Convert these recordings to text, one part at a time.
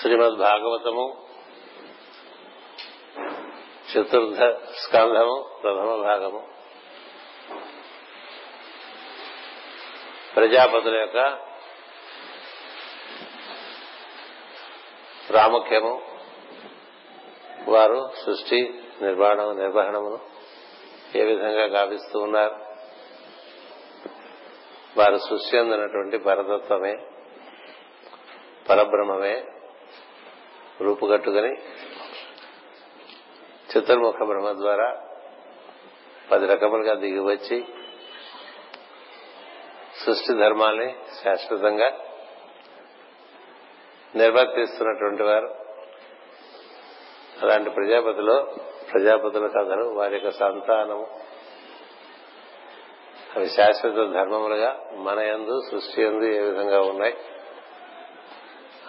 శ్రీమద్ భాగవతము చతుర్థ స్కంధము ప్రథమ భాగము. ప్రజాపతుల యొక్క ప్రాముఖ్యము వారు సృష్టి నిర్మాణం నిర్వహణమును ఏ విధంగా గావిస్తూ ఉన్నారు. వారు సృష్టి అందినటువంటి పరతత్వమే పరబ్రహ్మమే రూపుగట్టుకుని చతుర్ముఖ బ్రహ్మ ద్వారా పది రకములుగా దిగివచ్చి సృష్టి ధర్మాల్ని శాశ్వతంగా నిర్వర్తిస్తున్నటువంటి వారు. అలాంటి ప్రజాపతిలో ప్రజాపతుల కథలు వారి యొక్క సంతానము అవి శాశ్వత ధర్మములుగా మన యందు సృష్టి యందు ఏ విధంగా ఉన్నాయి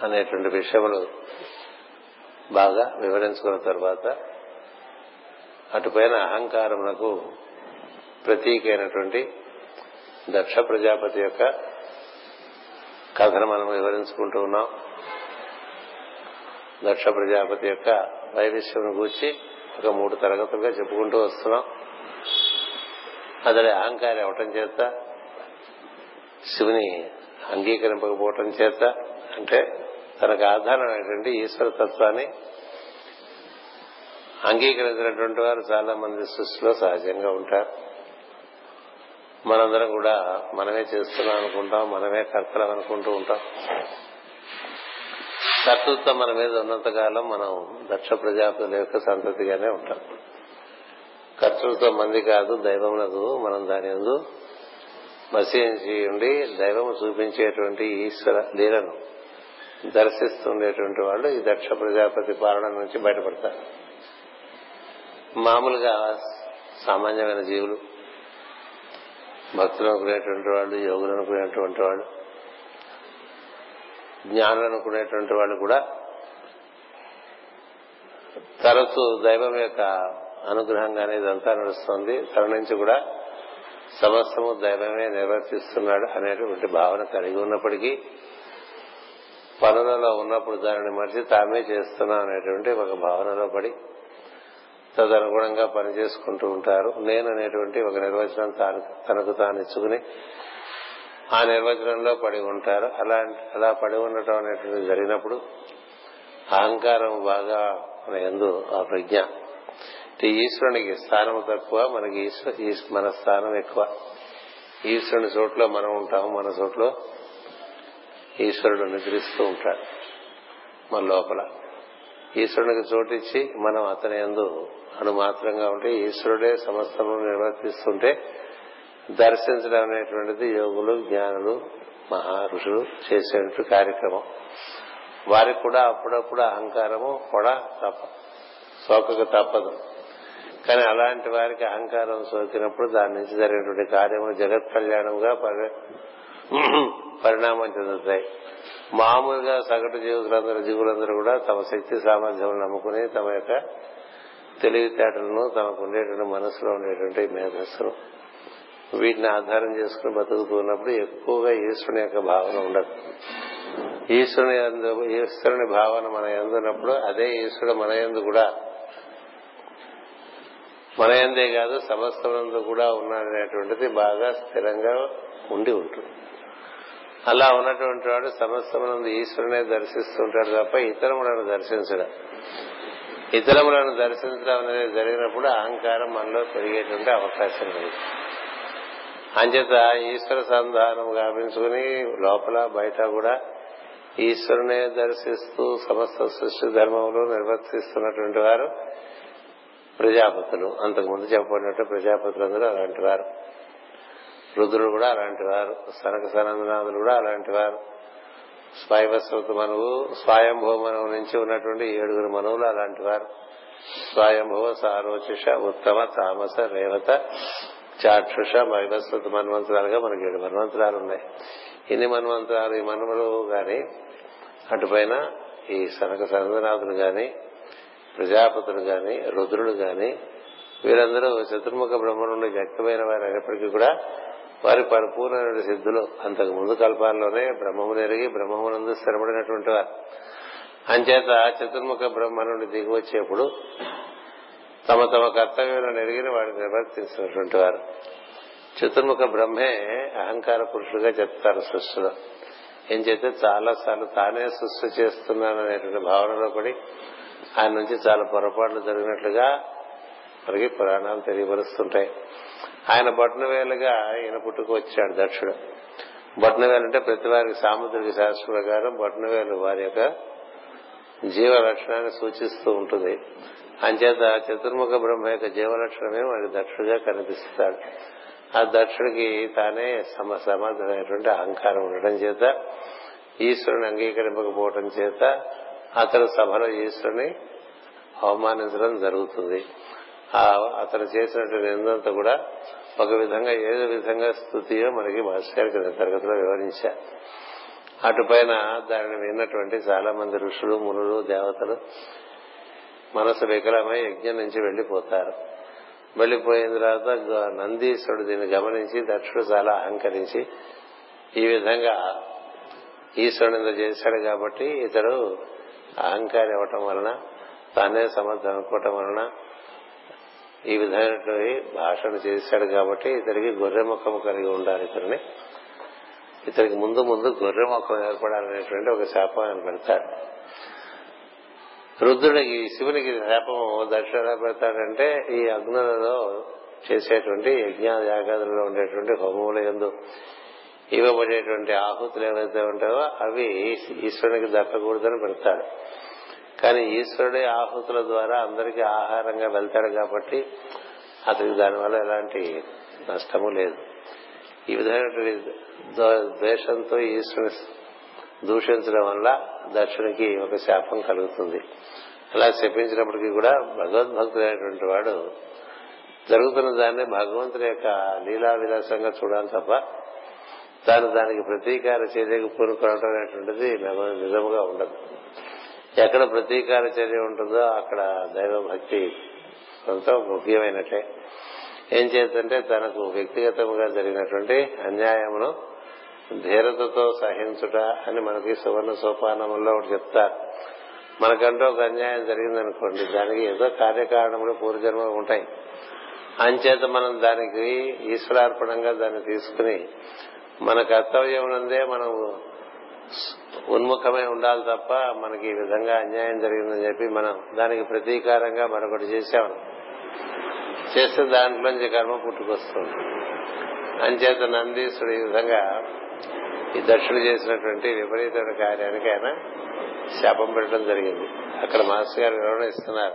అనేటువంటి విషయములు బాగా వివరించుకున్న తర్వాత అటుపైన అహంకారమునకు ప్రతీక అయినటువంటి దక్ష ప్రజాపతి యొక్క కథను మనం వివరించుకుంటూ ఉన్నాం. దక్ష ప్రజాపతి యొక్క వైవిష్యం గూర్చి ఒక మూడు తరగతులుగా చెప్పుకుంటూ వస్తున్నాం. అతడి అహంకారం అవటం చేత శివుని అంగీకరింపకపోవటం చేత అంటే తనకు ఆధారమైనటువంటి ఈశ్వర తత్వాన్ని అంగీకరించినటువంటి వారు చాలా మంది సృష్టిలో సహజంగా ఉంటారు. మనందరం కూడా మనమే చేస్తున్నాం అనుకుంటాం మనమే కర్తలం అనుకుంటూ ఉంటాం. కర్తృత్వం మన మీద ఉన్నంతకాలం మనం దక్ష ప్రజాపతుల యొక్క సంతతిగానే ఉంటాం. కర్తృత్వం మంది కాదు దైవమునకు మనం దాని ఎందు మసీయించి ఉండి దైవము చూపించేటువంటి ఈశ్వర లీలను దర్శిస్తుండేటువంటి వాళ్ళు ఈ దక్ష ప్రజాపతి పాలన నుంచి బయటపడతారు. మామూలుగా సామాన్యమైన జీవులు భక్తులు అనుకునేటువంటి వాళ్ళు యోగులు అనుకునేటువంటి వాళ్ళు జ్ఞానులు అనుకునేటువంటి వాళ్ళు కూడా తరచు దైవం యొక్క అనుగ్రహంగానే ఇదంతా నడుస్తుంది. తన నుంచి కూడా సమస్తము దైవమే నిర్వర్తిస్తున్నాడు అనేటువంటి భావన కలిగి ఉన్నప్పటికీ పనులలో ఉన్నప్పుడు దానిని మరిచి తామే చేస్తున్నాం అనేటువంటి ఒక భావనలో పడి తదనుగుణంగా పనిచేసుకుంటూ ఉంటారు. నేను అనేటువంటి ఒక నిర్వచనం తాను తనకు తాను ఇచ్చుకుని ఆ నిర్వచనంలో పడి ఉంటారు. అలా అలా పడి ఉండటం అనేటువంటి జరిగినప్పుడు అహంకారం బాగా మన ఎందు ఆ ప్రజ్ఞ. ఈశ్వరునికి స్థానం తక్కువ మనకి మన స్థానం ఎక్కువ. ఈశ్వరుని చోట్ల మనం ఉంటాము మన చోట్ల ఈశ్వరుడు నిద్రిస్తూ ఉంటాడు మన లోపల. ఈశ్వరునికి చోటిచ్చి మనం అతని ఎందు అను మాత్రంగా ఉంటే ఈశ్వరుడే సమస్తము నిర్వర్తిస్తుంటే దర్శించడం అనేటువంటిది యోగులు జ్ఞానులు మహా ఋషులు చేసేటువంటి కార్యక్రమం. వారికి కూడా అప్పుడప్పుడు అహంకారము కూడా తప్ప సోకకు తప్పదు. కానీ అలాంటి వారికి అహంకారం సోకినప్పుడు దాని నుంచి జరిగినటువంటి కార్యము జగత్ కళ్యాణంగా పరిణామం చెందుతాయి. మామూలుగా సగటు జీవితులందరూ జీవులందరూ కూడా తమ శక్తి సామర్థ్యం నమ్ముకుని తమ యొక్క తెలివితేటలను తమకు ఉండేటువంటి మనసులో ఉండేటువంటి మేధస్సును వీటిని ఆధారం చేసుకుని బతుకుతున్నప్పుడు ఎక్కువగా ఈశ్వరుని యొక్క భావన ఉండదు. ఈశ్వరుని ఈశ్వరుని భావన మన ఎందున్నప్పుడు అదే ఈశ్వరుడు మన ఎందు కూడా మన ఎందే కాదు సమస్తమందు కూడా ఉన్నాడనేటువంటిది బాగా స్థిరంగా ఉండి ఉంటుంది. అలా ఉన్నటువంటి వాడు సమస్తమునందు ఈశ్వరునే దర్శిస్తుంటాడు తప్ప ఇతరములను దర్శించడం. ఇతరములను దర్శించడం అనేది జరిగినప్పుడు అహంకారం మనలో పెరిగేటువంటి అవకాశం లేదు. అంచేత ఈశ్వర సంధానం గావించుకుని లోపల బయట కూడా ఈశ్వరునే దర్శిస్తూ సమస్త సృష్టి ధర్మంలో నిర్వర్తిస్తున్నటువంటి వారు ప్రజాపతులు. అంతకుముందు చెప్పబడినట్టు ప్రజాపతులందరూ అలాంటి వారు. రుద్రుడు కూడా అలాంటి వారు సనక సనందనాథులు కూడా అలాంటి వారు. స్వయవస్వత మనువు స్వయంభవ మనువు నుంచి ఉన్నటువంటి ఏడుగురు మనువులు అలాంటి వారు. స్వయంభవ సారోచిష ఉత్తమ తామస రేవత చాక్షుష వైవస్వత మన్వంతరాలుగా మనకి ఏడు మన్వంతరాలు ఉన్నాయి. ఇన్ని మన్వంతరాలు ఈ మన్మలు గాని? అటుపైన ఈ సనక సనందనాథులు గాని ప్రజాపతులు గాని రుద్రుడు గాని వీరందరూ చతుర్ముఖ బ్రహ్మ నుండి వ్యక్తమైన వారు అయినప్పటికీ కూడా వారి పరిపూర్ణమైన సిద్ధులు. అంతకు ముందు కల్పాల్లోనే బ్రహ్మమును ఎరిగి బ్రహ్మమునందు స్థిరపడినటువంటి వారు అంచేత చతుర్ముఖ బ్రహ్మ నుండి దిగి వచ్చేప్పుడు తమ తమ కర్తవ్యంలో ఎరిగిన వాడిని నిర్వర్తించినటువంటి వారు చతుర్ముఖ బ్రహ్మే అహంకార పురుషుడుగా చెప్తారు సృష్టిలో. ఏం చేస్తే చాలా సార్లు తానే సృష్టి చేస్తున్నాననేటువంటి భావనలో పడి ఆయన నుంచి చాలా పొరపాట్లు జరిగినట్లుగా మనకి పురాణాలు తెలియపరుస్తుంటాయి. ఆయన బొట్నవేలుగా ఈయన పుట్టుకు వచ్చాడు దక్షుడు. బొట్నవేలు అంటే ప్రతి వారికి సాముద్రిక శాస్త్ర ప్రకారం బొట్నవేలు వారి యొక్క జీవ లక్షణాన్ని సూచిస్తూ ఉంటుంది. అంచేత చతుర్ముఖ బ్రహ్మ యొక్క జీవలక్షణమే వారికి దక్షుడిగా కనిపిస్తాడు. ఆ దక్షుడికి తానే సమ సమర్థమైనటువంటి అహంకారం ఉండటం చేత ఈశ్వరుని అంగీకరింపకపోవటం చేత అతను సభలో ఈశ్వరుని అవమానించడం జరుగుతుంది. అతను చేసినటువంటి నిందంతా కూడా ఒక విధంగా ఏదో విధంగా స్థుతియో మనకి మాస్టర్ కింద తరగతిలో వివరించారు అటుపైన దానిని విన్నటువంటి చాలా మంది ఋషులు మునులు దేవతలు మనసు వికలమై యజ్ఞం నుంచి వెళ్ళిపోతారు వెళ్ళిపోయిన తర్వాత నందీశ్వరుడు దీన్ని గమనించి దక్షుడు చాలా అహంకరించి ఈ విధంగా ఈశ్వరుని ఇంత చేశాడు కాబట్టి ఇతడు అహంకారి అవ్వటం వలన తానే సమర్థం అనుకోవటం వలన ఈ విధమైనటువంటి భాషను చేశాడు కాబట్టి ఇతనికి గొర్రె ముఖము కలిగి ఉండాలి ఇతరుని. ఇతనికి ముందు ముందు గొర్రె ముఖం ఏర్పడాలనేటువంటి ఒక శాపం ఆయన పెడతాడు. రుద్రుడికి శివునికి శాపము దక్షిణ ఎలా పెడతాడంటే ఈ అగ్నులలో చేసేటువంటి యజ్ఞ యాగాదులలో ఉండేటువంటి హోమముల ఎందు ఇవ్వబడేటువంటి ఆహుతులు ఏవైతే ఉంటాయో అవి ఈశ్వరునికి దక్కకూడదని పెడతాడు. కానీ ఈశ్వరుడే ఆహుతుల ద్వారా అందరికీ ఆహారంగా వెళ్తాడు కాబట్టి అతనికి దానివల్ల ఎలాంటి నష్టము లేదు. ఈ విధమైనటువంటి ద్వేషంతో ఈశ్వరుని దూషించడం వల్ల దక్షునికి ఒక శాపం కలుగుతుంది. అలా శపించినప్పటికీ కూడా భగవద్భక్తుడైనటువంటి వాడు జరుగుతున్న దాన్ని భగవంతుని యొక్క లీలా విలాసంగా చూడాలి తప్ప తాను దానికి ప్రతీకార చర్యకు పూనుకోవడం అనేటువంటిది నిజముగా ఉండదు. ఎక్కడ ప్రతీకార చర్య ఉంటుందో అక్కడ దైవభక్తి కొంత ముఖ్యమైనట్టే. ఏం చేద్దంటే తనకు వ్యక్తిగతంగా జరిగినటువంటి అన్యాయమును ధీరతతో సహించుట అని మనకి సువర్ణ సోపానముల్లో ఒకటి చెప్తారు మనకంటూ ఒక అన్యాయం జరిగిందనుకోండి దానికి ఏదో కార్యకారణములు పూర్వజన్మలు ఉంటాయి. అంచేత మనం దానికి ఈశ్వరార్పణంగా దాన్ని తీసుకుని మన కర్తవ్యం నుందే మనం ఉన్ముఖమై ఉండాలి తప్ప మనకి ఈ విధంగా అన్యాయం జరిగిందని చెప్పి మనం దానికి ప్రతీకారంగా మరొకటి చేశాము చేస్తే దాంట్లోంచి కర్మ పుట్టుకొస్తుంది. అంచేత నందీశ్వరుడు ఈ విధంగా ఈ దక్షుడు చేసినటువంటి విపరీతమైన కార్యానికి ఆయన శాపం పెట్టడం జరిగింది. అక్కడ మాస్టర్ గారు వివరణ ఇస్తున్నారు.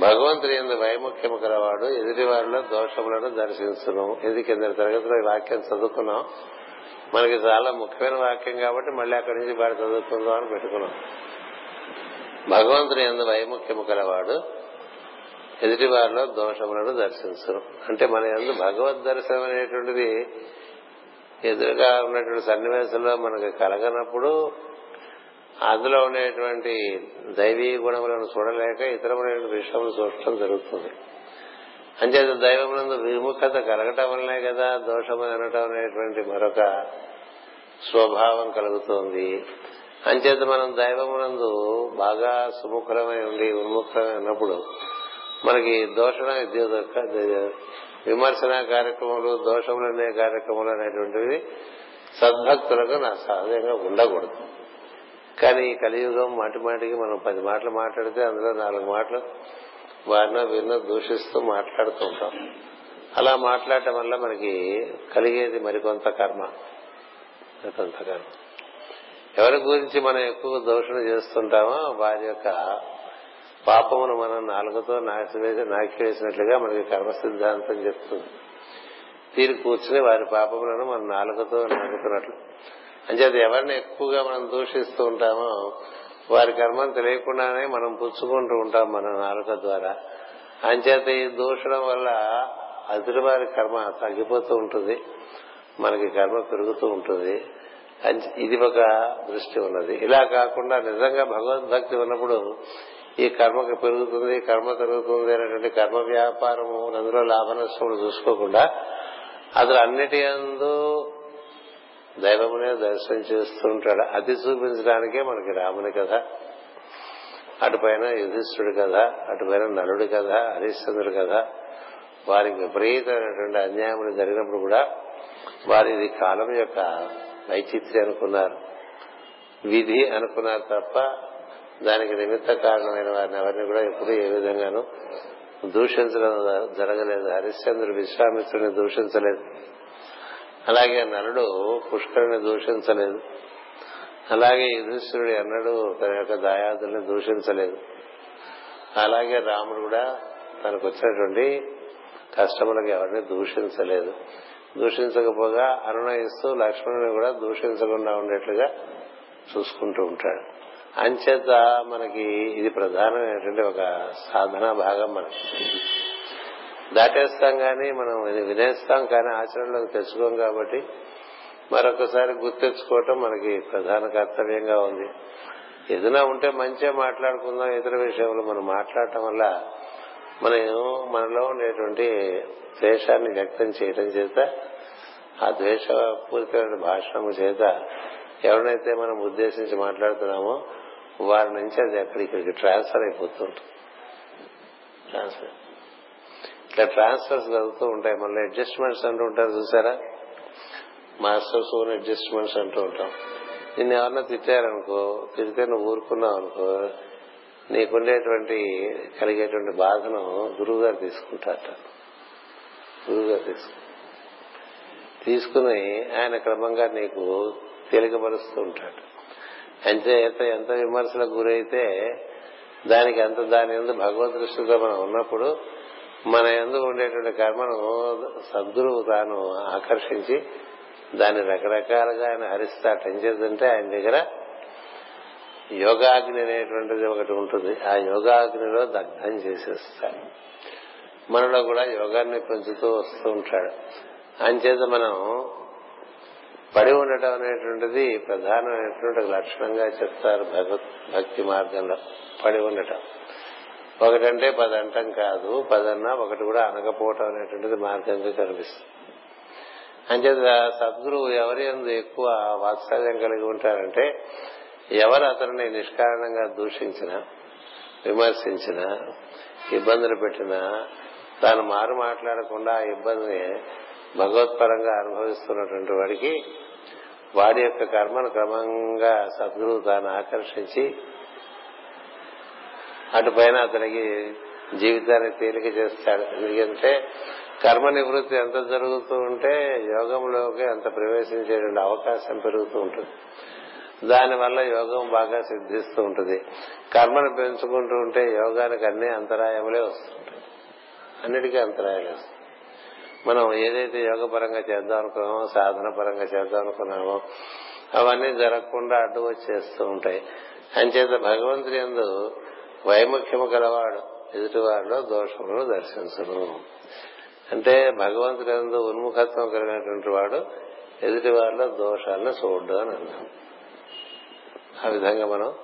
భగవంతుని ఎందు వైముఖ్యము కలవాడు ఎదుటి వారిలో దోషములను దర్శించును. ఇది కింద తరగతిలో ఈ వాక్యం చదువుకున్నాం. మనకి చాలా ముఖ్యమైన వాక్యం కాబట్టి మళ్ళీ అక్కడి నుంచి బాగా చదువుకుందాం అని పెట్టుకున్నాం. భగవంతుని ఎందు వైముఖ్యము కలవాడు ఎదుటి వారిలో దోషములను దర్శించరు అంటే మన ఎందు భగవద్ దర్శనం అనేటువంటిది ఎదురుగా ఉన్నటువంటి సన్నివేశంలో మనకు కలగనప్పుడు అందులో ఉండేటువంటి దైవీ గుణములను చూడలేక ఇతరమైన విషయములు చూడటం జరుగుతుంది. అంచేత దైవమునందు విముఖత కలగటం వల్లనే కదా దోషము అనటం అనేటువంటి మరొక స్వభావం కలుగుతోంది. అంచేత మనం దైవమునందు బాగా సుముఖరమై ఉండి ఉన్ముఖమై ఉన్నప్పుడు మనకి దోషణ విమర్శన కార్యక్రమాలు దోషములు అనే కార్యక్రమాలు అనేటువంటివి సద్భక్తులకు నా సహజంగా ఉండకూడదు. కానీ కలియుగం మాటి మాటికి మనం పది మాటలు మాట్లాడితే అందులో నాలుగు మాటలు వారినో వీరినో దూషిస్తూ మాట్లాడుతూ ఉంటాం అలా మాట్లాడటం వల్ల మనకి కలిగేది మరికొంత కర్మ. మరికొంత కర్మ. ఎవరి గురించి మనం ఎక్కువ దోషణ చేస్తుంటామో వారి యొక్క పాపమును మనం నాలుగుతో నాశవేసి నాకి వేసినట్లుగా మనకి కర్మ సిద్ధాంతం చెప్తుంది. తీరు కూర్చుని వారి పాపములను మనం నాలుగుతో నాకుతున్నట్లు అది ఎవరిని ఎక్కువగా మనం దూషిస్తూ ఉంటామో వారి కర్మం తెలియకుండానే మనం పుచ్చుకుంటూ ఉంటాం మన నాలుక ద్వారా. అంచేత ఈ దూషణం వల్ల అదుటి వారి కర్మ తగ్గిపోతూ ఉంటుంది. మనకి కర్మ పెరుగుతూ ఉంటుంది. ఇది ఒక దృష్టి ఉన్నది. ఇలా కాకుండా నిజంగా భగవద్భక్తి ఉన్నప్పుడు ఈ కర్మకి పెరుగుతుంది కర్మ పెరుగుతుంది అనేటువంటి కర్మ వ్యాపారము అందులో లాభ నష్టములు చూసుకోకుండా అసలు అన్నిటి అందు దైవమునే దర్శనం చేస్తుంటాడు. అది చూపించడానికే మనకి రాముని కథ అటుపైన యుధిష్ఠుడి కథ అటుపైన నలుడి కథ హరిశ్చంద్రుడి కథ. వారికి విపరీతమైనటువంటి అన్యాయములు జరిగినప్పుడు కూడా వారి ఇది కాలం యొక్క వైచిత్రి అనుకున్నారు. విధి అనుకున్నారు తప్ప దానికి నిమిత్త కారణమైన వారిని ఎవరిని కూడా ఎప్పుడు ఏ విధంగానూ దూషించడం జరగలేదు. హరిశ్చంద్రుడు విశ్వామిత్రుని దూషించలేదు. అలాగే నలుడు పుష్కరుని దూషించలేదు. అలాగే యుధిష్ఠుడు ఎన్నడూ తన యొక్క దాయాదుల్ని దూషించలేదు. అలాగే రాముడు కూడా తనకు వచ్చినటువంటి కష్టములకు ఎవరిని దూషించలేదు. దూషించకపోగా అనునయిస్తూ లక్ష్మణుని కూడా దూషించకుండా ఉండేట్లుగా చూసుకుంటూ ఉంటాడు. అంచేత మనకి ఇది ప్రధానమైనటువంటి ఒక సాధనా భాగం మనకి. దాటేస్తాం కానీ మనం వినేస్తాం కానీ ఆచరణలోకి తెచ్చుకోం కాబట్టి మరొకసారి గుర్తెచ్చుకోవటం మనకి ప్రధాన కర్తవ్యంగా ఉంది. ఏదైనా ఉంటే మంచిగా మాట్లాడుకుందాం ఇతర విషయంలో మనం మాట్లాడటం వల్ల మనం మనలో ఉండేటువంటి ద్వేషాన్ని వ్యక్తం చేయడం చేత ఆ ద్వేషపూరితమైన భాషణము చేత ఎవరినైతే మనం ఉద్దేశించి మాట్లాడుతున్నామో వారి నుంచి అది అక్కడికి ఇక్కడికి ట్రాన్స్ఫర్ అయిపోతుంటుంది. ట్రాన్స్ఫర్. ఇట్లా ట్రాన్స్ఫర్స్ జరుగుతూ ఉంటాయి. మళ్ళీ అడ్జస్ట్మెంట్స్ అంటూ ఉంటారు చూసారా? మాస్టర్స్ ఓన్ అడ్జస్ట్మెంట్స్ అంటూ ఉంటాం. నిన్ను ఎవరన్నా తిట్టారనుకో తిరిగితే నువ్వు ఊరుకున్నావు అనుకో నీకుండేటువంటి కలిగేటువంటి బాధను గురువు గారు తీసుకుంటారట. గురువు గారు తీసుకు తీసుకుని ఆయన క్రమంగా నీకు తేలికపరుస్తూ ఉంటాడు. అంతే ఎంత ఎంత విమర్శలకు గురైతే దానికి ఎంత దాని ఎందు భగవద్ దృష్టితో మనం ఉన్నప్పుడు మన ఎందు ఉండేటువంటి కర్మను సద్గురువు తాను ఆకర్షించి దాన్ని రకరకాలుగా ఆయన హరిస్తాట ఏం చేద్దంటే ఆయన దగ్గర యోగాగ్ని అనేటువంటిది ఒకటి ఉంటుంది. ఆ యోగాగ్నిలో దగ్ధం చేసేస్తాడు. మనలో కూడా యోగాన్ని పెంచుతూ వస్తూ ఉంటాడు. అంచేత మనం పడి ఉండటం అనేటువంటిది ప్రధానమైనటువంటి లక్షణంగా చెప్తారు భగవత్ భక్తి మార్గంలో పడి ఉండటం. ఒకటంటే పది అంటం కాదు పదన్నా ఒకటి కూడా అనకపోవటం అనేటువంటిది మార్గంగా కనిపిస్తుంది. అంచేత సద్గురువు ఎవరి ఎందు ఎక్కువ వాత్సల్యం కలిగి ఉంటారంటే ఎవరు అతనిని నిష్కారణంగా దూషించిన విమర్శించిన ఇబ్బందులు పెట్టినా తాను మారు మాట్లాడకుండా ఆ ఇబ్బందిని భగవత్పరంగా అనుభవిస్తున్నటువంటి వాడికి వాడి యొక్క కర్మను క్రమంగా సద్గురువు తాను ఆకర్షించి అటుపైన అతనికి జీవితాన్ని తేలిక చేస్తాడు. ఎందుకంటే కర్మ నివృత్తి ఎంత జరుగుతూ ఉంటే యోగంలోకి అంత ప్రవేశించే అవకాశం పెరుగుతూ ఉంటుంది. దానివల్ల యోగం బాగా సిద్ధిస్తూ ఉంటుంది. కర్మను పెంచుకుంటూ ఉంటే యోగానికి అన్ని అంతరాయములే వస్తుంటాయి. అన్నిటికీ అంతరాయాలు వస్తాయి. మనం ఏదైతే యోగపరంగా చేద్దాం అనుకున్నామో సాధన పరంగా చేద్దాం అనుకున్నామో అవన్నీ జరగకుండా అడ్డు వచ్చేస్తూ ఉంటాయి. అంచేత భగవంతుని ఎందు వైముఖ్యము గలవాడు ఎదుటివారిలో దోషములను దర్శించను. అంటే భగవంతుడు ఎందు ఉన్ముఖత్వం కలిగినటువంటి వాడు ఎదుటి వారిలో దోషాలను చూడ్డు అని అన్నాం ఆ విధంగా మనం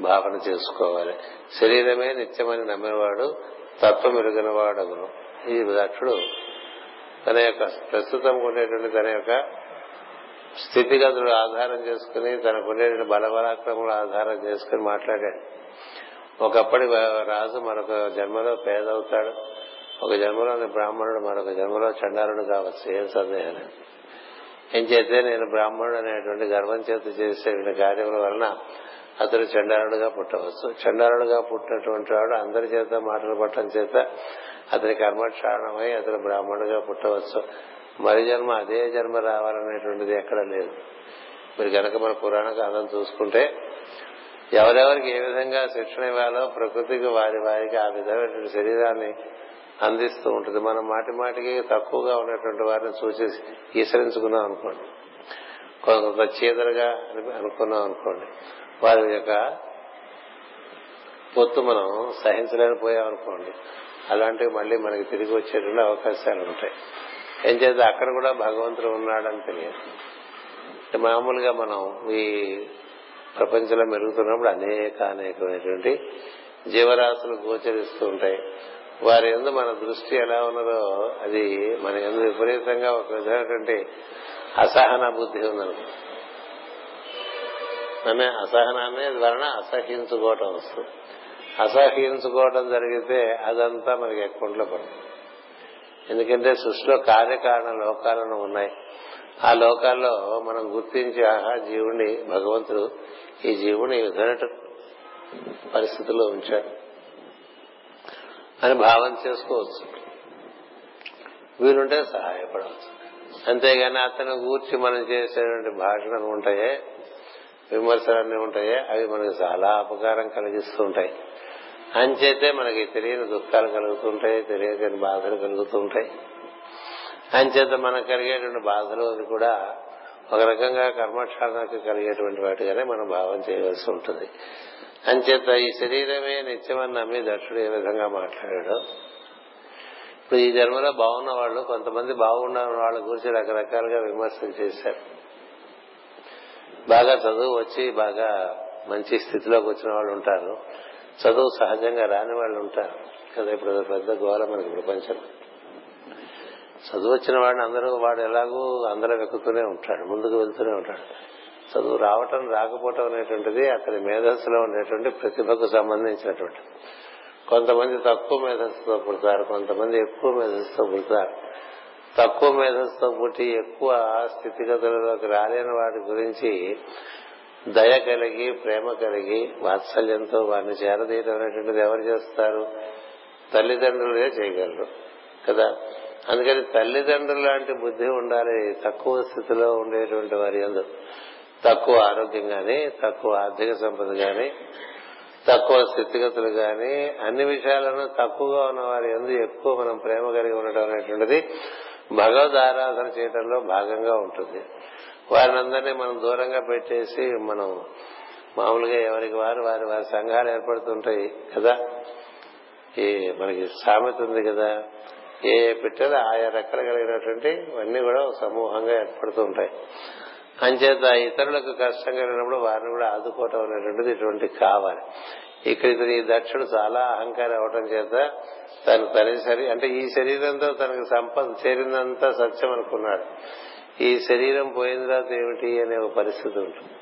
భావన చేసుకోవాలి. శరీరమే నిత్యమని నమ్మినవాడు తత్వం ఎరుగినవాడగును. ఈ దక్షుడు తన యొక్క ప్రస్తుతం ఉండేటువంటి తన యొక్క స్థితిగతులు ఆధారం చేసుకుని తనకుండేటువంటి బలబలాక్రములు ఆధారం చేసుకుని మాట్లాడాడు. ఒకప్పటి రాజు మరొక జన్మలో పేదవుతాడు. ఒక జన్మలోని బ్రాహ్మణుడు మరొక జన్మలో చండారుడు కావచ్చు. ఏం సందేహం ఏం చేస్తే నేను బ్రాహ్మణుడు అనేటువంటి గర్వం చేత చేసే కార్యముల వలన అతడు చండారుడుగా పుట్టవచ్చు. చండారుడుగా పుట్టినటువంటి వాడు అందరి చేత మాటలు పట్టడం చేత అతని కర్మక్షారణమై అతను బ్రాహ్మణుడుగా పుట్టవచ్చు. మరి జన్మ అదే జన్మ రావాలనేటువంటిది ఎక్కడ లేదు. మీరు కనుక మన పురాణ కాలం చూసుకుంటే ఎవరెవరికి ఏ విధంగా శిక్షణ ఇవ్వాలో ప్రకృతికి వారి వారికి ఆ విధమైనటువంటి శరీరాన్ని అందిస్తూ ఉంటుంది. మనం మాటి మాటికి తక్కువగా ఉన్నటువంటి వారిని చూసి ఈసరించుకున్నాం అనుకోండి. కొంత చీదరగా అనుకున్నాం అనుకోండి. వారి యొక్క పొత్తు మనం సహించలేకపోయాం అనుకోండి. అలాంటివి మళ్ళీ మనకి తిరిగి వచ్చేటువంటి అవకాశాలు ఉంటాయి. ఏం చేస్తే అక్కడ కూడా భగవంతుడు ఉన్నాడని తెలియదు. మామూలుగా మనం ఈ ప్రపంచంలో మెరుగుతున్నప్పుడు అనేక అనేకమైనటువంటి జీవరాశులు గోచరిస్తూ ఉంటాయి. వారి ఎందు మన దృష్టి ఎలా ఉన్నదో అది మన ఎందు విపరీతంగా ఒక విధమైనటువంటి అసహన బుద్ధి ఉందనుకో. అనే అసహనాన్ని వలన అసహించుకోవటం వస్తుంది. అసహించుకోవటం జరిగితే అదంతా మనకి ఎక్కుంట్లో పడుతుంది. ఎందుకంటే సృష్టిలో కార్యకారణ లోకాలను ఉన్నాయి. ఆ లోకాల్లో మనం గుర్తించి ఆహా జీవుని భగవంతుడు ఈ జీవుని ఈ విధమైన పరిస్థితుల్లో ఉంచాడు. అని భావన చేసుకోవచ్చు. వీలుంటే సహాయపడవచ్చు. అంతేగాని అతను గూర్చి మనం చేసేటువంటి భాషలు ఉంటాయే విమర్శలన్నీ ఉంటాయే అవి మనకు చాలా అపకారం కలిగిస్తూ ఉంటాయి. అంచేతే మనకి తెలియని దుఃఖాలు కలుగుతుంటాయి తెలియని బాధలు కలుగుతుంటాయి అంచేత మనకు కలిగేటువంటి బాధలు అవి కూడా ఒక రకంగా కర్మక్షాణకు కలిగేటువంటి వాటిగానే మనం భావం చేయవలసి ఉంటుంది. అంచేత ఈ శరీరమే నిత్యమని నమ్మి దక్షుడు ఏ విధంగా మాట్లాడాడు ఇప్పుడు ఈ జన్మలో బాగున్న వాళ్ళు కొంతమంది బాగున్న వాళ్ళ గురించి రకరకాలుగా విమర్శలు చేశారు. బాగా చదువు వచ్చి బాగా మంచి స్థితిలోకి వచ్చిన వాళ్ళు ఉంటారు. చదువు సహజంగా రాని వాళ్ళు ఉంటారు. కదా ఇప్పుడు పెద్ద గోళ మనకి ప్రపంచం చదువు వచ్చిన వాడిని అందరూ వాడు ఎలాగూ అందరూ వెక్కుతూనే ఉంటాడు ముందుకు వెళ్తూనే ఉంటాడు. చదువు రావటం రాకపోవటం అనేటువంటిది అతని మేధస్సులో ఉండేటువంటి ప్రతిభకు సంబంధించినటువంటి. కొంతమంది తక్కువ మేధస్సుతో పుడతారు కొంతమంది ఎక్కువ మేధస్సుతో పుడతారు. తక్కువ మేధస్సుతో పుట్టి ఎక్కువ స్థితిగతులలోకి రాలేని వాటి గురించి దయ కలిగి ప్రేమ కలిగి వాత్సల్యంతో వారిని చేరదీయడం అనేటువంటిది ఎవరు చేస్తారు? తల్లిదండ్రులే చేయగలరు కదా? అందుకని తల్లిదండ్రులు లాంటి బుద్ధి ఉండాలి తక్కువ స్థితిలో ఉండేటువంటి వారి ఎందు తక్కువ ఆరోగ్యం కానీ తక్కువ ఆర్థిక సంపద కానీ తక్కువ స్థితిగతులు గాని అన్ని విషయాలను తక్కువగా ఉన్న వారి ఎందు ఎక్కువ మనం ప్రేమ కలిగి ఉండటం అనేటువంటిది భగవద్ ఆరాధన చేయడంలో భాగంగా ఉంటుంది. వారిని అందరినీ మనం దూరంగా పెట్టేసి మనం మామూలుగా ఎవరికి వారు వారి వారి సంఘాలు ఏర్పడుతుంటాయి కదా. ఈ మనకి సామెత ఉంది కదా. ఏ పిట్టలు ఆయా రెక్కలు కలిగినటువంటి ఇవన్నీ కూడా ఒక సమూహంగా ఏర్పడుతూ ఉంటాయి అంచేత ఇతరులకు కష్టం కలిగినప్పుడు వారిని కూడా ఆదుకోవటం అనేటువంటిది ఇటువంటి కావాలి. ఇక్కడ ఇతను ఈ దక్షుడు చాలా అహంకారం అవటం చేత తను తన శరీరం అంటే ఈ శరీరంతో తనకు సంపద చేరిందంతా సత్యం అనుకున్నాడు. ఈ శరీరం పోయిన తర్వాత ఏమిటి అనే ఒక పరిస్థితి ఉంటుంది.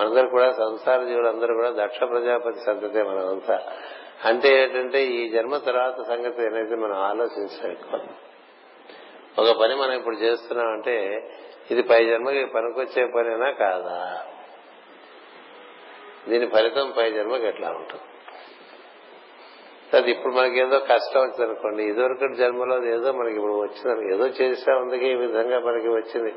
మనందరూ కూడా సంసార జీవులందరూ కూడా దక్ష ప్రజాపతి సంతతే మనమంతా. అంటే ఏంటంటే ఈ జన్మ తర్వాత సంగతి అనేది మనం ఆలోచించాలి ఒక పని మనం ఇప్పుడు చేస్తున్నాం అంటే ఇది పై జన్మకి పనికొచ్చే పనేనా కాదా? దీని ఫలితం పై జన్మకి ఎట్లా ఉంటుంది? అది ఇప్పుడు మనకి ఏదో కష్టం వచ్చింది అనుకోండి ఇదివరకు జన్మలో ఏదో మనకి ఇప్పుడు వచ్చింది ఏదో చేసా ఉంది ఈ విధంగా మనకి వచ్చింది.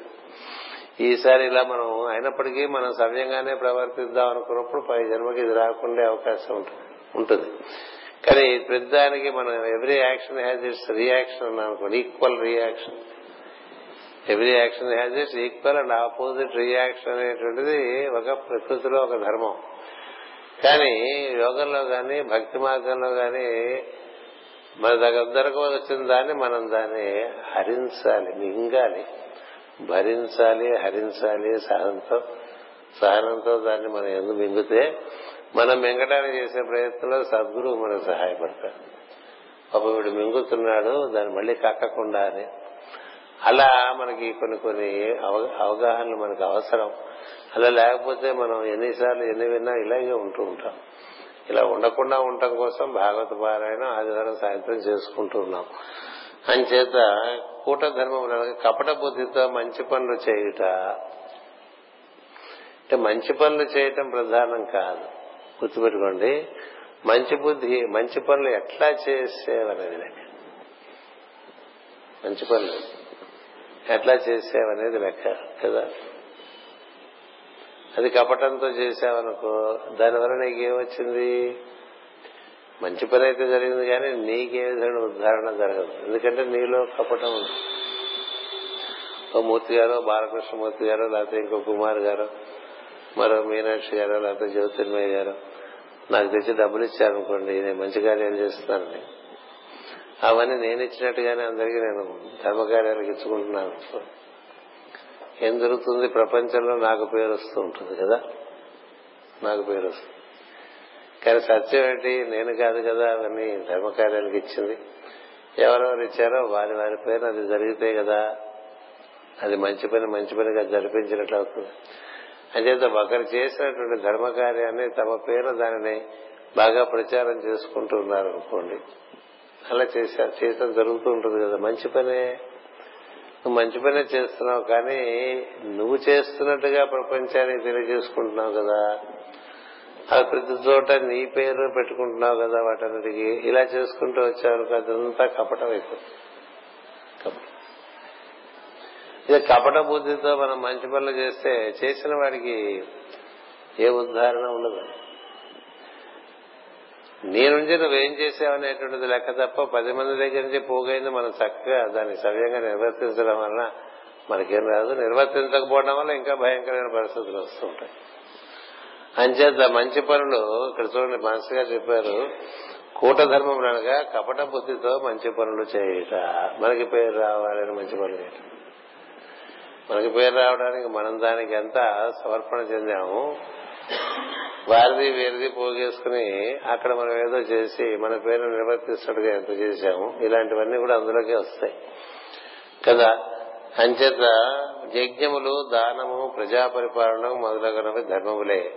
ఈసారి ఇలా మనం అయినప్పటికీ మనం సవ్యంగానే ప్రవర్తిద్దాం అనుకున్నప్పుడు పై జన్మకి ఇది రాకుండా అవకాశం ఉంటుంది. ఉంటుంది. కానీ ప్రతిదానికి మనం every action has its reaction అన్నాం అనుకోండి equal reaction every action has its equal and opposite reaction అనేటువంటిది ఒక ప్రకృతిలో ఒక ధర్మం. కానీ యోగంలో కానీ భక్తి మార్గంలో కానీ మన దగ్గరకు వచ్చిన దాన్ని మనం దాన్ని హరించాలి మింగాలి. భరించాలి హరించాలి సహనంతో సహనంతో దాన్ని మనం ఎందుకు మింగితే మనం మింగటానికి చేసే ప్రయత్నంలో సద్గురువు మనకు సహాయపడతాడు. పాప వీడు మింగుతున్నాడు దాన్ని మళ్ళీ కక్కకుండా అని. అలా మనకి కొన్ని కొన్ని అవగాహనలు మనకు అవసరం. అలా లేకపోతే మనం ఎన్నిసార్లు ఎన్ని విన్నా ఇలాగే ఉంటూ ఉంటాం. ఇలా ఉండకుండా ఉండటం కోసం భాగవత పారాయణ ఆదివారం సాయంత్రం చేసుకుంటూ ఉన్నాం. అంచేత కూట ధర్మం కపట బుద్ధితో మంచి పనులు చేయుట అంటే మంచి పనులు చేయటం ప్రధానం కాదు. గుర్తుపెట్టుకోండి. మంచి బుద్ధి మంచి పనులు ఎట్లా చేసేవనేది లెక్క. మంచి పనులు ఎట్లా చేసేవనేది లెక్క కదా? అది కపటంతో చేసావనుకో దానివల్ల నీకేమొచ్చింది? మంచి పని అయితే జరిగింది కానీ నీకే విధమైన ఉద్ధారణ జరగదు. ఎందుకంటే నీలో కపటం ఉంది. ఓ మూర్తి గారు బాలకృష్ణమూర్తి గారు లేకపోతే ఇంకో కుమార్ గారు మరో మీనాక్షి గారు లేకపోతే జ్యోతిర్మయ్య గారు నాకు తెచ్చి డబ్బులు ఇచ్చారనుకోండి నేను మంచి కార్యాలు చేస్తున్నానని అవన్నీ నేను ఇచ్చినట్టుగానే అందరికీ నేను ధర్మకార్యాలకు ఇచ్చుకుంటున్నాను. ఏం జరుగుతుంది? ప్రపంచంలో నాకు పేరు వస్తూ ఉంటుంది కదా? నాకు పేరు వస్తుంది. కానీ సత్యం ఏంటి? నేను కాదు కదా? అవన్నీ ధర్మకార్యాలకు ఇచ్చింది. ఎవరెవరు ఇచ్చారో వారి వారి పేరు అది జరిగితే కదా అది మంచి పని మంచి పనిగా జరిపించినట్లు అవుతుంది. అంచేత ఒకరు చేసినటువంటి ధర్మకార్యాన్ని తమ పేరు దానిని బాగా ప్రచారం చేసుకుంటున్నారు అనుకోండి. అలా చేసా చేయటం జరుగుతూ ఉంటుంది కదా. మంచి పనే. నువ్వు మంచి పనే చేస్తున్నావు కానీ నువ్వు చేస్తున్నట్టుగా ప్రపంచానికి తెలియజేసుకుంటున్నావు కదా. అది ప్రతి చోట నీ పేరు పెట్టుకుంటున్నావు కదా వాటన్నిటికీ. ఇలా చేసుకుంటూ వచ్చారు అదంతా కపటం అయిపోతుంది కపటం ఇది కపట బుద్ధితో మనం మంచి పనులు చేస్తే చేసిన వాడికి ఏ ఉదాహరణ ఉండదు. నీ నుంచి నువ్వేం చేసావనేటువంటిది లెక్క తప్ప పది మంది దగ్గర నుంచి పోగైంది మనం చక్కగా దాన్ని సవ్యంగా నిర్వర్తించడం వలన మనకేం రాదు. నిర్వర్తించకపోవడం వల్ల ఇంకా భయంకరమైన పరిస్థితులు వస్తుంటాయి అంచేత మంచి పనులు ఇక్కడ చూడండి మనసుగా చెప్పారు కూటధర్మం అనగా కపట బుద్ధితో మంచి పనులు చేయుట. మనకి పేరు రావాలని మంచి పనులు చేయటం. మనకి పేరు రావడానికి మనం దానికి ఎంత సమర్పణ చెందాము? వారిది వీరిది పోగేసుకుని అక్కడ మనం ఏదో చేసి మన పేరు నిర్వర్తిస్తున్నట్టుగా ఎంత చేశాము? ఇలాంటివన్నీ కూడా అందులోకే వస్తాయి. కదా? అంచేత యజ్ఞములు దానము ప్రజా పరిపాలన మొదలగునవి ధర్మములే.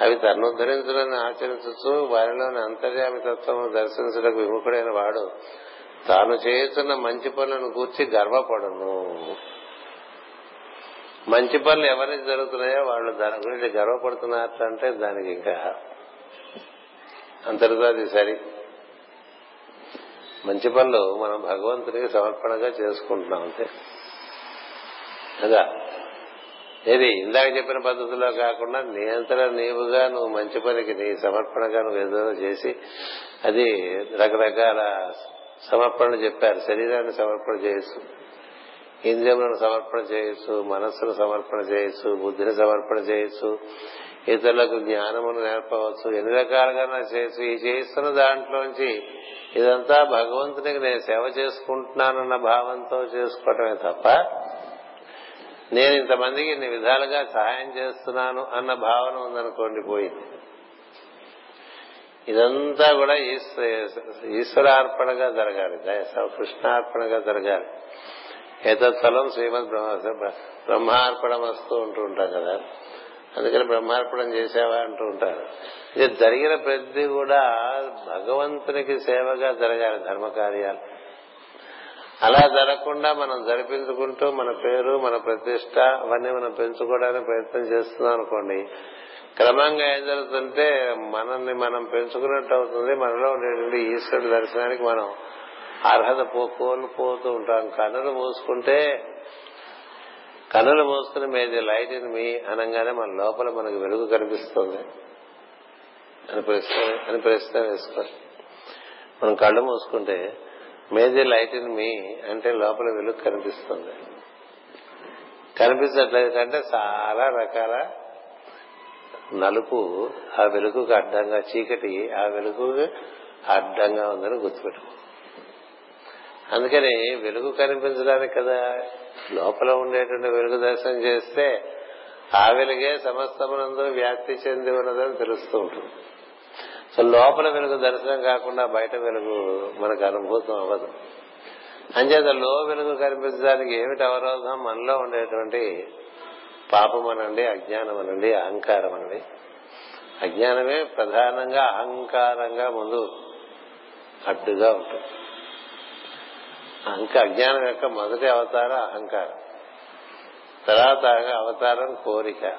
అవి తన్నుద్ధరించడాన్ని ఆచరించచ్చు వారిలోని అంతర్యామి తత్వము దర్శించడానికి విముఖుడైన వాడు తాను చేస్తున్న మంచి పనులను కూర్చి గర్వపడను. మంచి పనులు ఎవరికి జరుగుతున్నాయో వాళ్ళు దాని గురించి గర్వపడుతున్నారంటే దానికి ఇంకా అంతటితో అది సరి. మంచి పనులు మనం భగవంతుడికి సమర్పణగా చేసుకుంటున్నాం అంతే. కదా? ఏది? ఇందాక చెప్పిన పద్ధతిలో కాకుండా నియంత్రణ నీవుగా నువ్వు మంచి పనికి నీ సమర్పణగా నువ్వు ఏదో చేసి అది రకరకాల సమర్పణలు చెప్పారు. శరీరాన్ని సమర్పణ చేయొచ్చు. ఇంద్రియములను సమర్పణ చేయొచ్చు మనస్సును సమర్పణ చేయొచ్చు బుద్ధిని సమర్పణ చేయొచ్చు ఇతరులకు జ్ఞానమును నేర్పవచ్చు ఎన్ని రకాలుగా చేయొచ్చు ఈ చేస్తున్న దాంట్లోంచి ఇదంతా భగవంతునికి నేను సేవ చేసుకుంటున్నానన్న భావంతో చేసుకోవటమే తప్ప నేను ఇంతమందికి ఇన్ని విధాలుగా సహాయం చేస్తున్నాను అన్న భావన ఉందనుకోండి పోయింది ఇదంతా కూడా ఈశ్వరార్పణగా జరగాలి కృష్ణార్పణగా జరగాలి. ఏతత్ఫలం శ్రీమద్ బ్రహ్మార్పణం వస్తూ ఉంటూ ఉంటాం కదా. అందుకని బ్రహ్మార్పణం చేసావా అంటూ ఉంటారు. ఇది జరిగిన ప్రతి కూడా భగవంతునికి సేవగా జరగాలి ధర్మకార్యాలు. అలా జరగకుండా మనం జరిపించుకుంటూ మన పేరు మన ప్రతిష్ట అవన్నీ మనం పెంచుకోవడానికి ప్రయత్నం చేస్తున్నాం అనుకోండి క్రమంగా ఏం జరుగుతుంటే మనల్ని మనం పెంచుకున్నట్టు అవుతుంది. మనలో ఉండేటువంటి ఈశ్వరుడి దర్శనానికి మనం అర్హత కోల్పోతూ ఉంటాం. కన్నులు మూసుకుంటే కన్నులు మూసుకుని మేది లైట్ ఇన్ మీ అనగానే మన లోపల మనకు వెలుగు కనిపిస్తుంది. అని ప్రశ్న అని ప్రశ్న వేసుకోవాలి. మనం కళ్ళు మూసుకుంటే మేది లైట్ ఇన్ మీ అంటే లోపల వెలుగు కనిపిస్తుంది. కనిపించట్లేదంటే చాలా రకాల నలుపు ఆ వెలుగుకు అడ్డంగా చీకటి ఆ వెలుగు అడ్డంగా ఉందని గుర్తుపెట్టుకో. అందుకని వెలుగు కనిపించడానికి కదా లోపల ఉండేటువంటి వెలుగు దర్శనం చేస్తే ఆ వెలుగే సమస్తమునందు వ్యాప్తి చెంది ఉన్నదని తెలుస్తూ ఉంటుంది. సో లోపల వెలుగు దర్శనం కాకుండా బయట వెలుగు మనకు అనుభూతం అవ్వదు. అంచేత లో వెలుగు కనిపించడానికి ఏమిటి అవరోధం? మనలో ఉండేటువంటి పాపం అనండి అజ్ఞానం అనండి అహంకారం అనండి. అజ్ఞానమే ప్రధానంగా అహంకారంగా ముందు అడ్డుగా ఉంటుంది. అంక అజ్ఞానం యొక్క మొదటి అవతారం అహంకారం. తర్వాత అవతారం కోరిక.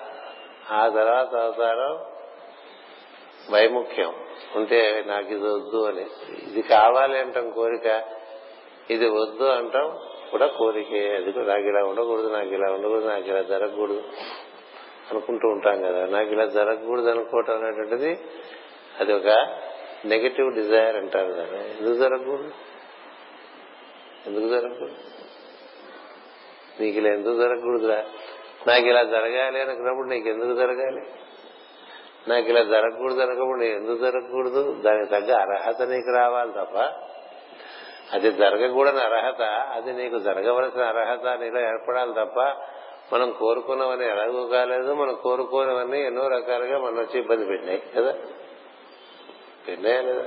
ఆ తర్వాత అవతారం వైముఖ్యం. ఉంటే నాకు ఇది వద్దు అని. ఇది కావాలి అంటాం కోరిక. ఇది వద్దు అంటాం కూడా కోరికే. అది నాకు ఇలా ఉండకూడదు నాకు ఇలా ఉండకూడదు నాకు ఇలా జరగకూడదు అనుకుంటూ ఉంటాం కదా. నాకు ఇలా జరగకూడదు అనుకోవటం అనేటువంటిది అది ఒక నెగటివ్ డిజైర్ అంటారు దాన్ని ఎందుకు జరగకూడదు? ఎందుకు జరగకూడదు? నీకు ఇలా ఎందుకు జరగకూడదురా? నాకు ఇలా జరగాలి అనుకున్నప్పుడు నీకు ఎందుకు జరగాలి? నాకు ఇలా జరగకూడదు అనుకున్నప్పుడు నీకు ఎందుకు జరగకూడదు? దానికి తగ్గ అర్హత నీకు రావాలి తప్ప అది జరగకూడని అర్హత అది నీకు జరగవలసిన అర్హత నీలో ఏర్పడాలి తప్ప మనం కోరుకున్నవని ఎలాగూ కాలేదు. మనం కోరుకోనివన్నీ ఎన్నో రకాలుగా మనం వచ్చి ఇబ్బంది పెట్టినాయి కదా? పెట్టినాయా లేదా?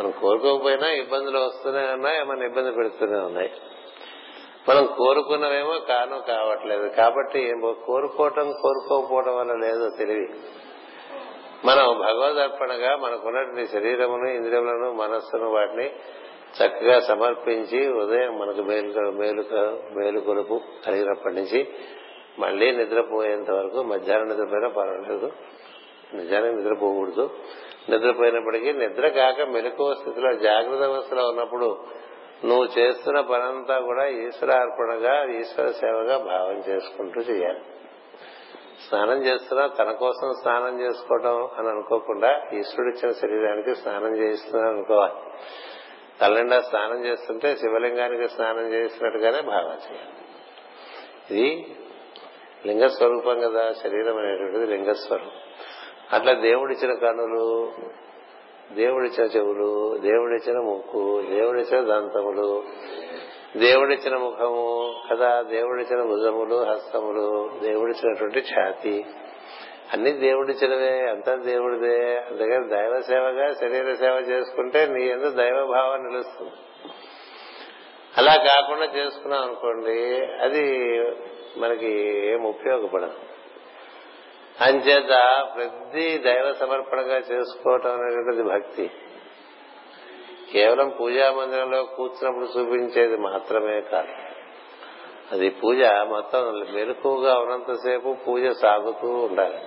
మనం కోరుకోకపోయినా ఇబ్బందులు వస్తూనే ఉన్నాయి మన ఇబ్బంది పెడుతూనే ఉన్నాయి. మనం కోరుకున్నవేమో కాను కావట్లేదు. కాబట్టి కోరుకోవటం కోరుకోకపోవటం వల్ల లేదో తెలివి మనం భగవదర్పణగా మనకున్నటువంటి శరీరమును ఇంద్రియములను మనస్సును వాటిని చక్కగా సమర్పించి ఉదయం మనకు మేలు మేలు మేలు కొలుపు కలిగినప్పటి నుంచి మళ్ళీ నిద్రపోయేంత వరకు మధ్యాహ్నం నిద్రపోయినా పర్వాలేదు. నిజానికి నిద్రపోకూడదు. నిద్రపోయినప్పటికీ నిద్ర కాక మెలకువ స్థితిలో జాగ్రత్త అవస్థలో ఉన్నప్పుడు నువ్వు చేస్తున్న పనంతా కూడా ఈశ్వరార్పణగా ఈశ్వర సేవగా భావం చేసుకుంటూ చేయాలి. స్నానం చేస్తున్నా తన కోసం స్నానం చేసుకోవటం అని అనుకోకుండా ఈశ్వరుడిచ్చిన శరీరానికి స్నానం చేయిస్తున్నా అనుకోవాలి. తల్లిండా స్నానం చేస్తుంటే శివలింగానికి స్నానం చేసినట్టుగానే భావన చేయాలి. ఇది లింగ స్వరూపం కదా శరీరం అనేటువంటిది లింగస్వరూపం. అట్లా దేవుడిచ్చిన కనులు దేవుడిచ్చిన చెవులు దేవుడిచ్చిన ముక్కు దేవుడిచ్చిన దంతములు దేవుడిచ్చిన ముఖము కదా దేవుడిచ్చిన భుజములు హస్తములు దేవుడిచ్చినటువంటి ఛాతి. అన్ని దేవుడిచ్చినవే అంతా దేవుడిదే. అందుకని దైవ సేవగా శరీర సేవ చేసుకుంటే నీ ఎందుకు దైవ భావం నిలుస్తుంది. అలా కాకుండా చేసుకున్నాం అనుకోండి అది మనకి ఏం ఉపయోగపడదు. అంచేత ప్రతి దైవ సమర్పణగా చేసుకోవటం అనేటువంటిది భక్తి. కేవలం పూజా మందిరంలో కూర్చున్నప్పుడు చూపించేది మాత్రమే కాదు. అది పూజ మొత్తం మెలకుగా ఉన్నంతసేపు పూజ సాగుతూ ఉండాలి.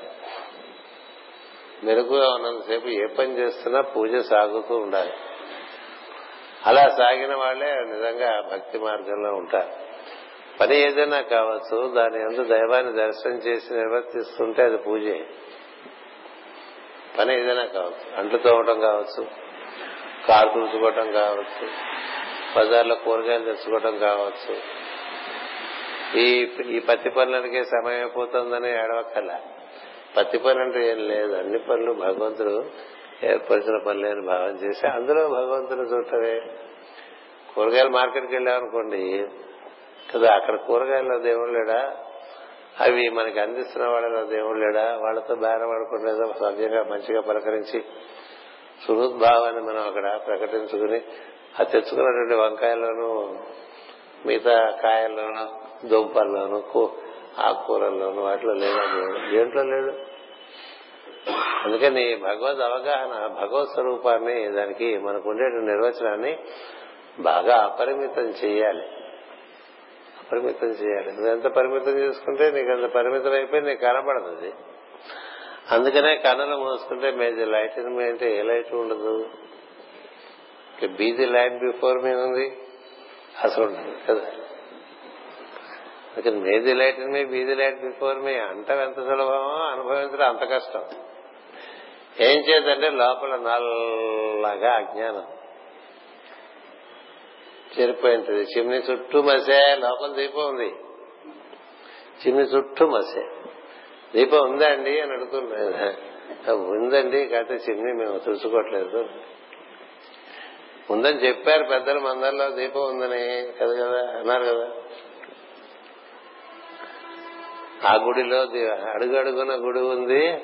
మెలకుగా ఉన్నంతసేపు ఏ పని చేస్తున్నా పూజ సాగుతూ ఉండాలి. అలా సాగిన వాళ్ళే నిజంగా భక్తి మార్గంలో ఉంటారు. పని ఏదైనా కావచ్చు దాని ఎందు దైవాన్ని దర్శనం చేసి నిర్వర్తిస్తుంటే అది పూజే. పని ఏదైనా కావచ్చు. అంట్లు తోమటం కావచ్చు కారు తుడుచుకోవటం కావచ్చు బజార్లో కూరగాయలు తెచ్చుకోవటం కావచ్చు. ఈ ఈ పత్తి పనులకే సమయం అయిపోతుందని ఏడవక్కల పత్తి పని అంటే ఏం లేదు. అన్ని పనులు భగవంతుడు ఏర్పరిచిన పనులే అని భావం చేసి అందులో భగవంతుని చూడటమే. కూరగాయలు మార్కెట్కి వెళ్ళామనుకోండి కదా అక్కడ కూరగాయల్లో దేవుడు లేడా? అవి మనకి అందిస్తున్న వాళ్ళలో దేవుడు లేడా? వాళ్ళతో బేరం ఆడకుండా సవ్యంగా మంచిగా పలకరించి సుహృద్భావాన్ని మనం అక్కడ ప్రకటించుకుని ఆ తెచ్చుకున్నటువంటి వంకాయల్లోనూ మిగతా కాయల్లోనూ దుంపల్లోనూ ఆకుకూరల్లోనూ వాటిలో లేదా దేవుడు? దేంట్లో లేడు? అందుకని భగవద్ అవగాహన భగవత్ స్వరూపాన్ని దానికి మనకు ఉండే నిర్వచనాన్ని బాగా అపరిమితం చేయాలి. పరిమితం చేయాలి. నువ్వు ఎంత పరిమితం చేసుకుంటే నీకు అంత పరిమితం అయిపోయి నీకు కనపడదు అది. అందుకనే కన్నులు మూసుకుంటే మేజర్ లైట్ ఇన్ మీ అంటే ఏ లైట్ ఉండదు? బీది లైట్ బిఫోర్ మీ ఉంది అసలు ఉండదు కదా. అందుకని may the light in me be the light before me అంట ఎంత సులభమో అనుభవించడం అంత కష్టం. ఏం చేద్దంటే లోపల నల్లగా అజ్ఞానం. చెరిపోయింది చిమ్ని చుట్టూ మసే లోపల దీపం ఉంది. చిమ్ని చుట్టూ మసే. దీపం ఉందా అండి అని అడుగుతున్నా ఉందండి కాకపోతే చిమ్ని మేము తుడుచుకోవట్లేదు. ఉందని చెప్పారు పెద్దలు మందరిలో దీపం ఉందని. కదా కదా అన్నారు కదా. ఆ గుడిలో అడుగు అడుగున గుడి ఉంది.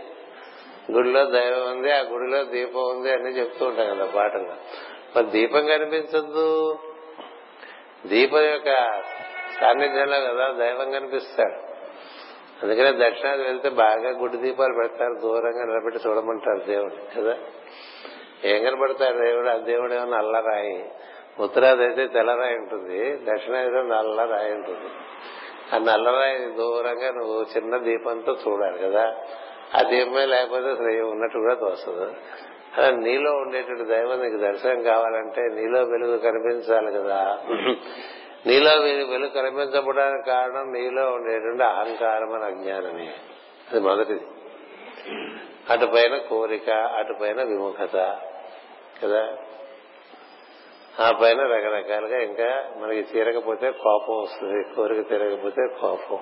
గుడిలో దైవం ఉంది. ఆ గుడిలో దీపం ఉంది అని చెప్తూ ఉంటాం కదా పాటలు. మరి దీపం కనిపించద్దు. దీపం యొక్క సాన్నిధ్యంలో కదా దైవం కనిపిస్తాడు. అందుకనే దక్షిణాది వెళ్తే బాగా గుడి దీపాలు పెడతారు దూరంగా నిలబెట్టి చూడమంటారు దేవుడు కదా? ఏం కనబడతాడు దేవుడు? ఆ దేవుడు ఏమో నల్ల రాయి ఉత్తరాది అయితే తెల్లరాయి ఉంటుంది దక్షిణాదిలో నల్ల రాయి ఉంటుంది. ఆ నల్లరాయి దూరంగా నువ్వు చిన్న దీపంతో చూడాలి కదా? ఆ దీపమే లేకపోతే అసలు ఉన్నట్టు కూడా తోస్తుంది నీలో ఉండేటువంటి దైవం నీకు దర్శనం కావాలంటే నీలో వెలుగు కనిపించాలి కదా. నీలో వెలుగు కనిపించబడడానికి కారణం నీలో ఉండేటువంటి అహంకారం అని అజ్ఞానమే. అది మొదటిది. అటుపైన కోరిక అటుపైన విముఖత కదా. ఆ పైన రకరకాలుగా ఇంకా మనకి తీరకపోతే కోపం వస్తుంది కోరిక తీరకపోతే కోపం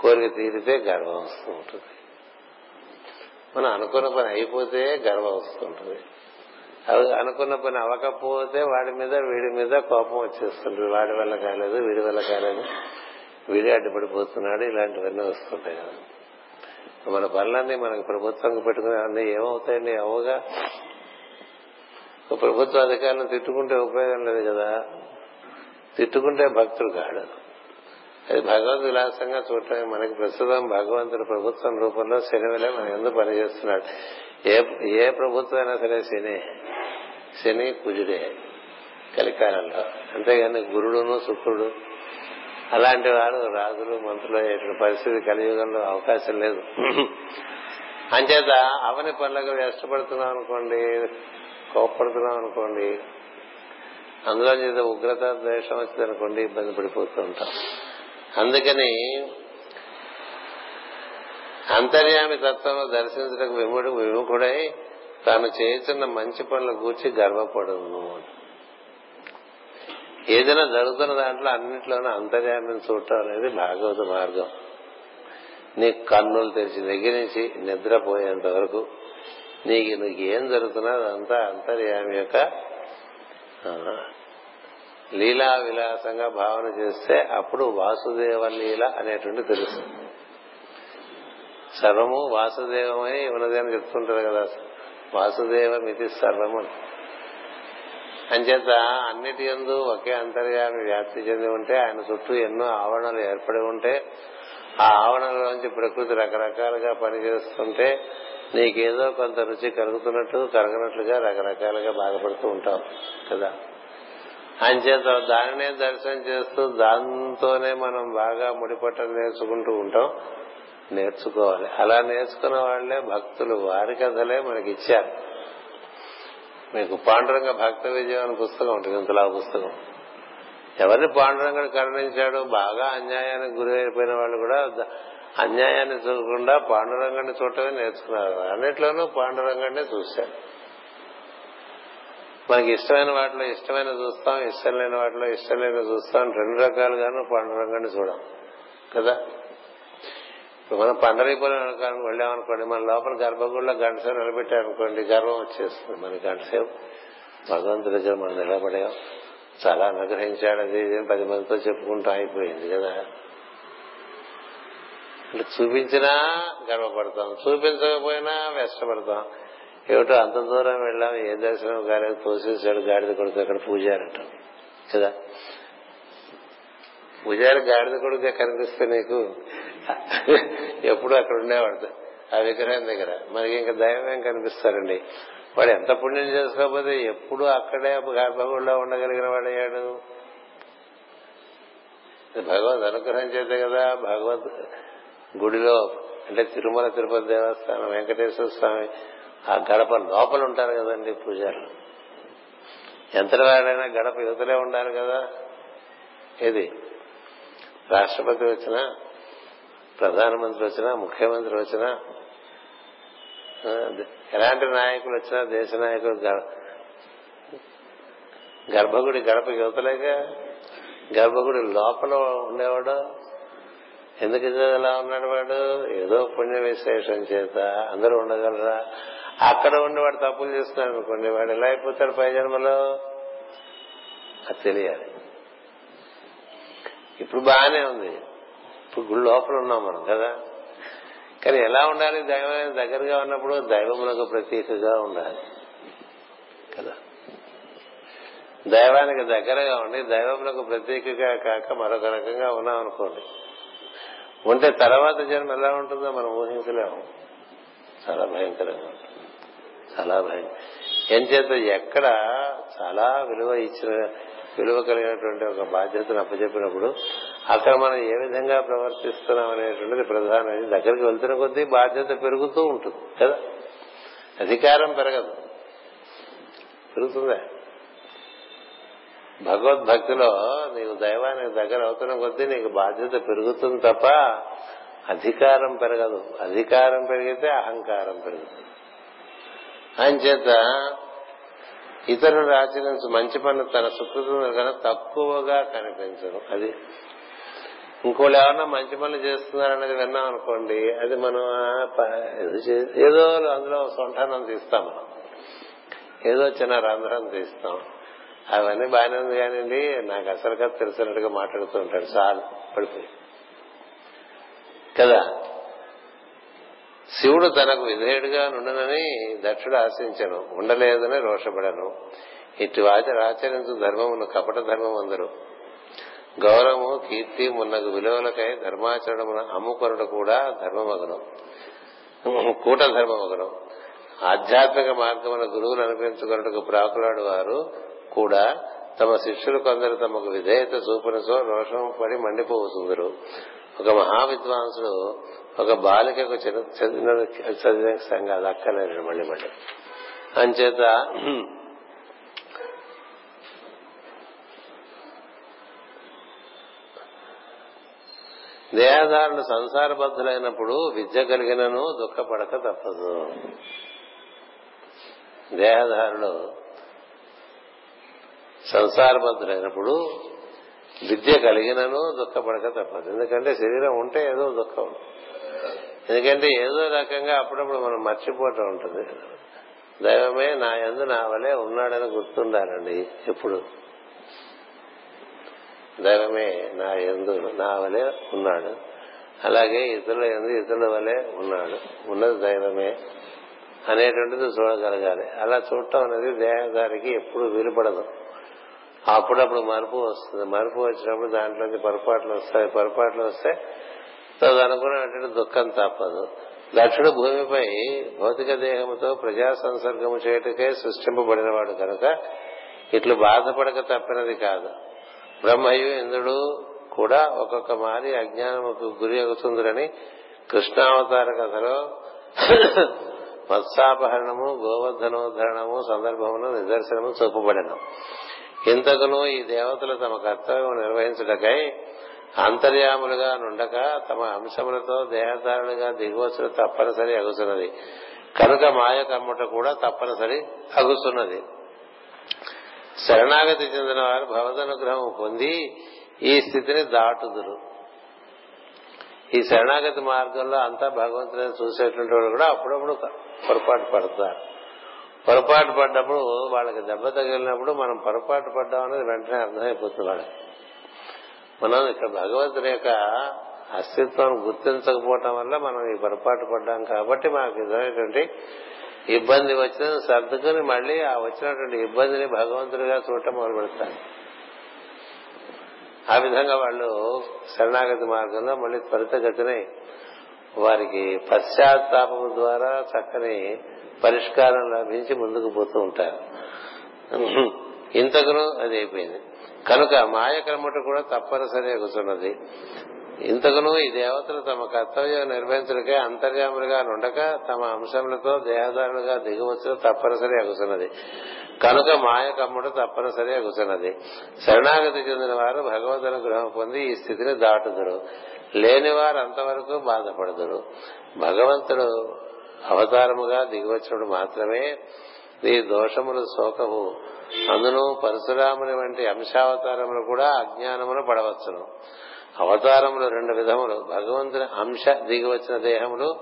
కోరిక తీరితే గర్వం వస్తూ ఉంటుంది. మనం అనుకున్న పని అయిపోతే గర్వం వస్తుంటుంది. అవి అనుకున్న పని అవ్వకపోతే వాడి మీద వీడి మీద కోపం వచ్చేస్తుంటుంది. వాడి వల్ల కాలేదు వీడి వల్ల కాలేదు. వీడి అడ్డుపడిపోతున్నాడు ఇలాంటివన్నీ వస్తుంటాయి కదా. మన పనులన్నీ మనకి ప్రభుత్వం పెట్టుకునే అన్ని ఏమవుతాయండి అవగా ప్రభుత్వ అధికారులను తిట్టుకుంటే ఉపయోగం లేదు కదా. తిట్టుకుంటే భక్తుడు కాడు అది భగవద్ విలాసంగా చూడటమే. మనకి ప్రస్తుతం భగవంతుడు ప్రభుత్వం రూపంలో శనివలే మన ఎందుకు పనిచేస్తున్నాడు. ఏ ఏ ప్రభుత్వం అయినా సరే శని శని కుజుడే కలికాలంలో. అంతేగాని గురుడును శుక్రుడు. అలాంటి వాడు రాజులు మంత్రులు అయ్యేటువంటి పరిస్థితి కలియుగంలో అవకాశం లేదు. అంచేత అవని పనులకు ఇష్టపడుతున్నాం అనుకోండి కోప్పడుతున్నాం అనుకోండి అందులో చేత ఉగ్రత ద్వేషం వచ్చింది అనుకోండి ఇబ్బంది పడిపోతూ ఉంటాం. అందుకని అంతర్యామి తత్వంలో దర్శించడం విముడు విముఖుడై తాను చేస్తున్న మంచి పనుల గూర్చి గర్వపడను. ఏదైనా జరుగుతున్న దాంట్లో అన్నింటిలోనూ అంతర్యామిని చూడటం అనేది భాగవత మార్గం. నీ కన్నులు తెరిచి దగ్గర నుంచి నిద్రపోయేంత వరకు నీకు నీకు ఏం జరుగుతున్నా అదంతా అంతర్యామి యొక్క లీలా విలాసంగా భావన చేస్తే అప్పుడు వాసుదేవ లీల అనేటువంటి తెలుస్తుంది. సర్వము వాసుదేవమై ఉన్నది అని చెప్తుంటారు కదా. వాసుదేవం ఇది సర్వము అంచేత అన్నిటి ఎందు ఒకే అంతర్యామి వ్యాప్తి చెంది ఉంటే ఆయన చుట్టూ ఎన్నో ఆవరణలు ఏర్పడి ఉంటే ఆ ఆవరణలోంచి ప్రకృతి రకరకాలుగా పనిచేస్తుంటే నీకేదో కొంత రుచి కలుగుతున్నట్టు కరగనట్లుగా రకరకాలుగా బాధపడుతూ ఉంటావు కదా. అంచేత దానినే దర్శనం చేస్తూ దాంతోనే మనం బాగా ముడిపట్టం నేర్చుకుంటూ ఉంటాం. నేర్చుకోవాలి. అలా నేర్చుకున్న వాళ్ళే భక్తులు. వారి కథలే మనకి ఇచ్చారు. మీకు పాండురంగ భక్త విజయం అనే పుస్తకం ఉంటుంది. ఇంతలా పుస్తకం. ఎవరిని పాండురంగుడు కరుణించాడు బాగా అన్యాయానికి గురి అయిపోయిన వాళ్ళు కూడా అన్యాయాన్ని చూడకుండా పాండురంగాన్ని చూడటమే నేర్చుకున్నారు. అన్నిట్లోనూ పాండురంగాన్ని చూశారు. మనకి ఇష్టమైన వాటిలో ఇష్టమైన చూస్తాం ఇష్టం లేని వాటిలో ఇష్టం లేని చూస్తాం. రెండు రకాలుగాను పాండురంగాన్ని చూడం. కదా? ఇప్పుడు మనం పండరీపురం వెళ్ళామనుకోండి మన లోపల గర్భగుడిలో గంట సేపు నిలబెట్టారనుకోండి గర్వం వచ్చేస్తుంది మన గంట సేపు భగవంతుడి దగ్గర మనం నిలబడాం. చాలా అనుగ్రహించాడు. అది ఇది పది మందితో చెప్పుకుంటూ అయిపోయింది కదా? అంటే చూపించినా గర్వపడతాం. చూపించకపోయినా వెష్టపడతాం ఏమిటో అంత దూరం వెళ్ళాం ఏ దర్శనం కాలేదు తోసేసాడు గాడిద కొడుకు అక్కడ పూజారంట. కదా? పూజారి గాడిద కొడుకు కనిపిస్తే నీకు ఎప్పుడు అక్కడ ఉండేవాడు. ఆ విగ్రహం దగ్గర. మనకి ఇంకా దైవం కనిపిస్తారండి? వాడు ఎంత పుణ్యం చేసుకోకపోతే ఎప్పుడు అక్కడే గర్భగుడిలో ఉండగలిగిన వాడయ్యాడు భగవద్ అనుగ్రహం చేతే కదా భగవద్ గుడిలో అంటే తిరుమల తిరుపతి దేవస్థానం వెంకటేశ్వర స్వామి ఆ గడప లోపల ఉంటారు కదండి పూజారులు. ఎంత వాడైనా గడప యువతలే ఉండాలి కదా. ఏది? రాష్ట్రపతి వచ్చినా ప్రధానమంత్రి వచ్చినా ముఖ్యమంత్రి వచ్చినా ఎలాంటి నాయకులు వచ్చినా దేశ నాయకులు గర్భగుడి గడప యువతలేగా గర్భగుడి లోపల ఉండేవాడు? ఎందుకు ఎలా ఉన్నాడు వాడు? ఏదో పుణ్య విశేషం చేత అందరూ ఉండగలరా? అక్కడ ఉండి వాడు తప్పులు చేస్తున్నాడు అనుకోండి వాడు ఎలా అయిపోతాడు పై జన్మలో? అది తెలియాలి. ఇప్పుడు బాగానే ఉంది. ఇప్పుడు గుడి లోపల ఉన్నాం మనం కదా? కానీ ఎలా ఉండాలి? దైవం దగ్గరగా ఉన్నప్పుడు దైవములకు ప్రతీకగా ఉండాలి కదా? దైవానికి దగ్గరగా ఉండి దైవములకు ప్రతీకగా కాక మరొక రకంగా ఉన్నాం అనుకోండి. ఉంటే తర్వాత జన్మ ఎలా ఉంటుందో మనం ఊహించలేము. చాలా భయంకరంగా ఉంటుంది. చాలా భయం. ఏం చేత ఎక్కడ చాలా విలువ ఇచ్చిన విలువ కలిగినటువంటి ఒక బాధ్యతను అప్పచెప్పినప్పుడు అక్కడ మనం ఏ విధంగా ప్రవర్తిస్తున్నాం అనేటువంటిది ప్రధానమైనది. దగ్గరికి వెళ్తున్న కొద్దీ బాధ్యత పెరుగుతూ ఉంటుంది కదా? అధికారం పెరగదు. పెరుగుతుందా? భగవద్భక్తిలో నీకు దైవానికి దగ్గర అవుతున్న కొద్దీ నీకు బాధ్యత పెరుగుతుంది తప్ప అధికారం పెరగదు. అధికారం పెరిగితే అహంకారం పెరుగుతుంది. ఆయన చేత ఇతరులు ఆచరించు మంచి పనులు తన సుకృతం కన్నా తక్కువగా కనిపించడం అది ఇంకోళ్ళు ఎవరన్నా మంచి పనులు చేస్తున్నారనేది విన్నాం అనుకోండి అది మనం ఏదో అందులో సొంఠానం తీస్తాం మనం. ఏదో చిన్న రంధ్రం తీస్తాం. అవన్నీ బాగానే ఉంది కానివ్వండి నాకు అసలుగా తెలిసినట్టుగా మాట్లాడుతూ ఉంటాడు. చాలు పడిపోయి. కదా? శివుడు తనకు విధేయుడిగా నుండనని దక్షుడు ఆశించను. ఉండలేదని రోషపడను. ఇటు ఆచరించు ధర్మమును కపట ధర్మం అందరు గౌరవము కీర్తి మున్నగు విలువలకై ధర్మాచరణమున అమ్ముకొనడు కూడా ధర్మమగనం. కూట ధర్మమగనం. ఆధ్యాత్మిక మార్గమున గురువులు అనిపించుకున్నట్టుకు ప్రాకులాడు వారు కూడా తమ శిష్యులు కొందరు తమకు విధేయత చూపునసో రోషం పడి మండిపోతుందరు ఒక మహావిద్వాంసుడు ఒక బాలికకు చదివిన చదివిన సంఘాలు అక్కర్లేదు మళ్ళీ మళ్ళీ. అంచేత దేహదారులు సంసారబద్ధులైనప్పుడు విద్య కలిగినను దుఃఖపడక తప్పదు. దేహదారులు సంసారబద్ధులైనప్పుడు విద్య కలిగినను దుఃఖపడక తప్పదు. ఎందుకంటే శరీరం ఉంటే ఏదో దుఃఖం. ఎందుకంటే ఏదో రకంగా అప్పుడప్పుడు మనం మర్చిపోవటం ఉంటుంది. దైవమే నా ఎందు నా వలే ఉన్నాడని గుర్తుండాలండి ఎప్పుడు. దైవమే నా ఎందు నా వలే ఉన్నాడు. అలాగే ఇతరుల ఎందు ఇతరుల వలే ఉన్నాడు. ఉన్నది దైవమే అనేటువంటిది చూడగలగాలి. అలా చూడటం అనేది దేహదారికి ఎప్పుడు వీలుపడదు. అప్పుడప్పుడు మరుపు వస్తుంది. మరుపు వచ్చినప్పుడు దాంట్లోంచి పొరపాట్లు వస్తాయి. పొరపాట్లు వస్తే తదనుకున్నటువంటి దుఃఖం తప్పదు. దక్షుడు భూమిపై భౌతిక దేహముతో ప్రజా సంసర్గము చేయటకే సృష్టింపబడినవాడు కనుక ఇట్లు బాధపడక తప్పినది కాదు. బ్రహ్మయు ఇంద్రుడు కూడా ఒక్కొక్క మారి అజ్ఞానముకు గురి అవుతుందని కృష్ణావతార కథలో మత్సాపహరణము గోవర్ధనోద్ధరణము సందర్భమును నిదర్శనము చూపబడిన. ఇంతకును ఈ దేవతలు తమ కర్తవ్యం నిర్వహించటకై అంతర్యాములుగా నుండక తమ అంశములతో దేహదారులుగా దిగువచ్చులు తప్పనిసరి అగుతున్నది కనుక మాయ కమ్ముట కూడా తప్పనిసరి అగుతున్నది శరణాగతి చెందిన వారు భగవదనుగ్రహం పొంది ఈ స్థితిని దాటుదురు. ఈ శరణాగతి మార్గంలో అంతా భగవంతుని చూసేటువంటి వాళ్ళు కూడా అప్పుడప్పుడు పొరపాటు పడతారు. పొరపాటు పడ్డప్పుడు వాళ్ళకి దెబ్బ తగిలినప్పుడు మనం పొరపాటు పడ్డాం అనేది వెంటనే అర్థమైపోతుంది వాళ్ళకి. మనం ఇక్కడ భగవంతుని యొక్క అస్తిత్వాన్ని గుర్తించకపోవటం వల్ల మనం ఈ పొరపాటు పడ్డాం కాబట్టి మనకు ఎదురైనటువంటి ఇబ్బంది వచ్చిన సర్దుకుని మళ్ళీ ఆ వచ్చినటువంటి ఇబ్బందిని భగవంతుడిగా చూడటం మొదలు పెడతారు ఆ విధంగా వాళ్ళు శరణాగతి మార్గంలో మళ్ళీ త్వరితగతిని వారికి పశ్చాత్తాపం ద్వారా చక్కని పరిష్కారం లభించి ముందుకు పోతూ ఉంటారు. ఇంతకును అది అయిపోయింది. కనుక మాయ క్రమట కూడా తప్పనిసరి కూర్చున్నది. ఇంతకును ఈ దేవతలు తమ కర్తవ్యం నిర్వహించడకే అంతర్యాములుగా నుండక తమ అంశములతో దేహదారులుగా దిగవచ్చు తప్పనిసరి అగుతున్నది కనుక మాయ కమ్ముడు తప్పనిసరి అగుతున్నది శరణాగతి చెందిన వారు భగవద్ అనుగ్రహం పొంది ఈ స్థితిని దాటుదురు. లేని వారు అంతవరకు బాధపడదురు. భగవంతుడు అవతారముగా దిగివచ్చినప్పుడు మాత్రమే ఈ దోషములు శోకము అందును పరశురాముని వంటి అంశావతారములు కూడా అజ్ఞానమును పడవచ్చును. అవతారములు రెండు విధములు. భగవంతుని అంశ దిగివచ్చిన దేహములు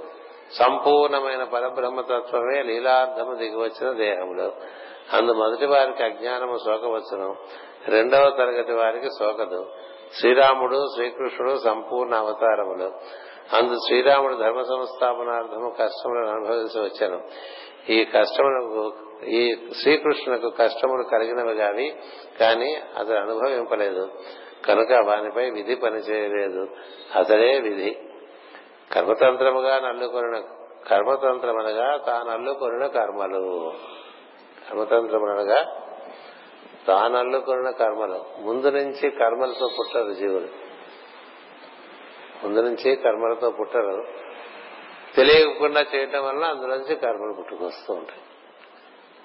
సంపూర్ణమైన పరబ్రహ్మతత్వమే లీలార్థము దిగివచ్చిన దేహములు. అందు మొదటి వారికి అజ్ఞానము శోకవచ్చును రెండవ తరగతి వారికి శోకదు శ్రీరాముడు శ్రీకృష్ణుడు సంపూర్ణ అవతారములు. అందు శ్రీరాముడు ధర్మ సంస్థాపనార్థము కష్టములను అనుభవించి వచ్చాను. ఈ కష్టములకు ఈ శ్రీకృష్ణులకు కష్టములు కలిగినవి కావి కానీ అతడు అనుభవింపలేదు. కనుక వానిపై విధి పనిచేయలేదు. అతడే విధి. కర్మతంత్రముగా నల్లుకొనిన కర్మతంత్రమనగా తాను అల్లుకొనిన కర్మలు. కర్మతంత్రమనగా తాను అల్లుకొనిన కర్మలు. ముందు నుంచి కర్మలతో పుట్టరు జీవులు. ముందు నుంచి కర్మలతో పుట్టరు. తెలియకుండా చేయటం వల్ల అందులోంచి కర్మలు పుట్టుకొస్తూ ఉంటాయి.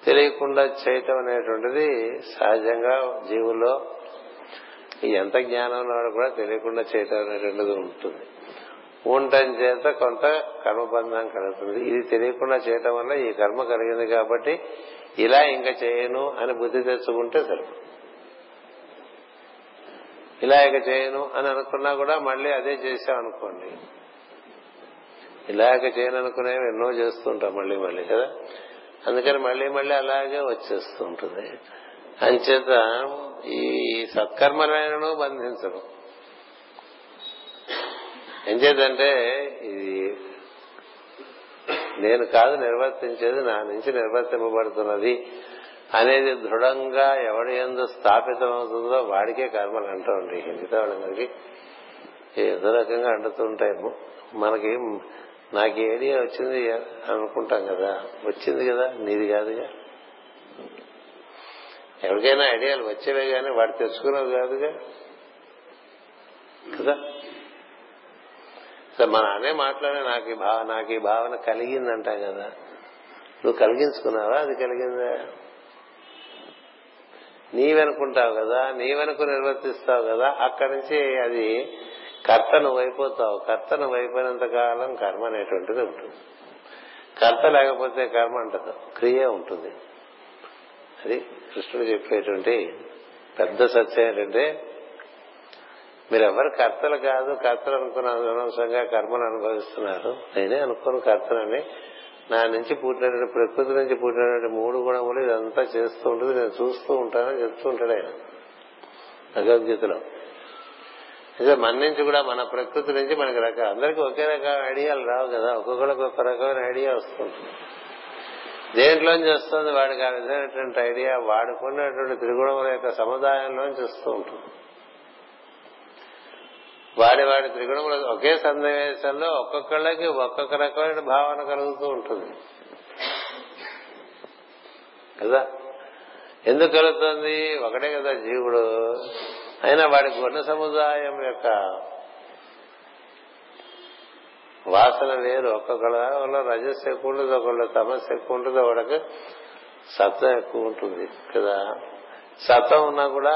తెలియకుండా చేయటం అనేటువంటిది సహజంగా జీవుల్లో ఎంత జ్ఞానం ఉన్నవాడు కూడా తెలియకుండా చేయటం అనేటువంటిది ఉంటుంది. ఉండటం చేత కొంత కర్మబంధం కలుగుతుంది. ఇది తెలియకుండా చేయటం వల్ల ఈ కర్మ కలిగింది కాబట్టి ఇలా ఇంకా చేయను అని బుద్ధి తెచ్చుకుంటే సరిపడు ఇలా ఇక చేయను అని అనుకున్నా కూడా మళ్ళీ అదే చేసామనుకోండి ఇలాగ చేయను అనుకునేవి ఎన్నో చేస్తుంటాం మళ్ళీ మళ్ళీ కదా? అందుకని మళ్ళీ మళ్ళీ అలాగే వచ్చేస్తూ ఉంటుంది. అంచేత ఈ సత్కర్మలను బంధించడం. ఎంచేతంటే ఇది నేను కాదు నిర్వర్తించేది నా నుంచి నిర్వర్తింపబడుతున్నది అనేది దృఢంగా ఎవడి ఎందు స్థాపితమవుతుందో వాడికే కర్మలు అంటూ ఉంటాయి. మిగతా వాళ్ళందరికీ ఏదో రకంగా అంటుతుంటాయి మనకి నాకు ఐడియా వచ్చింది అనుకుంటాం కదా. వచ్చింది కదా నీది కాదుగా. ఎవరికైనా ఐడియాలు వచ్చేవే కానీ వాడు తెచ్చుకునేవి కాదుగా. కదా? మన అనే మాట్లాడే నాకు ఈ భావ నాకు ఈ భావన కలిగిందంటాం కదా. నువ్వు కలిగించుకున్నావా? అది కలిగిందా? నీవనుకుంటావు కదా నీవనుకు నిర్వర్తిస్తావు కదా. అక్కడి నుంచి అది కర్త నువ్వైపోతావు కర్త నువ్వైపోయినంత కాలం కర్మ అనేటువంటిది ఉంటుంది. కర్త లేకపోతే కర్మ అంటదు. క్రియ ఉంటుంది. అది కృష్ణుడు చెప్పేటువంటి పెద్ద సత్యం ఏంటంటే మీరెవరు కర్తలు కాదు కర్తలు అనుకున్న అనవసరంగా కర్మను అనుభవిస్తున్నారు. నేనే అనుకోను కర్తనని. నా నుంచి పుట్టినటువంటి ప్రకృతి నుంచి పుట్టినటువంటి మూడు గుణములు ఇదంతా చేస్తూ ఉంటుంది. నేను చూస్తూ ఉంటానని చెప్తూ ఉంటాడు ఆయన భగవద్గీతలో. మన నుంచి కూడా మన ప్రకృతి నుంచి మనకి రకాల అందరికీ ఒకే రకమైన ఐడియాలు రావు కదా. ఒక్కొక్కరికి ఒక రకమైన ఐడియా వస్తుంటుంది దేంట్లోంచి వస్తుంది? వాడికి ఆ విధమైనటువంటి ఐడియా వాడుకున్నటువంటి త్రిగుణముల యొక్క సముదాయంలోంచి వస్తూ ఉంటుంది. వాడి వాడి త్రిగుణముల ఒకే సన్నివేశంలో ఒక్కొక్కళ్ళకి ఒక్కొక్క రకమైన భావన కలుగుతూ ఉంటుంది. కదా? ఎందుకు కలుగుతుంది? ఒకటే కదా జీవుడు. అయినా వాడి గుణ సముదాయం యొక్క వాసన వేరు. ఒక్కొక్కళ్ళ రజస్ ఎక్కువ ఉంటుంది ఒకళ్ళు తమస్సు ఎక్కువ ఉంటుంది ఒకళ్ళకి సత్వం ఎక్కువ ఉంటుంది కదా. సత్వం ఉన్నా కూడా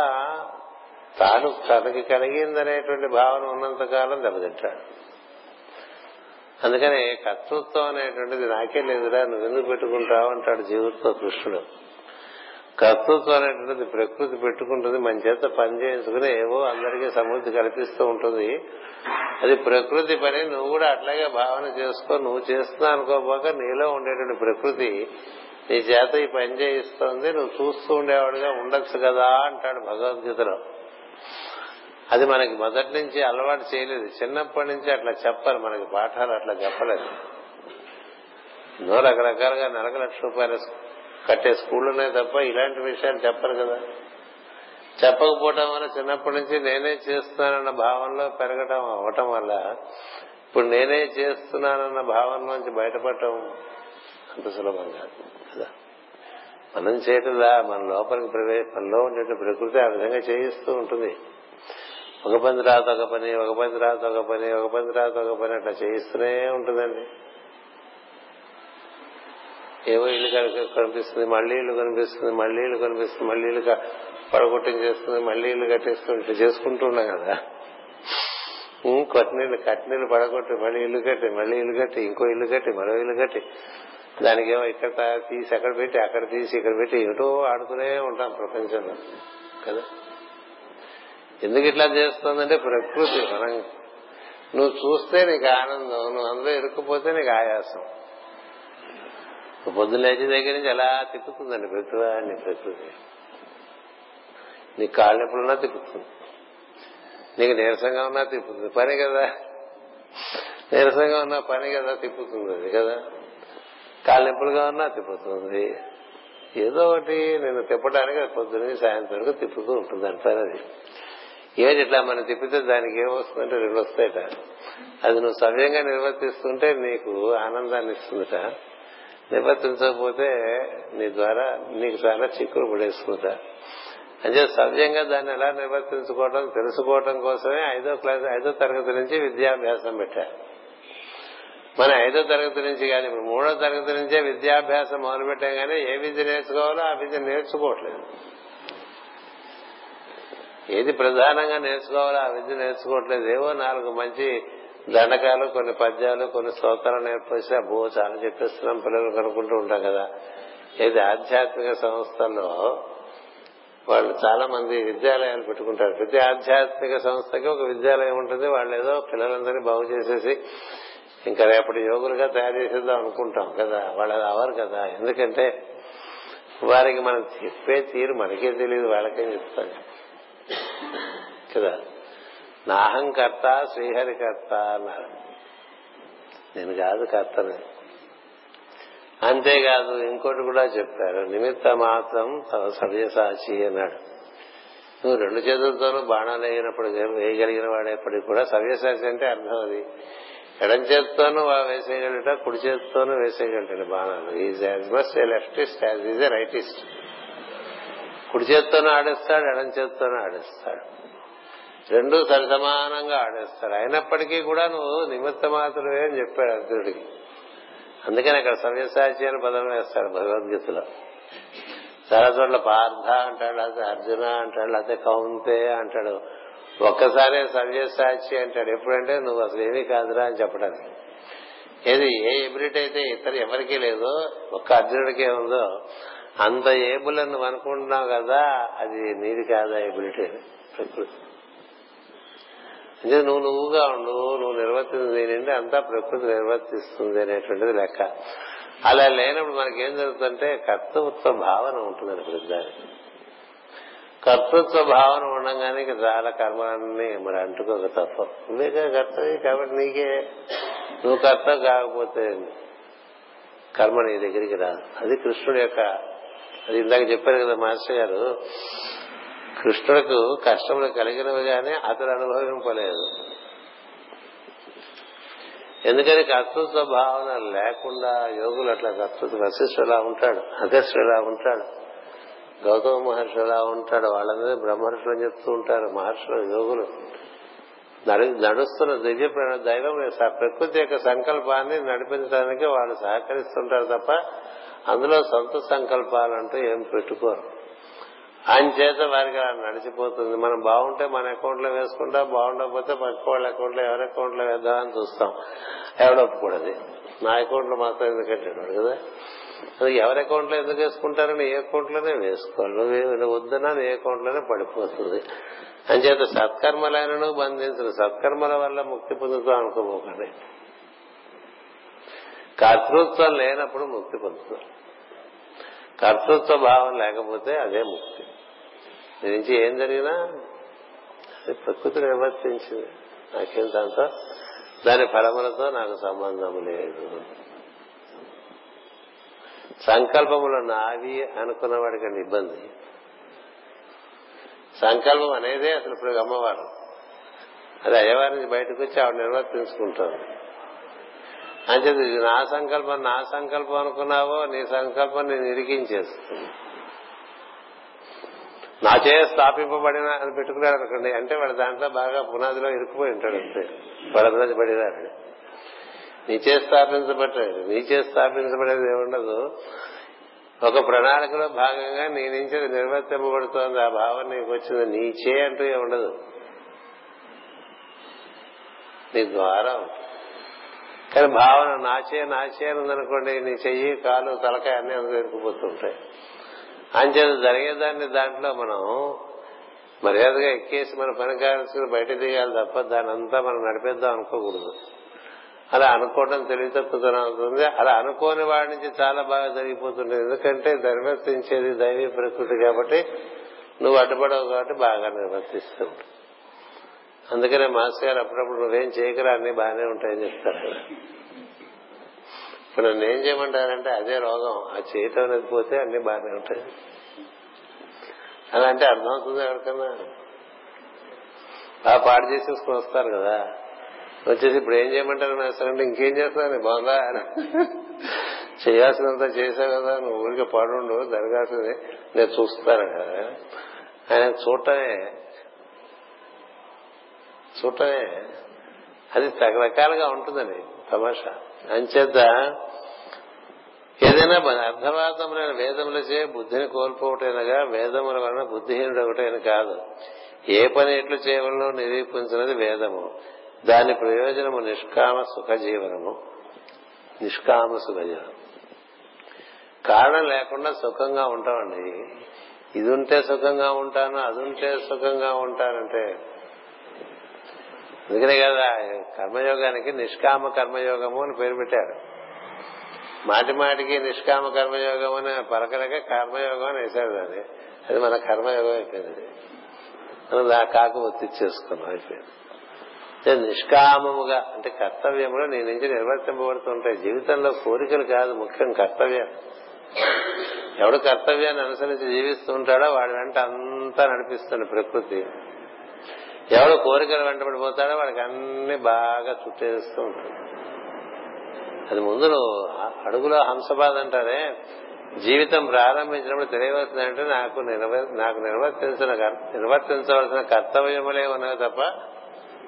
తాను తనకి కలిగిందనేటువంటి భావన ఉన్నంత కాలం దెబ్బతింటాడు. అందుకనే కర్తృత్వం అనేటువంటిది నాకే లేదురా నువ్వు ఎందుకు పెట్టుకుంటావు అంటాడు జీవితంలో కృష్ణుడు. కర్తృత్వం అనేటువంటిది ప్రకృతి పెట్టుకుంటుంది మన చేత పని చేయించుకుని ఏవో అందరికీ సమృద్ధి కల్పిస్తూ ఉంటుంది. అది ప్రకృతి పని నువ్వు కూడా అట్లాగే భావన చేసుకో నువ్వు చేస్తున్నా అనుకోపోక నీలో ఉండేటువంటి ప్రకృతి నీ చేత ఈ పని చేయిస్తోంది నువ్వు చూస్తూ ఉండేవాడుగా ఉండొచ్చు కదా అంటాడు భగవద్గీతలో. అది మనకి మొదటి నుంచి అలవాటు చేయలేదు. చిన్నప్పటి నుంచి అట్లా చెప్పాలి మనకి పాఠాలు అట్లా చెప్పలేదు. ఎన్నో రకరకాలుగా నరక లక్ష రూపాయలు కట్టే స్కూళ్ళనే తప్ప ఇలాంటి విషయాలు చెప్పరు కదా. చెప్పకపోవటం వల్ల చిన్నప్పటి నుంచి నేనే చేస్తున్నానన్న భావనలో పెరగటం అవటం వల్ల ఇప్పుడు నేనే చేస్తున్నానన్న భావనలోంచి బయటపడటం అంత సులభం కాదు కదా. మనం చేయటంలా మన లోపలికి ప్రవేశ మనలో ఉండే ప్రకృతి ఆ విధంగా చేయిస్తూ ఉంటుంది. ఒక పని రాత ఒక పని ఒక పని తర్వాత ఒక పని ఒక పని తర్వాత ఒక పని అట్లా చేయిస్తూనే ఉంటుందండి. ఏవో ఇల్లు కనిపిస్తుంది మళ్ళీ ఇల్లు కనిపిస్తుంది మళ్ళీ ఇల్లు కనిపిస్తుంది మళ్ళీ ఇల్లు పడగొట్టించేస్తుంది మళ్ళీ ఇల్లు కట్టేసుకుని ఇట్లా చేసుకుంటూ ఉన్నాం కదా కొట్టినీళ్ళు కట్టినీళ్ళు పడగొట్టి మళ్ళీ ఇల్లు కట్టి మళ్ళీ ఇల్లు కట్టి ఇంకో ఇల్లు కట్టి మరో ఇల్లు కట్టి. దానికేమో ఇక్కడ తీసి అక్కడ పెట్టి అక్కడ తీసి ఇక్కడ పెట్టి ఏటో ఆడుతూనే ఉంటాం ప్రపంచంలో కదా. ఎందుకు ఇట్లా చేస్తుందంటే ప్రకృతి మనం నువ్వు చూస్తే నీకు ఆనందం నువ్వు అందులో ఇరుక్కుపోతే నీకు ఆయాసం. పొద్దున్న లేచి దగ్గర నుంచి ఎలా తిప్పుతుందండి? ప్రతివాడిని ప్రకృతి నీకు కాళ్ళు ఎప్పుడున్నా తిప్పుతుంది. నీకు నీరసంగా ఉన్నా తిప్పుతుంది. పని కదా. నీరసంగా ఉన్నా పని కదా తిప్పుతుంది అది కదా. కాళ్ళు నొప్పులుగా ఉన్నా తిప్పుతుంది. ఏదో ఒకటి నేను తిప్పడానికి పొద్దున సాయంత్రం వరకు తిప్పుతూ ఉంటుంది అంటారు అది ఏది ఇట్లా మనం తిప్పితే దానికి ఏమొస్తుందంటే రెండు వస్తాయట. అది నువ్వు సవ్యంగా నిర్వర్తిస్తుంటే నీకు ఆనందాన్ని ఇస్తుందట. నివర్తించకపోతే నీ ద్వారా నీకు చాలా చిక్కులు పడేసుకుంటా. అంటే సవ్యంగా దాన్ని ఎలా నివర్తించుకోవటం తెలుసుకోవడం కోసమే ఐదో క్లాస్ ఐదో తరగతి నుంచి విద్యాభ్యాసం పెట్టారు మన ఐదో తరగతి నుంచి కానీ ఇప్పుడు మూడో తరగతి నుంచే విద్యాభ్యాసం మొదలు పెట్టాం కానీ ఏ విద్య నేర్చుకోవాలో ఆ విద్య నేర్చుకోవట్లేదు. ఏది ప్రధానంగా నేర్చుకోవాలో ఆ విద్య నేర్చుకోవట్లేదు. ఏవో నాలుగు మంచి దండకాలు కొన్ని పద్యాలు కొన్ని స్తోత్రాలు నేర్పేసి అబ్బో చాలా చెప్పేస్తున్నాం పిల్లలు కనుక్కుంటూ ఉంటాం కదా. ఇది ఆధ్యాత్మిక సంస్థల్లో వాళ్ళు చాలా మంది విద్యాలయాలు పెట్టుకుంటారు. ప్రతి ఆధ్యాత్మిక సంస్థకి ఒక విద్యాలయం ఉంటుంది. వాళ్ళు ఏదో పిల్లలందరినీ బాగు చేసేసి ఇంకా రేపటి యోగులుగా తయారు చేసేద్దాం అనుకుంటాం కదా. వాళ్ళు అది అవరు కదా. ఎందుకంటే వారికి మనం చెప్పే తీరు మనకే తెలియదు వాళ్ళకేం చెప్తాం కదా. నాహం కర్థ శ్రీహరి శ్రీహరికర్త అన్నారు. నేను కాదు కర్తని. అంతేకాదు ఇంకోటి కూడా చెప్పారు. నిమిత్త మాత్రం తన సవ్యసాచి అన్నాడు. నువ్వు రెండు చేతులతోనూ బాణాలు వేయనప్పుడు వేయగలిగిన వాడేప్పటికి కూడా సవ్యసాచి అంటే అర్థం అది. ఎడం చేతితోనూ వేసేయగలట కుడి చేతితోనూ వేసేయగలటాడు బాణాలు. Is as must a leftist as is a rightist కుడి చేతితోనూ ఆడేస్తాడు ఎడం చేత్తోనూ ఆడేస్తాడు. రెండు సరిసమానంగా ఆడేస్తారు అయినప్పటికీ కూడా నువ్వు నిమిత్త మాత్రమే అని చెప్పాడు అర్జునుడికి. అందుకని అక్కడ సవ్యసాచి అని పదం వేస్తాడు భగవద్గీతలో. చాలా చోట్ల పార్థ అంటాడు లేకపోతే అర్జున అంటాడు లేకపోతే కౌంతే అంటాడు. ఒక్కసారే సవ్యసాచి అంటాడు. ఎప్పుడంటే నువ్వు అసలు ఏమీ కాదురా అని చెప్పడానికి. ఏది ఏ ఎబిలిటీ అయితే ఇతర ఎవరికీ లేదో ఒక్క అర్జునుడికే ఉందో అంత ఏబుల్ అని నువ్వు అనుకుంటున్నావు కదా అది నీది కాదా ఎబిలిటీ ప్రకృతి. అంటే నువ్వు నువ్వుగా ఉండు నువ్వు నిర్వర్తించింది అంతా ప్రకృతి నిర్వర్తిస్తుంది అనేటువంటిది లెక్క. అలా లేనప్పుడు మనకేం జరుగుతుందంటే కర్తృత్వ భావన ఉంటుందని ప్రతిదానికి. కర్తృత్వ భావన ఉండగానే ఇక చాలా కర్మలన్నీ మరి అంటుకోక తప్ప నువ్వేగా కర్తవి కాబట్టి నీకే. నువ్వు కర్త కాకపోతే కర్మ నీ దగ్గరికి రాదు. అది కృష్ణుడి యొక్క అది ఇందాక చెప్పారు కదా మాస్టర్ గారు కృష్ణుడికి కష్టములు కలిగినవి కానీ అతడు అనుభవింపలేదు. ఎందుకని కర్తృత్వ భావన లేకుండా యోగులు అట్లా కర్తృత్వ వశిష్ఠుడు ఎలా ఉంటాడు అగస్టుడు ఎలా ఉంటాడు గౌతమ మహర్షి ఎలా ఉంటాడు వాళ్ళందరూ బ్రహ్మర్షులు అని చెప్తూ ఉంటారు మహర్షులు యోగులు. నడుస్తున్న దివ్య దైవం ప్రకృతి యొక్క సంకల్పాన్ని నడిపించడానికి వాళ్ళు సహకరిస్తుంటారు తప్ప అందులో సొంత సంకల్పాలంటూ ఏం పెట్టుకోరు. అంచేత చేత వారికి అలా నడిచిపోతుంది. మనం బాగుంటే మన అకౌంట్లో వేసుకుంటాం బాగుండకపోతే పక్క వాళ్ళ అకౌంట్లో ఎవరి అకౌంట్లో వేద్దామని చూస్తాం. ఎవడొప్పుకూడదు నా అకౌంట్లో మాత్రం ఎందుకు కదా? అది ఎవరి అకౌంట్లో ఎందుకు వేసుకుంటారని ఏ అకౌంట్లోనే వేసుకోవాలి. నువ్వు వద్దన్నా నీ అకౌంట్లోనే పడిపోతుంది. అంచేత సత్కర్మలైనను బంధించిన సత్కర్మల వల్ల ముక్తి పొందుతాం అనుకోబోకండి. కర్తృత్వం లేనప్పుడు ముక్తి పొందుతాం. కర్తృత్వ భావం లేకపోతే అదే ముక్తి. నుంచి ఏం జరిగినా అది ప్రకృతి నిర్వర్తించింది. నాకేం దాంతో దాని ఫలములతో నాకు సంబంధం లేదు. సంకల్పములు నావి అనుకున్న వాడికండి ఇబ్బంది. సంకల్పం అనేదే అసలు ఇప్పుడు అమ్మవారు అది అయ్యవారి నుంచి బయటకు వచ్చి ఆవిడ నిర్వర్తించుకుంటారు అంచేది నా సంకల్పం నా సంకల్పం అనుకున్నావో నీ సంకల్పం నేను ఇరికించేస్తుంది నా చే స్థాపింపబడిన అని పెట్టుకున్నాడు అనుకోండి అంటే వాడు దాంట్లో బాగా పునాదిలో ఇరుక్కుపోయి ఉంటాడు అంతే. వాడు పడినాడు నీచే స్థాపించబడ్డాడు. నీచే స్థాపించబడేది ఏముండదు. ఒక ప్రణాళికలో భాగంగా నీ నుంచి అది నిర్వర్తింపబడుతోంది. ఆ భావం నీకు వచ్చింది. నీ చే అంటూ ఉండదు. నీ ద్వారా. కానీ భావన నాచే నాచే అని ఉందనుకోండి నీ చెయ్యి కాలు తలకాయ అన్ని అందులో ఇరుక్కుపోతుంటాయి. అంచేత జరిగేదాన్ని దాంట్లో మనం మర్యాదగా ఎక్కేసి మన పని కావాల్సిన బయట దిగాలి తప్ప దాని అంతా మనం నడిపేద్దాం అనుకోకూడదు. అలా అనుకోవడం తెలివి తక్కువ అవుతుంది. అలా అనుకోని వాడి నుంచి చాలా బాగా జరిగిపోతుంది ఎందుకంటే నిర్వర్తించేది దైవీ ప్రకృతి కాబట్టి నువ్వు అడ్డుపడవు కాబట్టి బాగా నిర్వర్తిస్తూ అందుకనే మాస్టర్ గారు అప్పుడప్పుడు నువ్వేం చేయకరా అన్ని బాగానే ఉంటాయని చెప్తారు ఇప్పుడు నన్ను ఏం చేయమంటారంటే అదే రోగం. ఆ చేయటం అనేది పోతే అన్ని బాగానే ఉంటాయి. అలా అంటే అర్థమవుతుంది ఎవరికన్నా? ఆ పాడు చేసేసుకుని వస్తారు కదా. వచ్చేసి ఇప్పుడు ఏం చేయమంటారు మాస్టర్ అంటే ఇంకేం చేస్తాను బాగుందా చేయాల్సినంత చేసావు కదా నువ్వు ఊరికే పడుండు జరగాల్సింది. నేను చూస్తాను కదా. ఆయన చూడటమే చూడటమే. అది రకరకాలుగా ఉంటుందని తమాషా. అంచేత ఏదైనా అర్థవాదములైన వేదములచే బుద్ధిని కోల్పోవటైనగా వేదముల వలన బుద్ధిహీనుడు ఒకటైన కాదు. ఏ పని ఎట్లు చేయవలనో నిరూపించినది వేదము. దాని ప్రయోజనము నిష్కామ సుఖ జీవనము నిష్కామ సుఖ జీవనం కారణం లేకుండా సుఖంగా ఉంటామండి. ఇది ఉంటే సుఖంగా ఉంటాను అది ఉంటే సుఖంగా ఉంటానంటే అందుకనే కదా కర్మయోగానికి నిష్కామ కర్మయోగము అని పేరు పెట్టారు. మాటి మాటికి నిష్కామ కర్మయోగం అని పలకలక కర్మయోగం అని వేశారు దాన్ని. అది మన కర్మయోగం అయిపోయింది. మనం ఆ కాకు ఒత్తిచ్చేసుకున్నాం అయిపోయింది. నిష్కామముగా అంటే కర్తవ్యములు నీ నుంచి నిర్వర్తింపబడుతుంటాయి. జీవితంలో కోరికలు కాదు ముఖ్యం కర్తవ్యం. ఎవడు కర్తవ్యాన్ని అనుసరించి జీవిస్తూ ఉంటాడో వాడి వెంట అంతా నడిపిస్తుంది ప్రకృతి. ఎవడు కోరికలు వెంటబడిపోతాడో వాడికి అన్ని బాగా చుట్టేస్తూ ఉంటుంది అది ముందు అడుగులో హంసబాధ అంటారే జీవితం ప్రారంభించినప్పుడు తెలియవలసిందంటే నాకు నాకు నిర్వర్తించిన నిర్వర్తించవలసిన కర్తవ్యములే ఉన్నాయి తప్ప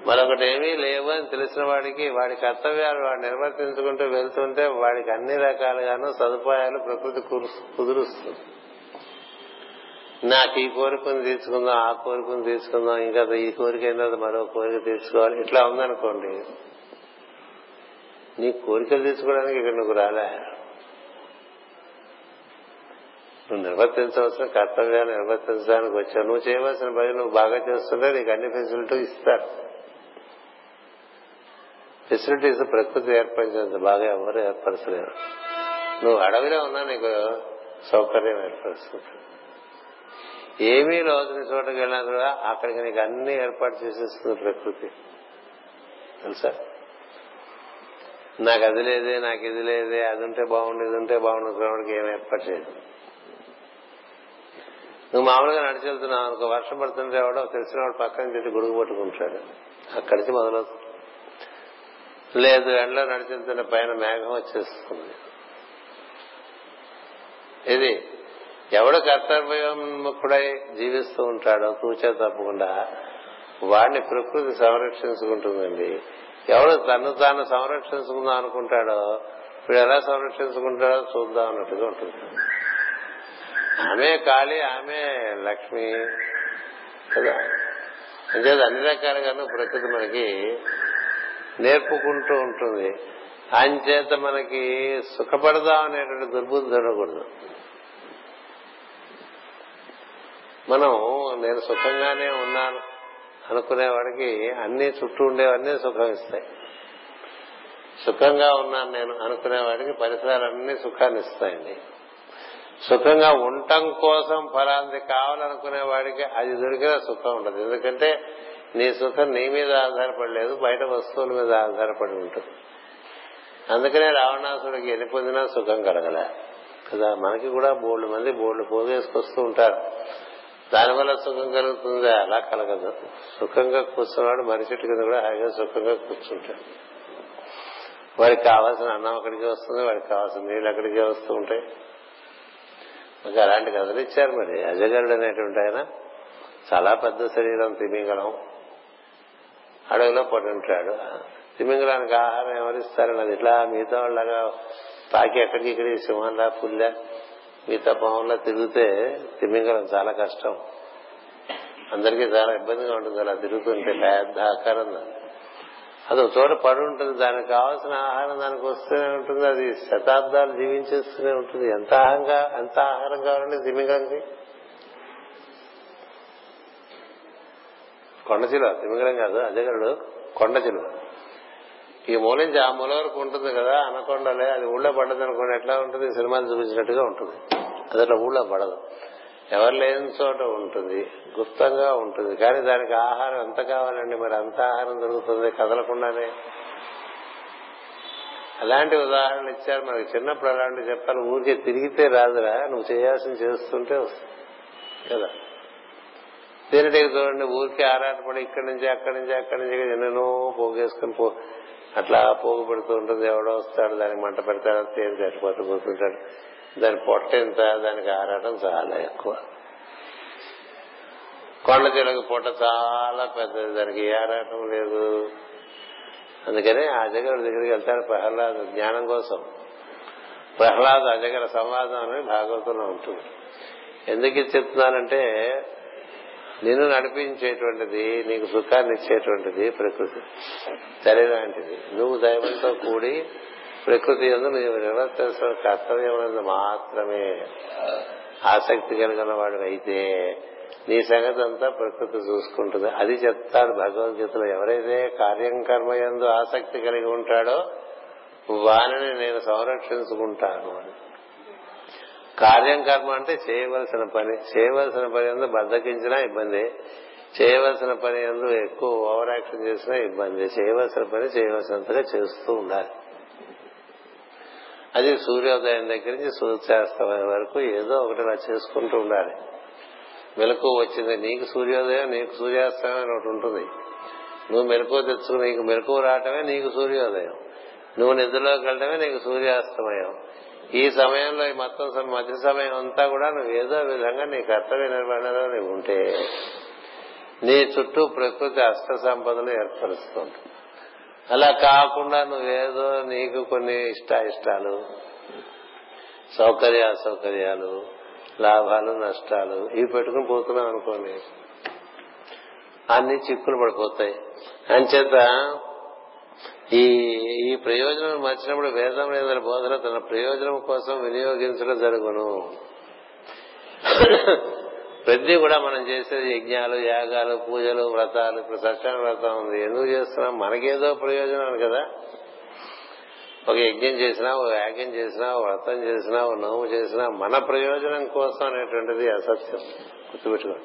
మరొకటి ఏమీ లేవు అని తెలిసిన వాడికి వాడి కర్తవ్యాలు వాడు నిర్వర్తించుకుంటూ వెళ్తుంటే వాడికి అన్ని రకాలుగాను సదుపాయాలు ప్రకృతి కుదురుస్తుంది. నాకు ఈ కోరికను తీసుకుందాం ఆ కోరికను తీసుకుందాం ఇంకా ఈ కోరిక అయిన మరో కోరిక తీసుకోవాలి. ఇట్లా ఉందనుకోండి నీ కోరికలు తీసుకోవడానికి ఇక్కడ నువ్వు రాలే. నువ్వు నిర్వర్తించవలసిన కర్తవ్యాన్ని నిర్వర్తించడానికి వచ్చావు. నువ్వు చేయవలసిన పని నువ్వు బాగా చేస్తుంటే నీకు అన్ని ఫెసిలిటీ ఇస్తారు. ఫెసిలిటీస్ ప్రకృతి ఏర్పరిచినంత బాగా ఎవరు ఏర్పరచలేరు. నువ్వు అడవిలో ఉన్నా నీకు సౌకర్యం ఏర్పరుస్తుంది. ఏమీ లోతుని చోటకి వెళ్ళినా కూడా అక్కడికి నీకు అన్ని ఏర్పాటు చేసేస్తుంది ప్రకృతి. తెలుసా? నాకు అది లేదే నాకు ఇది లేదే అది ఉంటే బాగుండు ఇది ఉంటే బాగుండు ఏం ఏర్పాటు చేయదు. నువ్వు మామూలుగా నడిచెళ్తున్నావు అనుకో వర్షం పడుతుంటే ఎవడో తెలిసిన వాడు పక్కన చెట్టు గుడుగు పట్టుకుంటాడు. అక్కడికి మొదలవుతుంది. లేదు ఎండలో నడిచెళ్తున్న పైన మేఘం వచ్చేస్తుంది. ఇది ఎవడు కర్తవ్యముఖుడై జీవిస్తూ ఉంటాడో తూచే తప్పకుండా వాడిని ప్రకృతి సంరక్షించుకుంటుందండి. ఎవడు తను తాను సంరక్షించుకుందాం అనుకుంటాడో ఇప్పుడు ఎలా సంరక్షించుకుంటాడో చూద్దాం అన్నట్టుగా ఉంటుంది. ఆమె కాళి ఆమె లక్ష్మి కదా? అంచేది అన్ని రకాలుగాను ప్రకృతి మనకి నేర్పుకుంటూ ఉంటుంది. అంచేత మనకి సుఖపడదాం అనేటువంటి దుర్బుద్ధి ఉండకూడదు. మనం నేను సుఖంగానే ఉన్నాను అనుకునేవాడికి అన్ని చుట్టూ ఉండేవన్నీ సుఖం ఇస్తాయి సుఖంగా ఉన్నాను నేను అనుకునేవాడికి పరిసరాలన్నీ సుఖాన్ని ఇస్తాయండి సుఖంగా ఉండటం కోసం ఫలాంది కావాలనుకునే వాడికి అది దొరికిన సుఖం ఉండదు. ఎందుకంటే నీ సుఖం నీ మీద ఆధారపడలేదు బయట వస్తువుల మీద ఆధారపడి ఉంటుంది. అందుకనే రావణాసుడికి ఎన్ని పొందినా సుఖం కలగలే. కదా మనకి కూడా బోర్డు మంది బోర్డు పోగేసుకొస్తూ ఉంటారు. దానివల్ల సుఖం కలుగుతుంది? అలా కలగదు. సుఖంగా కూర్చున్నాడు మరి చెట్టు కింద కూడా హాయిగా సుఖంగా కూర్చుంటాడు. వాడికి కావాల్సిన అన్నం అక్కడికి వస్తుంది వాడికి కావాల్సిన నీళ్ళు అక్కడికే వస్తూ ఉంటాయి. మనకి అలాంటి కథలు ఇచ్చారు మరి. అజగరుడు అనేటువంటి ఆయన చాలా పెద్ద శరీరం తిమింగళం అడవిలో పడి ఉంటాడు. తిమింగళానికి ఆహారం ఎవరిస్తారని అది ఇట్లా మిగతా వాళ్ళగా పాకి ఎక్కడికి ఇక్కడికి సింహంలా పుల్లా మిగతా తిరిగితే తిమింగళం చాలా కష్టం. అందరికీ చాలా ఇబ్బందిగా ఉంటుంది అలా తిరుగుతుంటే పెద్ద ఆకారం అది ఒక చోట పడి ఉంటుంది దానికి కావాల్సిన ఆహారం దానికి వస్తూనే ఉంటుంది అది శతాబ్దాలు జీవించేస్తూనే ఉంటుంది. ఎంత ఆహారంగా ఎంత ఆహారం కావాలండి తిమింగళంకి కొండ చిలువ తిమింగళం కాదు అజగరుడు కొండ చిలువ. ఈ మూల నుంచి ఆ మూల వరకు ఉంటుంది కదా అనకొండలే అది ఊళ్ళో పడ్డది అనుకోండి ఎట్లా ఉంటుంది సినిమాలు చూపించినట్టుగా ఉంటుంది అది అట్లా ఊళ్ళో పడదు ఎవరు లేని చోట ఉంటుంది గుప్తంగా ఉంటుంది కానీ దానికి ఆహారం ఎంత కావాలండి మరి అంత ఆహారం దొరుకుతుంది కదలకుండానే అలాంటి ఉదాహరణలు ఇచ్చారు మనకి చిన్నప్పుడు అలాంటివి చెప్పాలి ఊరికే తిరిగితే రాదురా నువ్వు చేయాల్సింది చేస్తుంటే వస్తుంది కదా తేనెటీగ చూడండి ఊరికే ఆరాటపడి ఇక్కడి నుంచి అక్కడి నుంచి అక్కడి నుంచి ఎన్నెన్నో పోగేసుకుని పో అట్లా పోగు పెడుతూ ఉంటుంది. ఎవడో వస్తాడు దానికి మంట పెడతాడు తేనె చచ్చిపోతూ కూర్చుంటాడు. దాని పొట్ట ఎంత దానికి ఆరాటం చాలా ఎక్కువ. కొండ చెలకు పొట్ట చాలా పెద్దది. దానికి ఏ ఆరాటం లేదు. అందుకని ఆ దగ్గరికి వెళ్తాడు ప్రహ్లాద జ్ఞానం కోసం. ప్రహ్లాద అజగర సంవాదం అని భాగవతంలో ఉంటుంది. ఎందుకు ఇది చెప్తున్నానంటే నిన్ను నడిపించేటువంటిది నీకు సుఖాన్ని ఇచ్చేటువంటిది ప్రకృతి. తల్లి లాంటిది నువ్వు దైవంతో కూడి ప్రకృతి ఎందు నువ్వు నిర్వర్తించిన కర్తవ్యం మాత్రమే ఆసక్తి కలిగిన వాడు అయితే నీ సంగతి అంతా ప్రకృతి చూసుకుంటుంది. అది చెప్తాడు భగవద్గీతలో. ఎవరైతే కార్యం కర్మ ఎందు ఆసక్తి కలిగి ఉంటాడో వానిని నేను సంరక్షించుకుంటాను అని. కార్యం కర్మ అంటే చేయవలసిన పని. చేయవలసిన పని ఎందు బద్దకించినా ఇబ్బంది. చేయవలసిన పని ఎందు ఎక్కువ ఓవర్ యాక్షన్ చేసినా ఇబ్బంది. చేయవలసిన పని చేయవలసినంతగా చేస్తూ ఉండాలి. అది సూర్యోదయం దగ్గర నుంచి సూర్యాస్తమయం వరకు ఏదో ఒకటి అలా చేసుకుంటూ ఉండాలి. మెలకు వచ్చింది నీకు సూర్యోదయం నీకు సూర్యాస్తమయం అని ఒకటి ఉంటుంది. నువ్వు మెలకు తెచ్చుకుని నీకు మెలకు రావటమే నీకు సూర్యోదయం. నువ్వు నిద్రలోకి వెళ్ళటమే నీకు సూర్యాస్తమయం. ఈ సమయంలో ఈ మొత్తం మధ్య సమయం అంతా కూడా నువ్వు ఏదో విధంగా నీ కర్తవ్య నిర్వహణలో నీవు ఉంటే నీ చుట్టూ ప్రకృతి అష్ట సంపదలు ఏర్పరుస్తుంది అలా కాకుండా నువ్వేదో నీకు కొన్ని ఇష్ట ఇష్టాలు సౌకర్య అసౌకర్యాలు లాభాలు నష్టాలు ఇవి పెట్టుకుని పోతున్నాం అనుకోండి అన్ని చిక్కులు పడిపోతాయి. అంచేత ఈ ఈ ప్రయోజనం మర్చినప్పుడు వేదం లేదా బోధన తన ప్రయోజనం కోసం వినియోగించడం జరుగును. ప్రతి కూడా మనం చేసేది యజ్ఞాలు యాగాలు పూజలు వ్రతాలు ఇప్పుడు సత్యాన వ్రతం ఉంది. ఎందుకు చేస్తున్నాం? మనకేదో ప్రయోజనం కదా. ఒక యజ్ఞం చేసినా ఒక యాగం చేసినా ఓ వ్రతం చేసినా ఓ నోము చేసినా మన ప్రయోజనం కోసం అనేటువంటిది అసత్యం. గుర్తుపెట్టుకోండి.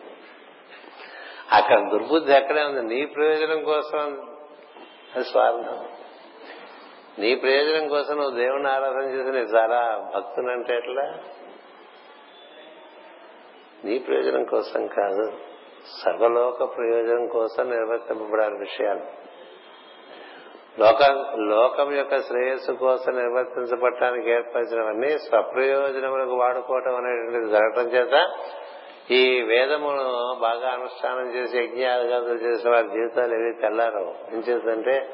అక్కడ దుర్బుద్ధి ఎక్కడే ఉంది? నీ ప్రయోజనం కోసం అది స్వార్థం. నీ ప్రయోజనం కోసం నువ్వు దేవుని ఆరాధన చేసి నేను చాలా భక్తునంటే ఎట్లా? నీ ప్రయోజనం కోసం కాదు సర్వలోక ప్రయోజనం కోసం నిర్వర్తింపబడాలి విషయాలు. లోక లోకం యొక్క శ్రేయస్సు కోసం నిర్వర్తించబడటానికి ఏర్పరిచినవన్నీ స్వప్రయోజనములకు వాడుకోవటం అనేటువంటిది జరగటం చేత ఈ వేదమును బాగా అనుష్ఠానం చేసి యజ్ఞాలు చేసిన వారి జీవితాలు ఏవి తెల్లారో ఏం చేస్తుంటే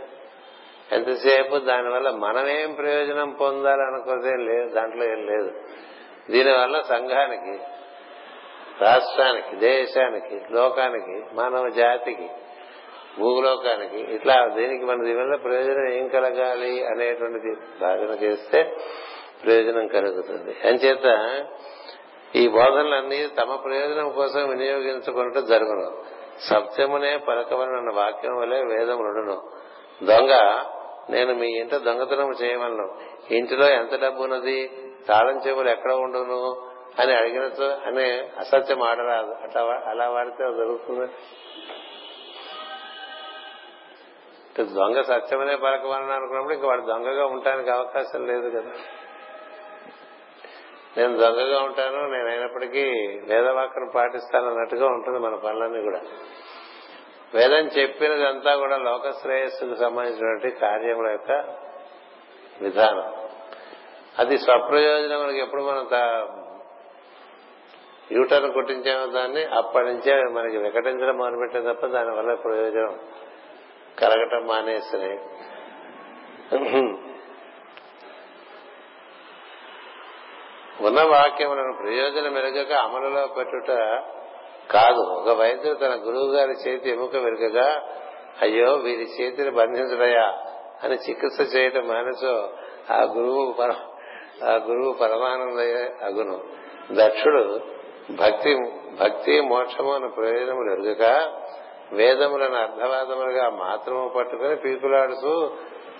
ఎంతసేపు దానివల్ల మనమేం ప్రయోజనం పొందాలనుకోతే లేదు దాంట్లో ఏం లేదు. దీనివల్ల సంఘానికి రాష్ట్రానికి దేశానికి లోకానికి మానవ జాతికి భూలోకానికి ఇట్లా దీనికి మన దీనివల్ల ప్రయోజనం ఏం కలగాలి అనేటువంటిది సాధన చేస్తే ప్రయోజనం కలుగుతుంది. అంచేత ఈ బోధనలన్నీ తమ ప్రయోజనం కోసం వినియోగించుకున్నట్టు జరుగును. సత్యమునే పలకవలన వాక్యం వలె వేదములుడును దొంగ నేను మీ ఇంట దొంగతనం చేయవలను. ఇంటిలో ఎంత డబ్బు ఉన్నది తాళం చెవులు ఎక్కడ ఉండును? అని అడిగిన అనే అసత్యం ఆడరాదు. అట్లా అలా వాడితే జరుగుతుంది. దొంగ సత్యమనే పలకవలని అనుకున్నప్పుడు ఇంకా వాడు దొంగగా ఉండటానికి అవకాశం లేదు కదా. నేను దొంగగా ఉంటాను నేను అయినప్పటికీ వేదవాక్యం పాటిస్తాను అన్నట్టుగా ఉంటుంది మన పనులన్నీ కూడా. వేదం చెప్పినదంతా కూడా లోక శ్రేయస్సుకు సంబంధించినటువంటి కార్యముల యొక్క విధానం. అది మనకి ఎప్పుడు మనం యూటర్న్ కొట్టించామో దాన్ని అప్పటి నుంచే మనకి వికటించడం మొదలుపెట్టే తప్ప దానివల్ల ప్రయోజనం కలగటం మానేసినాయి. ఉన్న వాక్యములను ప్రయోజనం మెరుగక అమలులో పెట్టుట కాదు. ఒక వైద్యుడు తన గురువు గారి చేతి ఎముక మెరుగగా అయ్యో వీరి చేతిని బంధించడయా అని చికిత్స చేయటం మానసో ఆ గురువు పర ఆ గురువు పరమానందయ్య అగును. దక్షుడు భక్తి భక్తి మోక్షము అని ప్రయోజనములు ఎరుగక వేదములను అర్ధవాదములుగా మాత్రము పట్టుకుని పీకులాడుతూ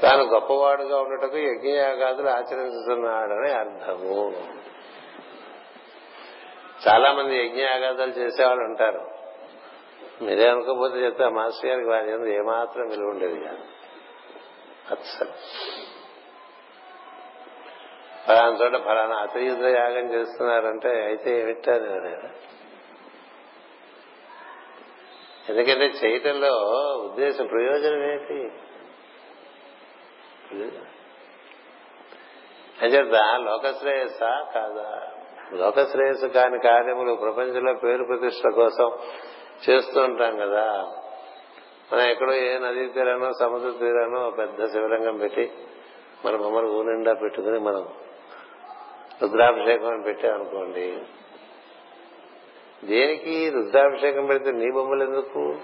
తాను గొప్పవాడుగా ఉండటకు యజ్ఞయాగాదులు ఆచరించుతున్నాడని అర్థము. చాలా మంది యజ్ఞయాగాదాలు చేసేవాళ్ళు ఉంటారు. మీరే అనుకోకపోతే చెప్తే మాస్టర్ గారికి వారి ఎందు ఏమాత్రం విలువ ఉండేది కాదు. అస్సలు ఫలానా చోట ఫలానా అతయుద్ధ యాగం చేస్తున్నారంటే అయితే ఏమిటారు ఎందుకంటే చేయటంలో ఉద్దేశం ప్రయోజనం ఏంటి అంచేత లోకశ్రేయస్స కాదా? లోకశ్రేయస్సు కాని కార్యములు ప్రపంచంలో పేరు ప్రతిష్ట కోసం చేస్తూ ఉంటాం కదా. మనం ఎక్కడో ఏ నదీ తీరానో సముద్ర తీరానో పెద్ద శివలింగం పెట్టి మన మమ్మల్ని ఊనిండా పెట్టుకుని మనం రుద్రాభిషేకం అని పెట్టామనుకోండి దేనికి రుద్రాభిషేకం పెడితే నీ బొమ్మలు ఎందుకు?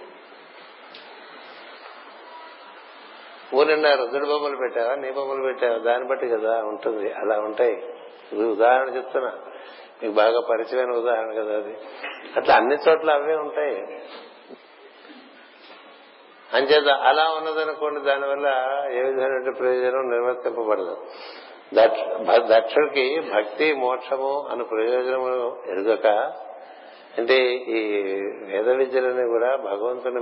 ఊరిన్నా రుద్రుడు బొమ్మలు పెట్టావా? నీ బొమ్మలు పెట్టావా? దాన్ని బట్టి కదా ఉంటుంది. అలా ఉంటాయి. ఇది ఉదాహరణ చెప్తున్నా. మీకు బాగా పరిచయమైన ఉదాహరణ కదా అది. అట్లా అన్ని చోట్ల అవే ఉంటాయి. అంచేత అలా ఉన్నదనుకోండి దానివల్ల ఏ విధమైన ప్రయోజనం నిర్వర్తింపబడదు. దక్ష- దక్షుడికి భక్తి మోక్షము అను ప్రయోజనము ఎరుగక అంటే ఈ వేద విద్యలని కూడా భగవంతుని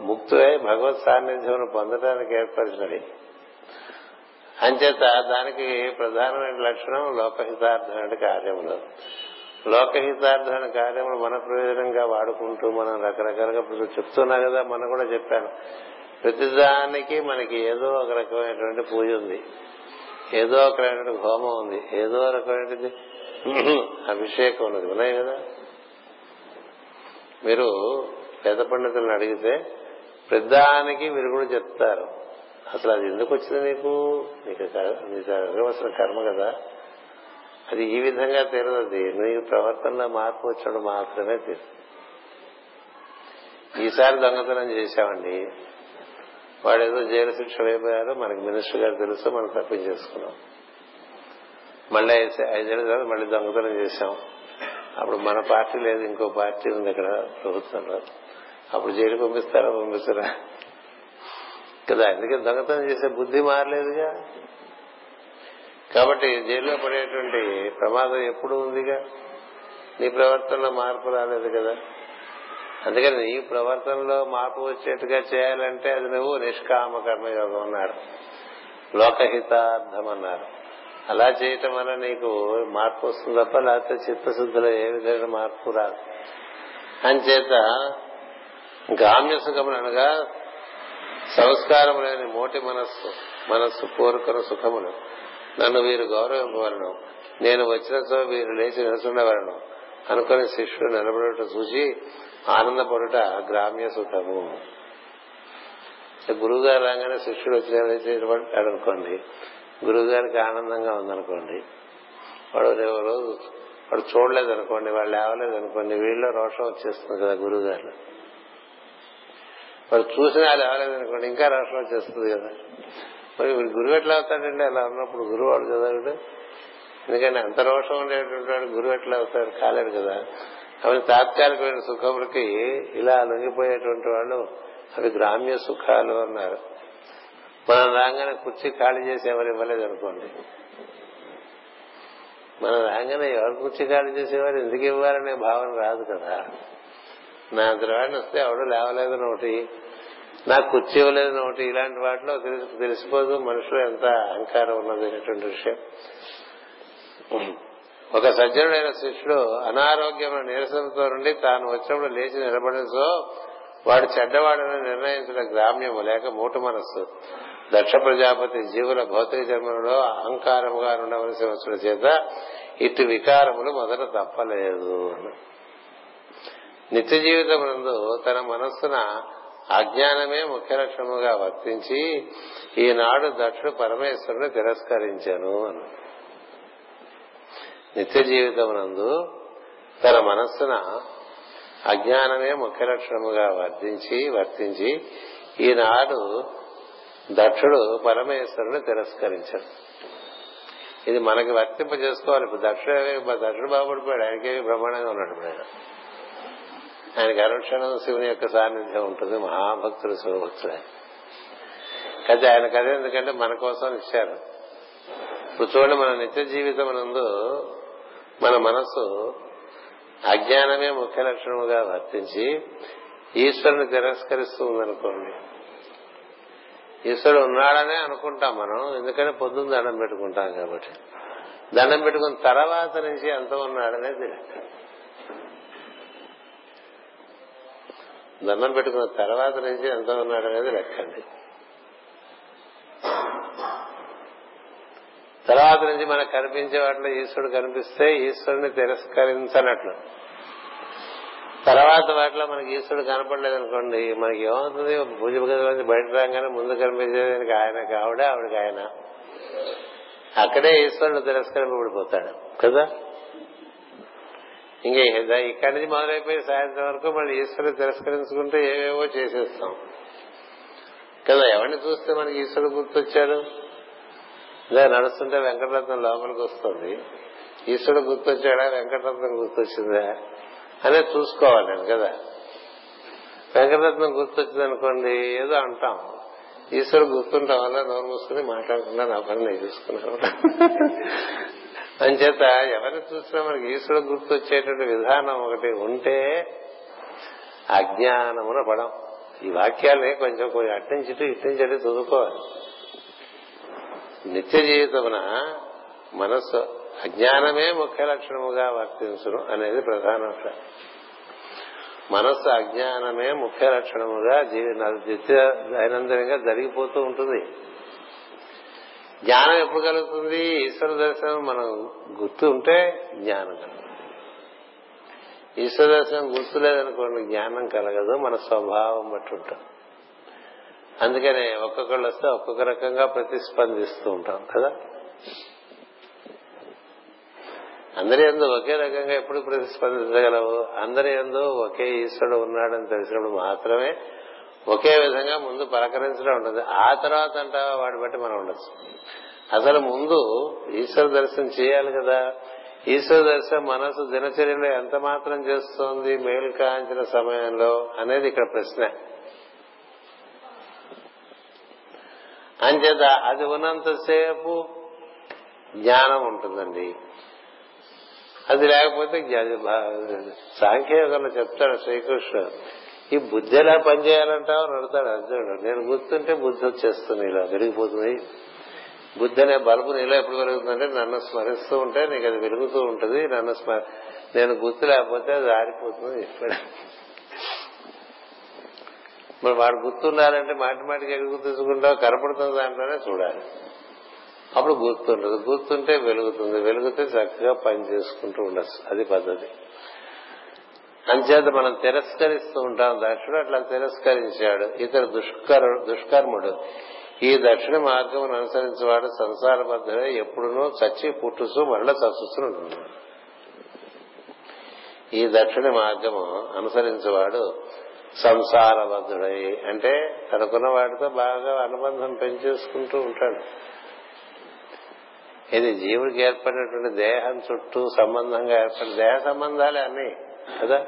ముక్తుడై భగవత్ సాన్నిధ్యం పొందడానికి ఏర్పరిచినది. అంచేత దానికి ప్రధానమైన లక్షణం లోకహితార్థమైన కార్యములు. లోకహితార్థమైన కార్యములు మన ప్రయోజనంగా వాడుకుంటూ మనం రకరకాలుగా చెప్తున్నా కదా మనం కూడా చెప్పాను. ప్రతిదానికి మనకి ఏదో ఒక రకమైనటువంటి పూజ ఉంది. ఏదో ఒక రకమైన హోమం ఉంది. ఏదో రకమైనది అభిషేకం ఉన్నది. ఉన్నాయి కదా? మీరు వేద పండితులను అడిగితే పెద్దానికి వీరు కూడా చెప్తారు. అసలు అది ఎందుకు వచ్చింది నీకు? నీకు నీకు కర్మ కదా. అది ఈ విధంగా తీరదది నీకు ప్రవర్తనలో మార్పు వచ్చడం మాత్రమే తీరు ఈసారి దొంగతనం చేశామండి. వాడు ఏదో జైలు శిక్ష అయిపోయారు మనకి మినిస్టర్ గారు తెలుసు మనం తప్పించేసుకున్నాం మళ్ళీ ఐదు- తర్వాత మళ్ళీ దొంగతనం చేశాం. అప్పుడు మన పార్టీ లేదు ఇంకో పార్టీ ఉంది ఇక్కడ ప్రభుత్వంలో అప్పుడు జైలు పంపిస్తారా? పంపిస్తారా? కదా అందుకే దొంగతనం చేసే బుద్ధి మారలేదుగా. కాబట్టి జైల్లో పడేటువంటి ప్రమాదం ఎప్పుడు ఉందిగా? నీ ప్రవర్తనలో మార్పు రాలేదు కదా. అందుకని నీ ప్రవర్తనలో మార్పు వచ్చేట్టుగా చేయాలంటే అది నువ్వు నిష్కామ కర్మయోగం అన్నారు. లోకహితార్థం అన్నారు అలా చేయటం వల్ల నీకు మార్పు వస్తుంది తప్ప లేకపోతే చిత్తశుద్ధిలో ఏ విధమైన మార్పు రాదు. అంచేత గామ్య సుఖములు అనగా సంస్కారం లేని మోటి మనస్సు మనస్సు కోరుకున్న సుఖములు. నన్ను వీరు గౌరవింపవలను. నేను వచ్చిన సో వీరు లేచి నిలుచుండవలను అనుకుని శిష్యుడు నిలబడుట చూసి ఆనందపడుట గ్రామ్య సుఖము. గురువు గారు రాగానే శిష్యుడు వచ్చి అనుకోండి. గురువు గారికి ఆనందంగా ఉందనుకోండి. వాడు రేపు రోజు వాడు చూడలేదు అనుకోండి వాళ్ళు లేవలేదనుకోండి వీళ్ళలో రోషం వచ్చేస్తుంది కదా గురువు గారు చూసిన వాళ్ళు లేవలేదు అనుకోండి ఇంకా రోషం వచ్చేస్తుంది కదా. మరి వీడు గురువు ఎట్లా అవుతాడండి? అలా ఉన్నప్పుడు గురువు వాడు కదా ఎందుకంటే అంత రోషం ఉండేటువంటి వాడు గురువు ఎట్లా అవుతాడు? కాలేడు కదా. అవి తాత్కాలికమైన సుఖములకి ఇలా లొంగిపోయేటువంటి వాళ్ళు అవి గ్రామ్య సుఖాలు అన్నారు. మనం రాగానే కుర్చీ ఖాళీ చేసి ఎవరు ఇవ్వలేదు అనుకోండి. మనం రాగానే ఎవరు కుర్చీ ఖాళీ చేసేవారు ఎందుకు ఇవ్వాలనే భావన రాదు కదా. నా అంతటి వస్తే ఎవడు లేవలేదు ఒకటి నాకు కుర్చీ ఇవ్వలేదని ఒకటి ఇలాంటి వాటిలో తెలిసిపోదు మనుషులు ఎంత అహంకారం ఉన్నది అనేటువంటి విషయం. ఒక సజ్జనుడైన శిష్యుడు అనారోగ్యమైన నీరసంతో నుండి తాను వచ్చినప్పుడు లేచి నిలబడేసో వాడు చెడ్డవాడని నిర్ణయించిన గ్రామ్యము లేక మూటు మనస్సు. దక్ష ప్రజాపతి జీవుల భౌతిక జన్మలలో అహంకారముగా ఉండవలసి వచ్చిన చేత ఇటు వికారములు మొదట తప్పలేదు నిత్య జీవితమునందు తన మనస్సున అజ్ఞానమే ముఖ్య లక్షణముగా వర్తించి ఈనాడు దక్షుడు పరమేశ్వరుని తిరస్కరించాను అన్న నిత్య జీవితమునందు తన మనస్సున అజ్ఞానమే ముఖ్య లక్షణముగా వర్తించి వర్తించి ఈనాడు దక్షుడు పరమేశ్వరుని తిరస్కరించాడు ఇది మనకి వర్తింప చేసుకోవాలి ఇప్పుడు దక్షుడు దక్షుడు బాగుపడిపోయాడు. ఆయనకేమి బ్రహ్మాండంగా ఉన్నాడు ఇప్పుడు ఆయన. ఆయనకి అనుక్షణం శివుని యొక్క సాన్నిధ్యం ఉంటుంది మహాభక్తుడు శివభక్తుడు. ఆయన అయితే ఆయనకు అదే ఎందుకంటే మన కోసం ఇచ్చారు. ఇప్పుడు చూడండి మన నిత్య జీవితం నందు మన మనసు అజ్ఞానమే ముఖ్య లక్షణముగా వర్తించి ఈశ్వరుని తిరస్కరిస్తూ ఉందనుకోండి ఈశ్వరుడు ఉన్నాడనే అనుకుంటాం మనం ఎందుకంటే పొద్దున్న దండం పెట్టుకుంటాం కాబట్టి. దండం పెట్టుకున్న తర్వాత నుంచి ఎంత ఉన్నాడనే తెలియదు దండం పెట్టుకున్న తర్వాత నుంచి ఎంత ఉన్నాడనేది లెక్కండి. తర్వాత నుంచి మనకు కనిపించే వాటిలో ఈశ్వరుడు కనిపిస్తే ఈశ్వరుని తిరస్కరించనట్లు. తర్వాత వాటిలో మనకి ఈశ్వరుడు కనపడలేదు అనుకోండి మనకి ఏమవుతుంది? పూజ గదిలోంచి బయట రాగానే ముందు కనిపించేది ఆయన ఆవిడ ఆవిడకి ఆయన. అక్కడే ఈశ్వరుడు తిరస్కరింపబడిపోతాడు. కదా? ఇంకా ఇక్కడి నుంచి మొదలైపోయి సాయంత్రం వరకు మళ్ళీ ఈశ్వరుడు తిరస్కరించుకుంటే ఏవేవో చేసేస్తాం. కదా ఎవరిని చూస్తే మనకి ఈశ్వరుడు గుర్తొచ్చాడు? ఇలా నడుస్తుంటే వెంకటరత్నం లోపలికి వస్తుంది. ఈశ్వరుడు గుర్తొచ్చాడా? వెంకటరత్నం గుర్తొచ్చిందా? అనేది చూసుకోవాలి నేను కదా. వెంకటరత్నం గుర్తొచ్చింది అనుకోండి ఏదో అంటాం. ఈశ్వరుడు గుర్తుంటాం వల్ల నోరు మూసుకుని మాట్లాడకుండా నా పని నేను చూసుకున్నాను. అంచేత ఎవరిని చూసినా మనకి ఈశ్వరుడు గుర్తు వచ్చేటువంటి విధానం ఒకటి ఉంటే అజ్ఞానమున పడం. ఈ వాక్యాలనే కొంచెం కొంచెం అట్టించిటు ఇట్టించటి చదువుకోవాలి. నిత్య జీవితమున మనస్సు అజ్ఞానమే ముఖ్య లక్షణముగా వర్తించును అనేది ప్రధాన మనస్సు అజ్ఞానమే ముఖ్య లక్షణముగా జీవి నిత్య దైనందినంగా జరిగిపోతూ ఉంటుంది. జ్ఞానం ఎప్పుడు కలుగుతుంది? ఈశ్వర దర్శనం మనం గుర్తు ఉంటే జ్ఞానం కలుగుతుంది. ఈశ్వర దర్శనం గుర్తు లేదనుకోండి జ్ఞానం కలగదు మన స్వభావం బట్టి ఉంటాం అందుకనే ఒక్కొక్కళ్ళు వస్తే ఒక్కొక్క రకంగా ప్రతిస్పందిస్తూ ఉంటాం కదా? అందరి ఎందు ఒకే రకంగా ఎప్పుడు ప్రతిస్పందించగలవు? అందరి ఎందు ఒకే ఈశ్వరుడు ఉన్నాడని తెలిసినప్పుడు మాత్రమే ఒకే విధంగా ముందు పలకరించడం ఉంటుంది. ఆ తర్వాత అంటావా వాడి బట్టి మనం ఉండొచ్చు. అసలు ముందు ఈశ్వర దర్శనం చేయాలి కదా. ఈశ్వర దర్శనం మనసు దినచర్యలో ఎంత మాత్రం చేస్తోంది మేలు కాంచిన సమయంలో అనేది ఇక్కడ ప్రశ్న. అంచేత అది ఉన్నంతసేపు జ్ఞానం ఉంటుందండి. అది లేకపోతే సాంఖ్యయోగంలో చెప్తాడు శ్రీకృష్ణుడు. ఈ బుద్ధి ఎలా పనిచేయాలంటావు నడతాడు అర్జునుడు. నేను గుర్తుంటే బుద్ధి వచ్చేస్తుంది ఇలా వెలిగిపోతుంది బుద్ధి అనే బల్బు నీలో ఎప్పుడు వెలుగుతుందంటే నన్ను స్మరిస్తూ ఉంటే నీకు అది వెలుగుతూ ఉంటుంది. నన్ను స్మర నేను గుర్తు లేకపోతే అది ఆరిపోతుంది. చెప్పాడు మరి వాడు గుర్తుండాలంటే మాటి మాటికి ఎగురు తీసుకుంటావు కనపడుతుంది దాంట్లోనే చూడాలి. అప్పుడు గుర్తుండదు. గుర్తుంటే వెలుగుతుంది. వెలుగుతే చక్కగా పని చేసుకుంటూ ఉండొచ్చు. అది పద్ధతి. అంచేత మనం తిరస్కరిస్తూ ఉంటాం. దక్షుడు అట్లా తిరస్కరించాడు. ఇతడు దుష్కర దుష్కర్ముడు. ఈ దక్షిణ మార్గమును అనుసరించేవాడు సంసార బద్ధుడే ఎప్పుడునూ చచ్చి పుట్టుసు మరల చచ్చుతున్నాడు ఈ దక్షిణ మార్గము అనుసరించేవాడు సంసారబద్ధుడై అంటే తనకున్న వాటితో బాగా అనుబంధం పెంచేసుకుంటూ ఉంటాడు. ఇది జీవుడికి ఏర్పడినటువంటి దేహం చుట్టూ సంబంధంగా ఏర్పడిన దేహ సంబంధాలే అన్ని. కదా?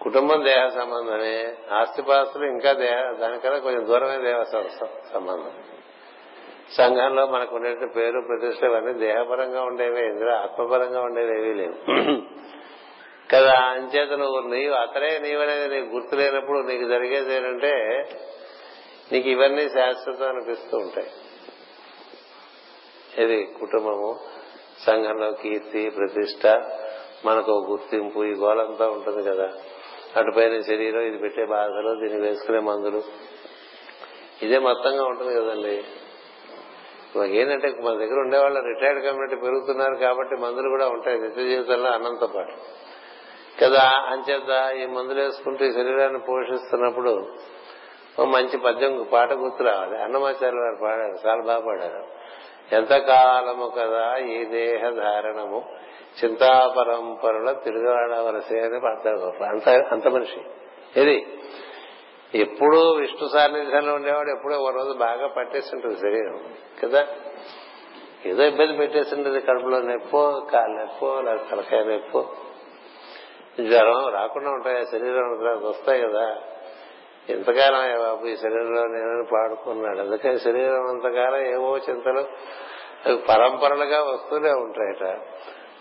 కుటుంబం దేహ సంబంధమే. ఆస్తిపాస్తులు ఇంకా దేహ దానికన్నా కొంచెం దూరమైన దేహ సంబంధం. సంఘంలో మనకు ఉండే పేరు ప్రతిష్ట ఇవన్నీ దేహపరంగా ఉండేవే ఇందులో ఆత్మపరంగా ఉండేవి ఏవీ లేవు. కదా? అంచేత నువ్వు నీవు అతనే నీవనేది నీకు గుర్తు లేనప్పుడు నీకు జరిగేది ఏంటంటే నీకు ఇవన్నీ శాశ్వతం అనిపిస్తూ ఉంటాయి. ఇది కుటుంబము సంఘంలో కీర్తి ప్రతిష్ట మనకు గుర్తింపు ఈ గోలంతా ఉంటుంది కదా. అటుపైన శరీరం ఇది పెట్టే బాధలు దీన్ని వేసుకునే మందులు. ఇదే మొత్తంగా ఉంటుంది కదండి. ఏంటంటే మన దగ్గర ఉండేవాళ్ళు రిటైర్డ్ కమ్యూనిటీ పెరుగుతున్నారు కాబట్టి మందులు కూడా ఉంటాయి నిత్య జీవితంలో అన్నంతో పాటు. కదా అంచేత ఈ మందులు వేసుకుంటూ ఈ శరీరాన్ని పోషిస్తున్నప్పుడు ఓ మంచి పద్యం పాట గుర్తు రావాలి. అన్నమాచార్య వారు పాడారు చాలా బాగా పాడారు. ఎంతకాలము కదా ఈ దేహ ధారణము చింతాపరంపరల తిరగడవలసే అని అంత అంత మనిషి. ఇది ఎప్పుడూ విష్ణు సాన్నిధ్యంలో ఉండేవాడు ఎప్పుడో ఒక రోజు బాగా పట్టేస్తుంటుంది శరీరం. కదా? ఏదో ఇబ్బంది పెట్టేస్తుంటుంది కడుపులో నొప్పో కాలు నొప్పో లేదా తలకాయ నొప్పో. జ్వరం రాకుండా ఉంటాయి శరీరం వస్తాయి కదా. ఎంతకాలం బాబు ఈ శరీరంలో నేను పాడుకున్నాడు. అందుకని శరీరం అంతకాలం ఏవో చింతలు అవి పరంపరలుగా వస్తూనే ఉంటాయట.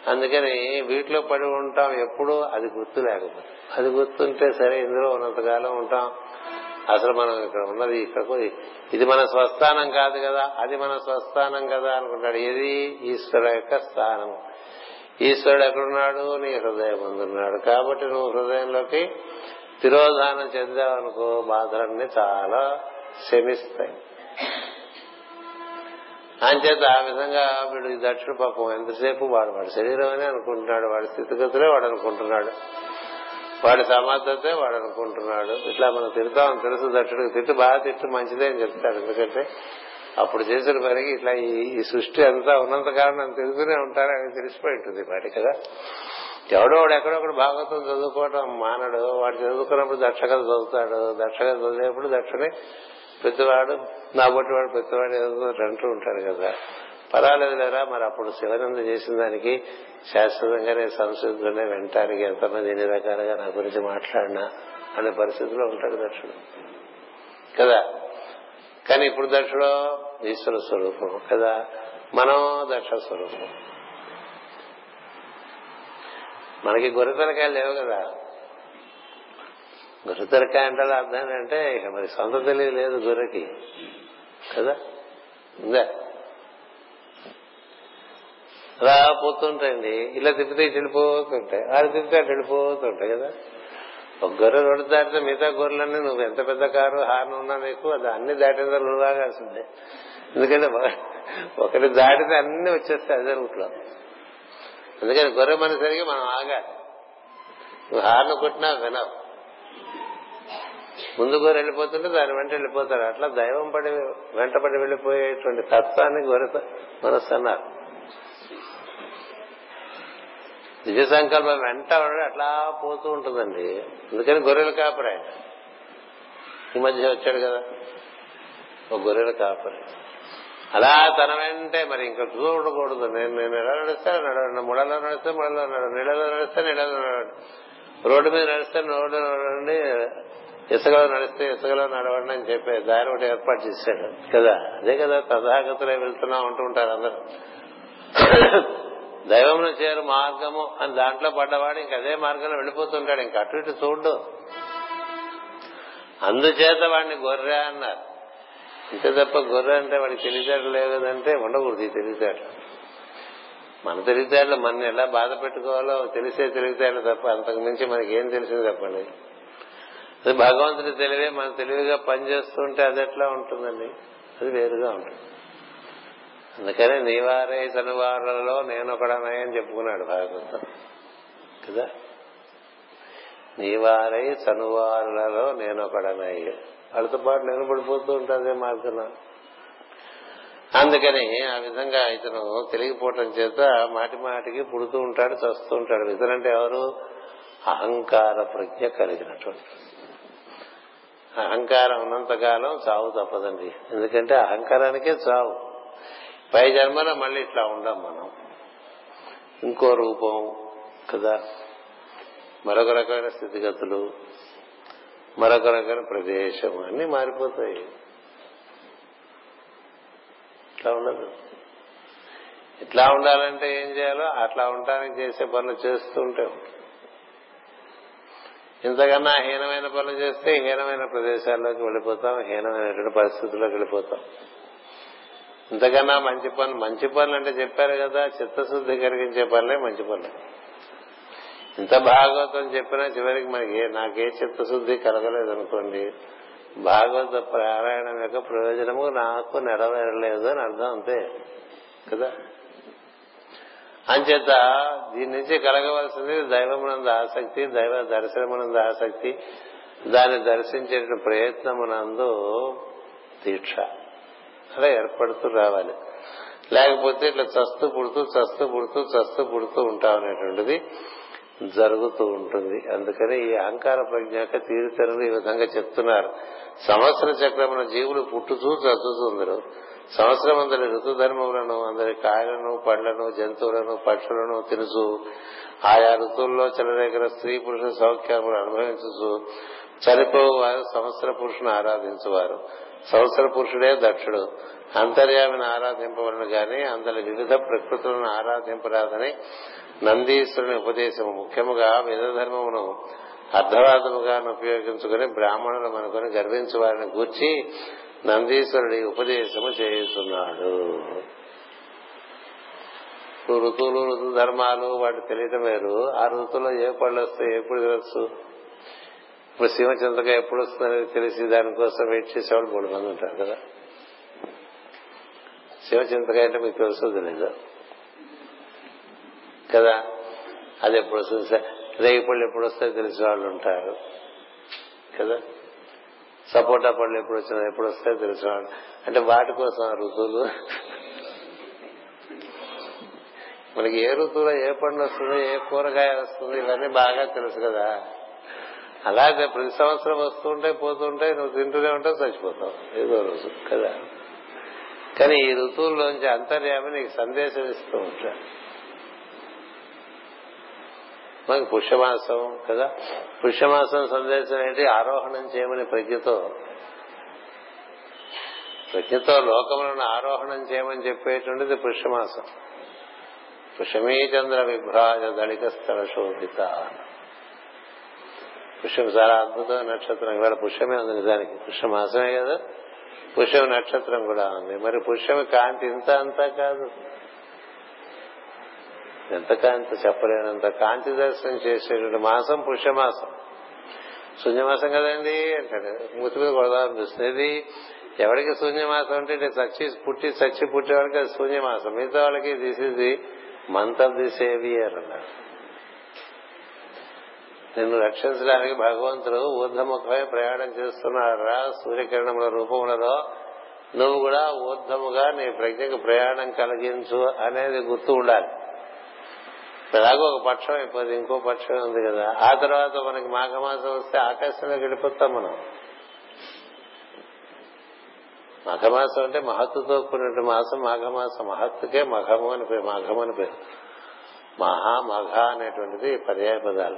అందుకని వీటిలో పడి ఉంటాం ఎప్పుడు అది గుర్తు లేకపోతే. అది గుర్తుంటే సరే ఇందులో ఉన్నంతకాలం ఉంటాం. అసలు మనం ఇక్కడ ఉన్నది ఇక్కడ ఇది మన స్వస్థానం కాదు కదా అది మన స్వస్థానం కదా అనుకుంటాడు. ఇది ఈశ్వర యొక్క స్థానం. ఈశ్వరుడు ఎక్కడున్నాడు? నీ హృదయం అందున్నాడు కాబట్టి నువ్వు హృదయంలోకి తిరోధానం చెందావనుకో బాధలన్నీ చాలా శమిస్తాయి అంచేత ఆ విధంగా వీడు దక్షిణ పాపం ఎంతసేపు వాడు వాడి శరీరం అని అనుకుంటున్నాడు వాడి స్థితిగతులే వాడు అనుకుంటున్నాడు. వాడి సమర్థతే వాడు అనుకుంటున్నాడు. ఇట్లా మనం తిడతామని తెలుసు దక్షుడికి తిట్టు బాగా తిట్టు మంచిదే అని చెప్తాడు. ఎందుకంటే అప్పుడు చేసిన పనికి ఇట్లా ఈ సృష్టి అంతా ఉన్నంత కారణం తెలుసునే ఉంటారు అని తెలిసిపోయి ఉంటుంది వాటి కదా ఎవడో వాడు ఎక్కడొకడు భాగవతం చదువుకోవటం మానడు. వాడు చదువుకున్నప్పుడు దక్షకథ చదువుతాడు. దక్షకథ చదివేప్పుడు దక్షుని ప్రతివాడు నా బట్టి వాడు ప్రతివాడు ఏదో అంటూ ఉంటాడు కదా. పర్వాలేదు లేరా మరి అప్పుడు శివనంద చేసిన దానికి శాశ్వతంగానే సంస్కృతిలోనే వింటానికి ఎంతమంది ఎన్ని రకాలుగా నా గురించి మాట్లాడినా అనే పరిస్థితిలో ఉంటాడు దక్షుడు. కదా? కానీ ఇప్పుడు దక్షుడు ఈశ్వర స్వరూపం కదా? మనం దక్ష స్వరూపం. మనకి గొర్రె తలకాయలు లేవు కదా. గొర్రె తలకాయ అంటే అర్థం ఏంటంటే ఇక మరి సొంత తెలివి లేదు గొర్రెకి కదా? ఉందా అలా పోతుంటాయండి ఇలా తిప్పితే ఇటు వెళ్ళిపోతుంటాయి. ఆరు తిప్పితే అటు వెళ్ళిపోతుంటాయి కదా? ఒక గొర్రె రెండు దాటితే మిగతా గొర్రెలన్నీ నువ్వు ఎంత పెద్ద కారు హార్న్ ఉన్నా నీకు అది అన్ని దాటిన నువ్వు రాగాల్సిందే ఎందుకంటే ఒకటి దాటితే అన్ని వచ్చేస్తాయి అదే రూట్లో. అందుకని గొర్రె మనసరిగా మనం ఆగాలి. నువ్వు హార్న్ కొట్టినా వినవు. ముందు వెళ్ళిపోతుంటే దాని వెంట వెళ్ళిపోతారు. అట్లా దైవం పడి వెంటపడి వెళ్ళిపోయేటువంటి తత్వాన్ని గొర్రె మనస్సు అన్నారు నిజ సంకల్పం వెంట అట్లా పోతూ ఉంటుందండి. అందుకని గొర్రెలు కాపరే ఈ మధ్య వచ్చాడు కదా ఒక గొర్రెలు కాపరి. అలా తన వెంటే మరి ఇంకా చూడకూడదు నేను నేను ఎలా నడుస్తాను? నడవండి. ముడలో నడిస్తే ముడలో నడవండి. నీళ్ళలో నడిస్తే నీళ్ళలో నడవండి. రోడ్డు మీద నడిస్తే రోడ్డు నడవండి. ఇసుకలో నడిస్తే ఇసుకలో నడవండి అని చెప్పే దారి ఒకటి ఏర్పాటు చేశాడు. కదా? అదే కదా తథాగతులే వెళ్తున్నాం అంటూ ఉంటారు అందరూ. దైవమును చేరు మార్గము అని దాంట్లో పడ్డవాడు ఇంక అదే మార్గంలో వెళ్ళిపోతుంటాడు. ఇంక అటు ఇటు చూడు అందుచేత వాడిని గొర్రె అన్నారు. ఇంత తప్ప గొర్రె అంటే వాడికి తెలివితేటలు లేవు కదంటే ఉండకూడదు ఈ తెలివితేటలు. మన తెలివితేటలు మన ఎలా బాధ పెట్టుకోవాలో తెలిసే తెలివితేటలు తప్ప అంతకు మించి మనకి ఏం తెలిసింది చెప్పండి? అది భగవంతుడి తెలివే మన తెలివిగా పనిచేస్తుంటే అది ఎట్లా ఉంటుందండి? అది వేరుగా ఉంటుంది. అందుకనే నీవారే తనువారులలో నేనొకడనే అని చెప్పుకున్నాడు భాగవతం. కదా? నీవారై తనువారులలో నేనొకడనై వాళ్ళతో పాటు నేను పడిపోతూ ఉంటుంది మార్గం. అందుకని ఆ విధంగా ఇతను తెలిగిపోవటం చేత మాటి మాటికి పుడుతూ ఉంటాడు చస్తూ ఉంటాడు. ఇతనంటే ఎవరు? అహంకార ప్రజ్ఞ కలిగినటువంటి అహంకారం ఉన్నంతకాలం చావు తప్పదండి. ఎందుకంటే అహంకారానికే చావు. పై జన్మలో మళ్ళీ ఇట్లా ఉండం మనం. ఇంకో రూపం కదా. మరొక రకమైన స్థితిగతులు మరొక రకమైన ప్రదేశం అన్ని మారిపోతాయి. ఇట్లా ఉండదు. ఇట్లా ఉండాలంటే ఏం చేయాలో అట్లా ఉండడానికి చేసే పనులు చేస్తూ ఉంటాం ఇంతకన్నా హీనమైన పనులు చేస్తే హీనమైన ప్రదేశాల్లోకి వెళ్ళిపోతాం హీనమైనటువంటి పరిస్థితుల్లోకి వెళ్ళిపోతాం. ఇంతకన్నా మంచి పనులు మంచి పనులు అంటే చెప్పారు కదా చిత్తశుద్ధి కలిగించే పనులే మంచి పనులు. ఇంత భాగవతం చెప్పినా చివరికి మనకి నాకే చిత్తశుద్ధి కలగలేదు అనుకోండి భాగవత పారాయణం యొక్క ప్రయోజనము నాకు నెరవేరలేదు అని అర్థం అంతే కదా? అంచేత దీని నుంచి కలగవలసింది దైవమునంద ఆసక్తి దైవ దర్శనమునంద ఆసక్తి దాన్ని దర్శించే ప్రయత్నమునందు దీక్ష. అలా ఏర్పడుతూ రావాలి. లేకపోతే ఇట్లా చస్తూ పుడుతూ చస్తూ పుడుతూ చస్తూ పుడుతూ ఉంటాం అనేటువంటిది జరుగుతూ ఉంటుంది. అందుకని ఈ అహంకార ప్రజ్ఞాక తీరుతెరలు ఈ విధంగా చెప్తున్నారు. సంవత్సర చక్రమున జీవులు పుట్టుతూ చదువుతుందరు. సంవత్సరం అందరి ఋతుధర్మములను అందరి కాయలను పండ్లను జంతువులను పక్షులను తెలుసు ఆయా ఋతువుల్లో చెలరేగిన స్త్రీ పురుష సౌఖ్యములు అనుభవించు చనిపోవారు సంవత్సర పురుషుని ఆరాధించువారు. సంవత్సర పురుషుడే దక్షుడు. అంతర్యామిని ఆరాధింపవలను గాని అందరి వివిధ ప్రకృతులను ఆరాధింపరాదని నందీశ్వరుని ఉపదేశము. ముఖ్యముగా వేద ధర్మమును అర్ధవాదముగా ఉపయోగించుకుని బ్రాహ్మణులు అనుకుని గర్వించు వారిని గూర్చి నందీశ్వరుడి ఉపదేశము చేస్తున్నాడు ఋతువులు ఋతు ధర్మాలు వాటి తెలియటం వేరు. ఆ ఋతువులో ఏ పళ్ళు వస్తాయి ఎప్పుడు తినచ్చు? ఇప్పుడు శివచింతక ఎప్పుడు వస్తుందనేది తెలిసి దానికోసం వెయిట్ చేసేవాళ్ళు మూడు మంది ఉంటారు కదా. శివచింతకాయ అంటే మీకు తెలుసు తెలీదు? కదా? అది ఎప్పుడు వస్తుంది? రేగిపళ్ళు పళ్ళు ఎప్పుడు వస్తాయో తెలిసిన వాళ్ళు ఉంటారు. కదా? సపోటా పళ్ళు ఎప్పుడు వచ్చినా ఎప్పుడు వస్తాయో తెలుసు అంటే వాటి కోసం ఋతువులు. మనకి ఏ ఋతువులో ఏ పండు వస్తుంది ఏ కూరగాయ వస్తుంది ఇవన్నీ బాగా తెలుసు కదా. అలాగే ప్రతి సంవత్సరం వస్తుంటే పోతుంటే నువ్వు తింటూనే ఉంటావు చచ్చిపోతావు. ఏదో రోజు కదా. కానీ ఈ ఋతువుల్లోంచి అంతర్యామి నీకు సందేశం ఇస్తూ ఉంటాడు. మనకి పుష్యమాసం కదా. పుష్యమాసం సందేశం ఏంటి? ఆరోహణం చేయమని ప్రజ్ఞతో. ప్రజ్ఞతో లోకములను ఆరోహణం చేయమని చెప్పేటువంటిది పుష్యమాసం. పుష్యమీ చంద్ర విభ్రాజ దళిక స్థల శోభిత పుష్యం చాలా అద్భుతమైన నక్షత్రం. ఇవాళ పుష్యమే ఉంది నిజానికి. పుష్యమాసమే కదా. పుష్యం నక్షత్రం కూడా ఉంది. మరి పుష్యమి కాంతి ఇంత అంతా కాదు. ఎంత కాంతి చెప్పలేనంత కాంతి దర్శనం చేసేటువంటి మాసం పుష్యమాసం. శూన్యమాసం కదండి అంటాడు. మూతి మీద కొడదామనిపిస్తుంది ఇది ఎవరికి శూన్యమాసం అంటే ఇటు చచ్చి పుట్టి చచ్చి పుట్టేవాడికి అది శూన్యమాసం. మిగతా వాళ్ళకి this is the month of the saviour అన్నాడు. నిన్ను రక్షించడానికి భగవంతుడు ఊర్ధముఖమై ప్రయాణం చేస్తున్నారా? సూర్యకిరణముల రూపములలో నువ్వు కూడా ఊర్ధముగా నీ ప్రజ్ఞకు ప్రయాణం కలిగించు అనేది గుర్తు ఉండాలి. ఎలాగో ఒక పక్షం అయిపోయింది ఇంకో పక్షం ఉంది కదా. ఆ తర్వాత మనకి మాఘమాసం వస్తే ఆకాశంలోకి వెళ్ళిపోతాం మనం. మాఘమాసం అంటే మహత్తుతో కూడినటువంటి మాసం మాఘమాసం. మహత్తుకే మఘము అని పేరు మాఘము అని పేరు. మహా మఘ అనేటువంటిది పర్యాయ పదాలు.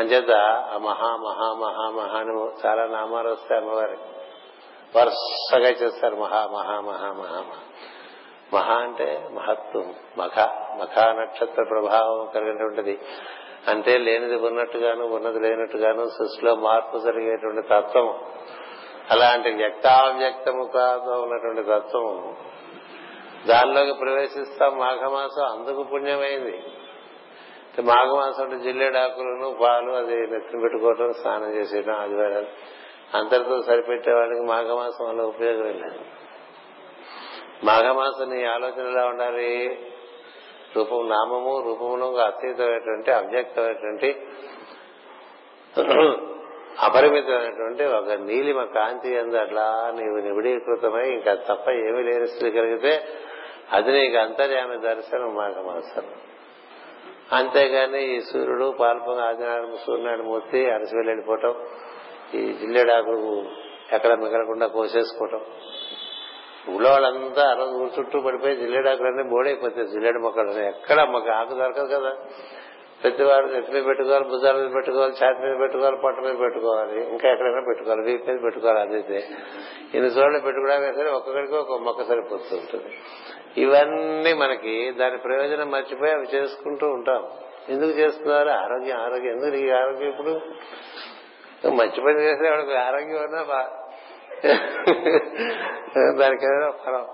అంచేత ఆ మహా మహా మహా మహా అని చాలా నామాలు వస్తాయి అమ్మవారికి. వరుసగా చేస్తారు మహా మహా మహా మహా మహా. మహా అంటే మహత్వం. మఖ మఖా నక్షత్ర ప్రభావం కలిగినటువంటిది. అంటే లేనిది ఉన్నట్టుగాను ఉన్నది లేనట్టుగాను సృష్టిలో మార్పు జరిగేటువంటి తత్వం అలాంటి వ్యక్తావ్యక్తము కాదు ఉన్నటువంటి తత్వము. దానిలోకి ప్రవేశిస్తాం మాఘమాసం అందుకు పుణ్యమైంది. మాఘమాసం అంటే జిల్లేడాకులను పాలు అది నెత్తిన పెట్టుకోవటం స్నానం చేసేయడం ఆదివారం అందరితో సరిపెట్టే వాళ్ళకి మాఘమాసం వల్ల ఉపయోగం లేదు. మాఘమాసం నీ ఆలోచన ఎలా ఉండాలి? రూపం నామము రూపములో అతీతమైనటువంటి అవ్యక్తమైనటువంటి అపరిమితమైనటువంటి ఒక నీలిమ కాంతి అందు అట్లా నీవు నిబిడీకృతమై ఇంకా తప్ప ఏమీ లేని స్థితి కలిగితే అది నీకు అంతర్యామి దర్శనం మాఘమాసం. అంతేగాని ఈ సూర్యుడు పాల్పొంగ ఆదినారాయణ సూర్యనారాయణ మూర్తి అరసి వెళ్ళిపోవటం ఈ జిల్లెడాకు ఎక్కడ మిగలకుండా కోసేసుకోవటం. ఊళ్ళో వాళ్ళంతా ఆ ఊరు చుట్టూ పడిపోయి జిల్లేడాకులన్నీ బోడైపోతాయి జిల్లేడు మొక్కలు ఎక్కడ మాకు ఆకు దొరకదు కదా. ప్రతివాడు నెత్తి మీద పెట్టుకోవాలి భుజాల మీద పెట్టుకోవాలి ఛాతి మీద పెట్టుకోవాలి పొట్ట మీద పెట్టుకోవాలి ఇంకా ఎక్కడైనా పెట్టుకోవాలి వీపు మీద పెట్టుకోవాలి అదైతే ఇన్ని చోట్ల పెట్టుకోవడానికి సరే ఒక్కొక్కడికి ఒక మొక్క సరిపోతుంటుంది ఇవన్నీ మనకి దాని ప్రయోజనం మర్చిపోయి అవి చేసుకుంటూ ఉంటాం. ఎందుకు చేస్తున్నారు ఆరోగ్యం ఆరోగ్యం. ఎందుకు ఈ ఆరోగ్యం ఇప్పుడు? మర్చిపోయి చేస్తే వాడికి ఆరోగ్యం ఉన్నా బా దానికి ఫలం.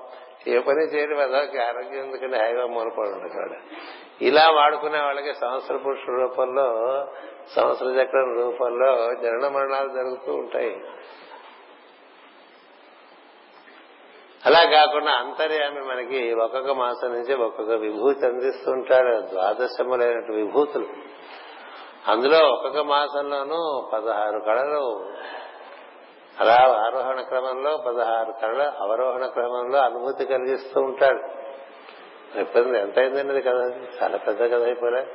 ఏ పని చేయడం అదొక ఆరోగ్యం ఎందుకని హాయిగా మూలపడి ఉండదు ఇలా వాడుకునే వాళ్ళకి సంవత్సర పురుషుల రూపంలో సంవత్సర చక్రం రూపంలో జనన మరణాలు జరుగుతూ ఉంటాయి. అలా కాకుండా అంతర్యామి మనకి ఒక్కొక్క మాసం నుంచి ఒక్కొక్క విభూతి అందిస్తుంటాడు ద్వాదశములైన విభూతులు. అందులో ఒక్కొక్క మాసంలోనూ పదహారు కళలు అలా ఆరోహణ క్రమంలో పదహారు కళలు అవరోహణ క్రమంలో అనుభూతి కలిగిస్తూ ఉంటాడు. ఇబ్బంది ఎంత అయిందన్నది కదా. చాలా పెద్ద కథ అయిపోలే.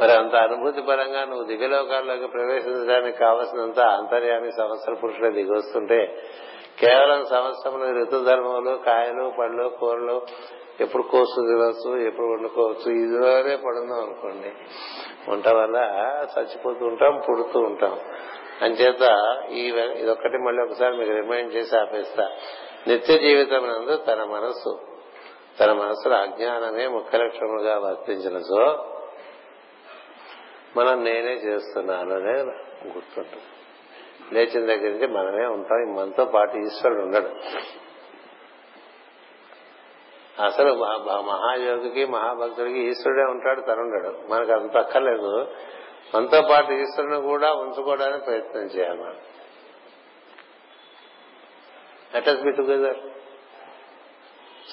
మరి అంత అనుభూతి పరంగా నువ్వు దివ్యలోకాల్లోకి ప్రవేశించడానికి కావలసినంత అంతర్యామి సంవత్సర పురుషులే దిగొస్తుంటే కేవలం సంవత్సరంలో ఋతుధర్మములు కాయలు పళ్ళు కూరలు ఎప్పుడు కోసు తినవచ్చు ఎప్పుడు వండుకోవచ్చు ఇదిలోనే పడుందాం అనుకోండి. వంట వల్ల చచ్చిపోతూ ఉంటాం పుడుతూ ఉంటాం. అంచేత ఈ ఇదొక్కటి మళ్ళీ ఒకసారి మీకు రిమైండ్ చేసి ఆపేస్తా. నిత్య జీవితం నందు తన మనస్సు తన మనస్సులో అజ్ఞానమే ముఖ్య లక్షణముగా వర్తించిన సో మనం నేనే చేస్తున్నాను అనే గుర్తుంటుంది. లేచిన దగ్గర నుంచి మనమే ఉంటాం. మనతో పాటు ఈశ్వరుడు ఉండడు. అసలు మహాయోగికి మహాభక్తుడికి ఈశ్వరుడే ఉంటాడు తనుండడు. మనకు అంత అక్కర్లేదు. మనతో పాటు ఈశ్వరుని కూడా ఉంచుకోవడానికి ప్రయత్నం చేయాలి మనం. లెటస్ బి టుగెదర్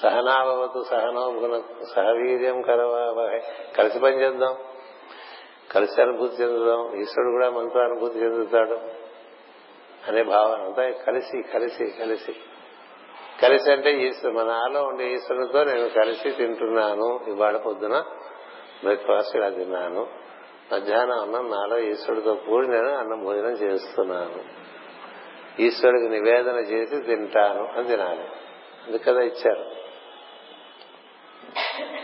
సహనాభవతు సహనోభున సహవీర్యం కలవా కలిసి పనిచేద్దాం కలిసి అనుభూతి చెందుదాం. ఈశ్వరుడు కూడా మనతో అనుభూతి చెందుతాడు అనే భావన అంతా కలిసి కలిసి కలిసి. కలిసి అంటే ఈశ్వరు మన ఆలో ఉండే ఈశ్వరుడితో నేను కలిసి తింటున్నాను. ఇవాళ పొద్దున బ్రేక్ఫాస్ట్ ఇలా తిన్నాను. మధ్యాహ్నం అన్నం నాలో ఈశ్వరుడితో కూడి నేను అన్నం భోజనం చేస్తున్నాను. ఈశ్వరుడికి నివేదన చేసి తింటాను అని తినాలి. అందుకదా ఇచ్చారు.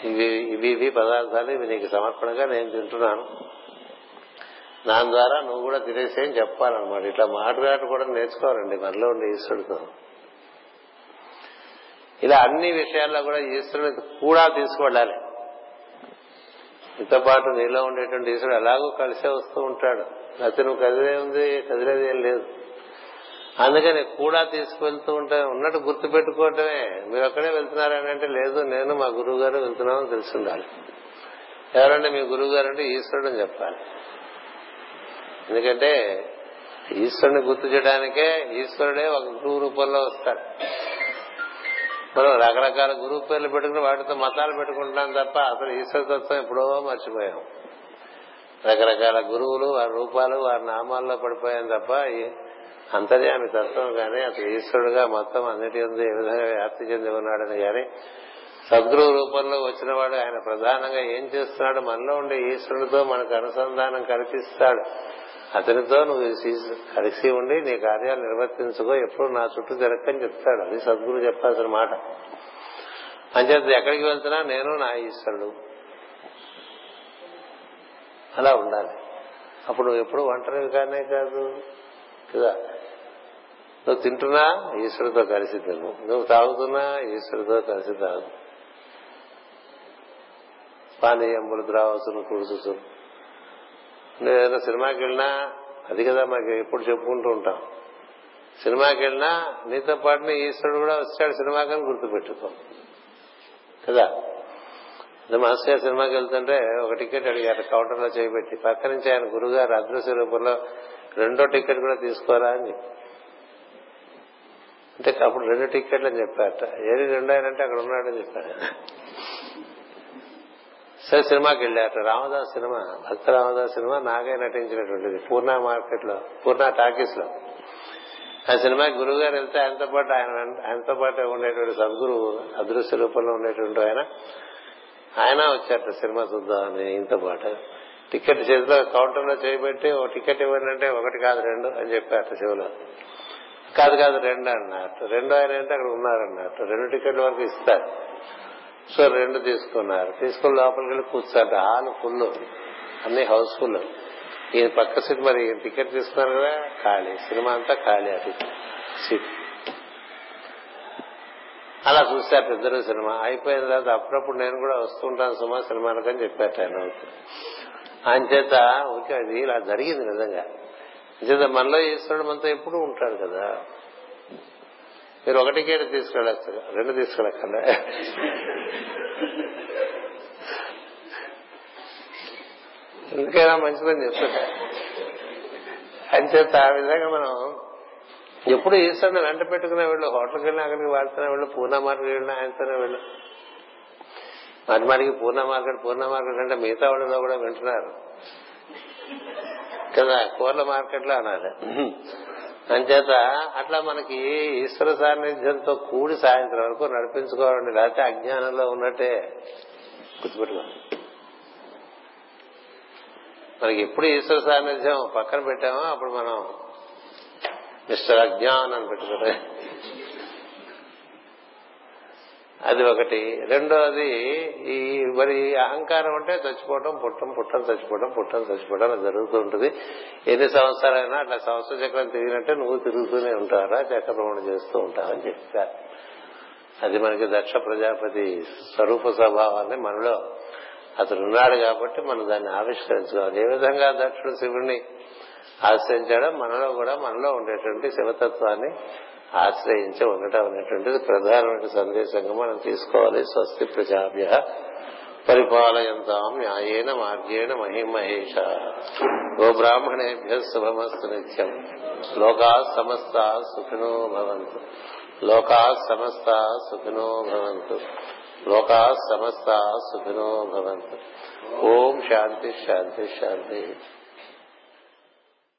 ఇవి ఇవి ఇవి పదార్థాలు ఇవి నీకు సమర్పణగా నేను తింటున్నాను. దాని ద్వారా నువ్వు కూడా తినేసేయని చెప్పాలన్నమాట. ఇట్లా మాట్లాడు కూడా నేర్చుకోవాలండి మనలో ఉండే ఈశ్వరుడితో. ఇలా అన్ని విషయాల్లో కూడా ఈశ్వరుని కూడా తీసుకువెళ్ళాలి నీతో పాటు నీలో ఉండేటువంటి ఈశ్వరుడు ఎలాగో కలిసే వస్తూ ఉంటాడు. అతను నువ్వు కదిలే ఉంది కదిలేదు ఏం లేదు. అందుకని కూడా తీసుకువెళ్తూ ఉంటే ఉన్నట్టు గుర్తు పెట్టుకోవటమే. మీరు ఒక్కడే వెళ్తున్నారని అంటే లేదు నేను మా గురువు గారు వెళ్తున్నామని తెలిసి ఉండాలి ఎవరంటే మీ గురువు గారు అంటే ఈశ్వరుడు అని చెప్పాలి. ఎందుకంటే ఈశ్వరుని గుర్తు చేయడానికే ఈశ్వరుడే ఒక గురువు రూపంలో వస్తాడు. మనం రకరకాల గురువు పేర్లు పెట్టుకుని వాటితో మతాలు పెట్టుకుంటున్నాం తప్ప అసలు ఈశ్వర తత్వం ఎప్పుడో మర్చిపోయాం. రకరకాల గురువులు వారి రూపాలు వారి నామాల్లో పడిపోయాం తప్ప అంతర్యామి తత్వం కానీ అసలు ఈశ్వరుడుగా మొత్తం అన్నిటి ఉంది ఏ విధంగా వ్యాప్తి చెంది ఉన్నాడని కానీ సద్గురువు రూపంలో వచ్చిన వాడు ఆయన ప్రధానంగా ఏం చేస్తున్నాడు? మనలో ఉండే ఈశ్వరుడితో మనకు అనుసంధానం కల్పిస్తాడు. అతనితో నువ్వు కలిసి ఉండి నీ కార్యాలు నిర్వర్తించుకో ఎప్పుడు నా చుట్టూ తిరగని చెప్తాడు. అది సద్గురు చెప్పాల్సిన మాట. అంచేత ఎక్కడికి వెళ్తున్నా నేను నా ఈశ్వరుడు. అలా ఉండాలి. అప్పుడు నువ్వు ఎప్పుడు ఒంటరివి కానే కాదు. కదా? నువ్వు తింటున్నా ఈశ్వరుతో కలిసి తిను. నువ్వు తాగుతున్నా ఈశ్వరుతో కలిసి తాగు. పానీయములు ద్రావసును కుడుచుతు నేను ఏదైనా సినిమాకి వెళ్ళినా అది కదా మాకు ఎప్పుడు చెప్పుకుంటూ ఉంటాం. సినిమాకి వెళ్ళినా నీతో పాటునే ఈశ్వరుడు కూడా వచ్చాడు సినిమాకని గుర్తుపెట్టుకో. కదా? మాస్టర్ గారు సినిమాకి వెళ్తుంటే ఒక టికెట్ అడిగారు కౌంటర్లో చేయబెట్టి పక్క నుంచి ఆయన గురుగారు అదృశ్య రూపంలో రెండో టికెట్ కూడా తీసుకోరా అని అంటే అప్పుడు రెండు టికెట్లు అని చెప్పారట. ఏది రెండు ఆయనంటే అక్కడ ఉన్నాడని చెప్పాడు సరే సినిమాకి వెళ్ళారట. రామదాస్ సినిమా భక్త రామదాస్ సినిమా నాగయ్య నటించినటువంటిది పూర్ణ మార్కెట్లో పూర్ణ టాకీస్లో ఆ సినిమాకి గురువు గారు వెళ్తే ఆయనతో పాటు ఆయన ఆయనతో పాటు ఉండేటువంటి సద్గురువు అదృశ్య రూపంలో ఉండేటువంటి ఆయన. ఆయన వచ్చారట సినిమా చూద్దామని ఇంత పాటు. టికెట్ చేతిలో కౌంటర్లో చేయబెట్టి ఓ టికెట్ ఇవ్వండి అంటే ఒకటి కాదు రెండు అని చెప్పారట శివులు. కాదు కాదు రెండు అన్నట్టు రెండు ఆయన అంటే అక్కడ ఉన్నారన్నారు. రెండు టికెట్ల వరకు ఇస్తారు. సో రెండు తీసుకున్నారు. తీసుకుని లోపలికి వెళ్ళి కూర్చోట హాల్ ఫుల్. అన్ని హౌస్ ఫుల్ ఈయన పక్క సీట్ మరి టికెట్ తీసుకున్నారు కదా? ఖాళీ. సినిమా అంతా ఖాళీ అది సీట్. అలా చూశారు ఇద్దరు సినిమా. అయిపోయిన తర్వాత అప్పుడప్పుడు నేను కూడా వస్తుంటాను సుమా సినిమాలకని చెప్పారు ఆయన ఆయన చేత ఓకే అది ఇలా జరిగింది నిజంగా. అంచేత మనలో ఈశ్వరుడు మనతో ఎప్పుడు ఉంటాడు కదా. మీరు ఒక టికెట్ తీసుకెళ్ళచ్చు. రెండు తీసుకెళ్ళక్కర్లే ఎందుకైనా మంచిదని చెప్తున్నా అంచేత ఆ విధంగా మనం ఎప్పుడు ఈశ్వరుని వెంట పెట్టుకునే వెళ్ళు హోటల్కి వెళ్ళినా అక్కడికి వాడుతున్నా వెళ్ళు పూర్ణ మార్కెట్ వెళ్ళినా ఆయనతోనే వెళ్ళు. మరి మనకి పూర్ణ మార్కెట్ పూర్ణ మార్కెట్ అంటే మిగతా వాళ్ళలో కూడా వింటున్నారు. కదా కూరల మార్కెట్లో అన్నారు అంచేత అట్లా మనకి ఈశ్వర సాన్నిధ్యంతో కూడి సాయంత్రం వరకు నడిపించుకోవాలండి. లేకపోతే అజ్ఞానంలో ఉన్నట్టే గుర్తుపెట్టుకో మనకి ఎప్పుడు ఈశ్వర సాన్నిధ్యం పక్కన పెట్టామో అప్పుడు మనం మిస్టర్ అజ్ఞానం అని పెట్టుకుంటే అది ఒకటి. రెండోది ఈ మరి అహంకారం అంటే చచ్చిపోవటం పుట్టం పుట్టం చచ్చిపోవటం పుట్టం చచ్చిపోవడం అది జరుగుతూ ఉంటుంది. ఎన్ని సంవత్సరాలైనా అట్లా సంవత్సర చక్రం తిరిగినట్టే నువ్వు తిరుగుతూనే ఉంటారా చక్రభ్రమణ చేస్తూ ఉంటావని చెప్పారు అది మనకి దక్ష ప్రజాపతి స్వరూప స్వభావాన్ని మనలో అతను ఉన్నాడు కాబట్టి మనం దాన్ని ఆవిష్కరించుకోవాలి. ఏ విధంగా దక్షుడు శివుడిని ఆశ్రయించాడో మనలో కూడా మనలో ఉండేటువంటి శివతత్వాన్ని ఆశ్రయించి ఉండటం అనేటువంటిది ప్రధానమైన సందేశంగా మనం తీసుకోవాలి. స్వస్తి ప్రజాభ్య పరిపాలయంతాం న్యాయేన మార్గేణ మహిమహేష. గో బ్రాహ్మణేభ్య శుభమస్తు నిత్యం. లోకా సమస్త సుఖినో భవంతు. లోకా సమస్త సుఖినో భవంతు. లోకా సమస్త సుఖినో భవంతు. ఓం శాంతి శాంతి శాంతి.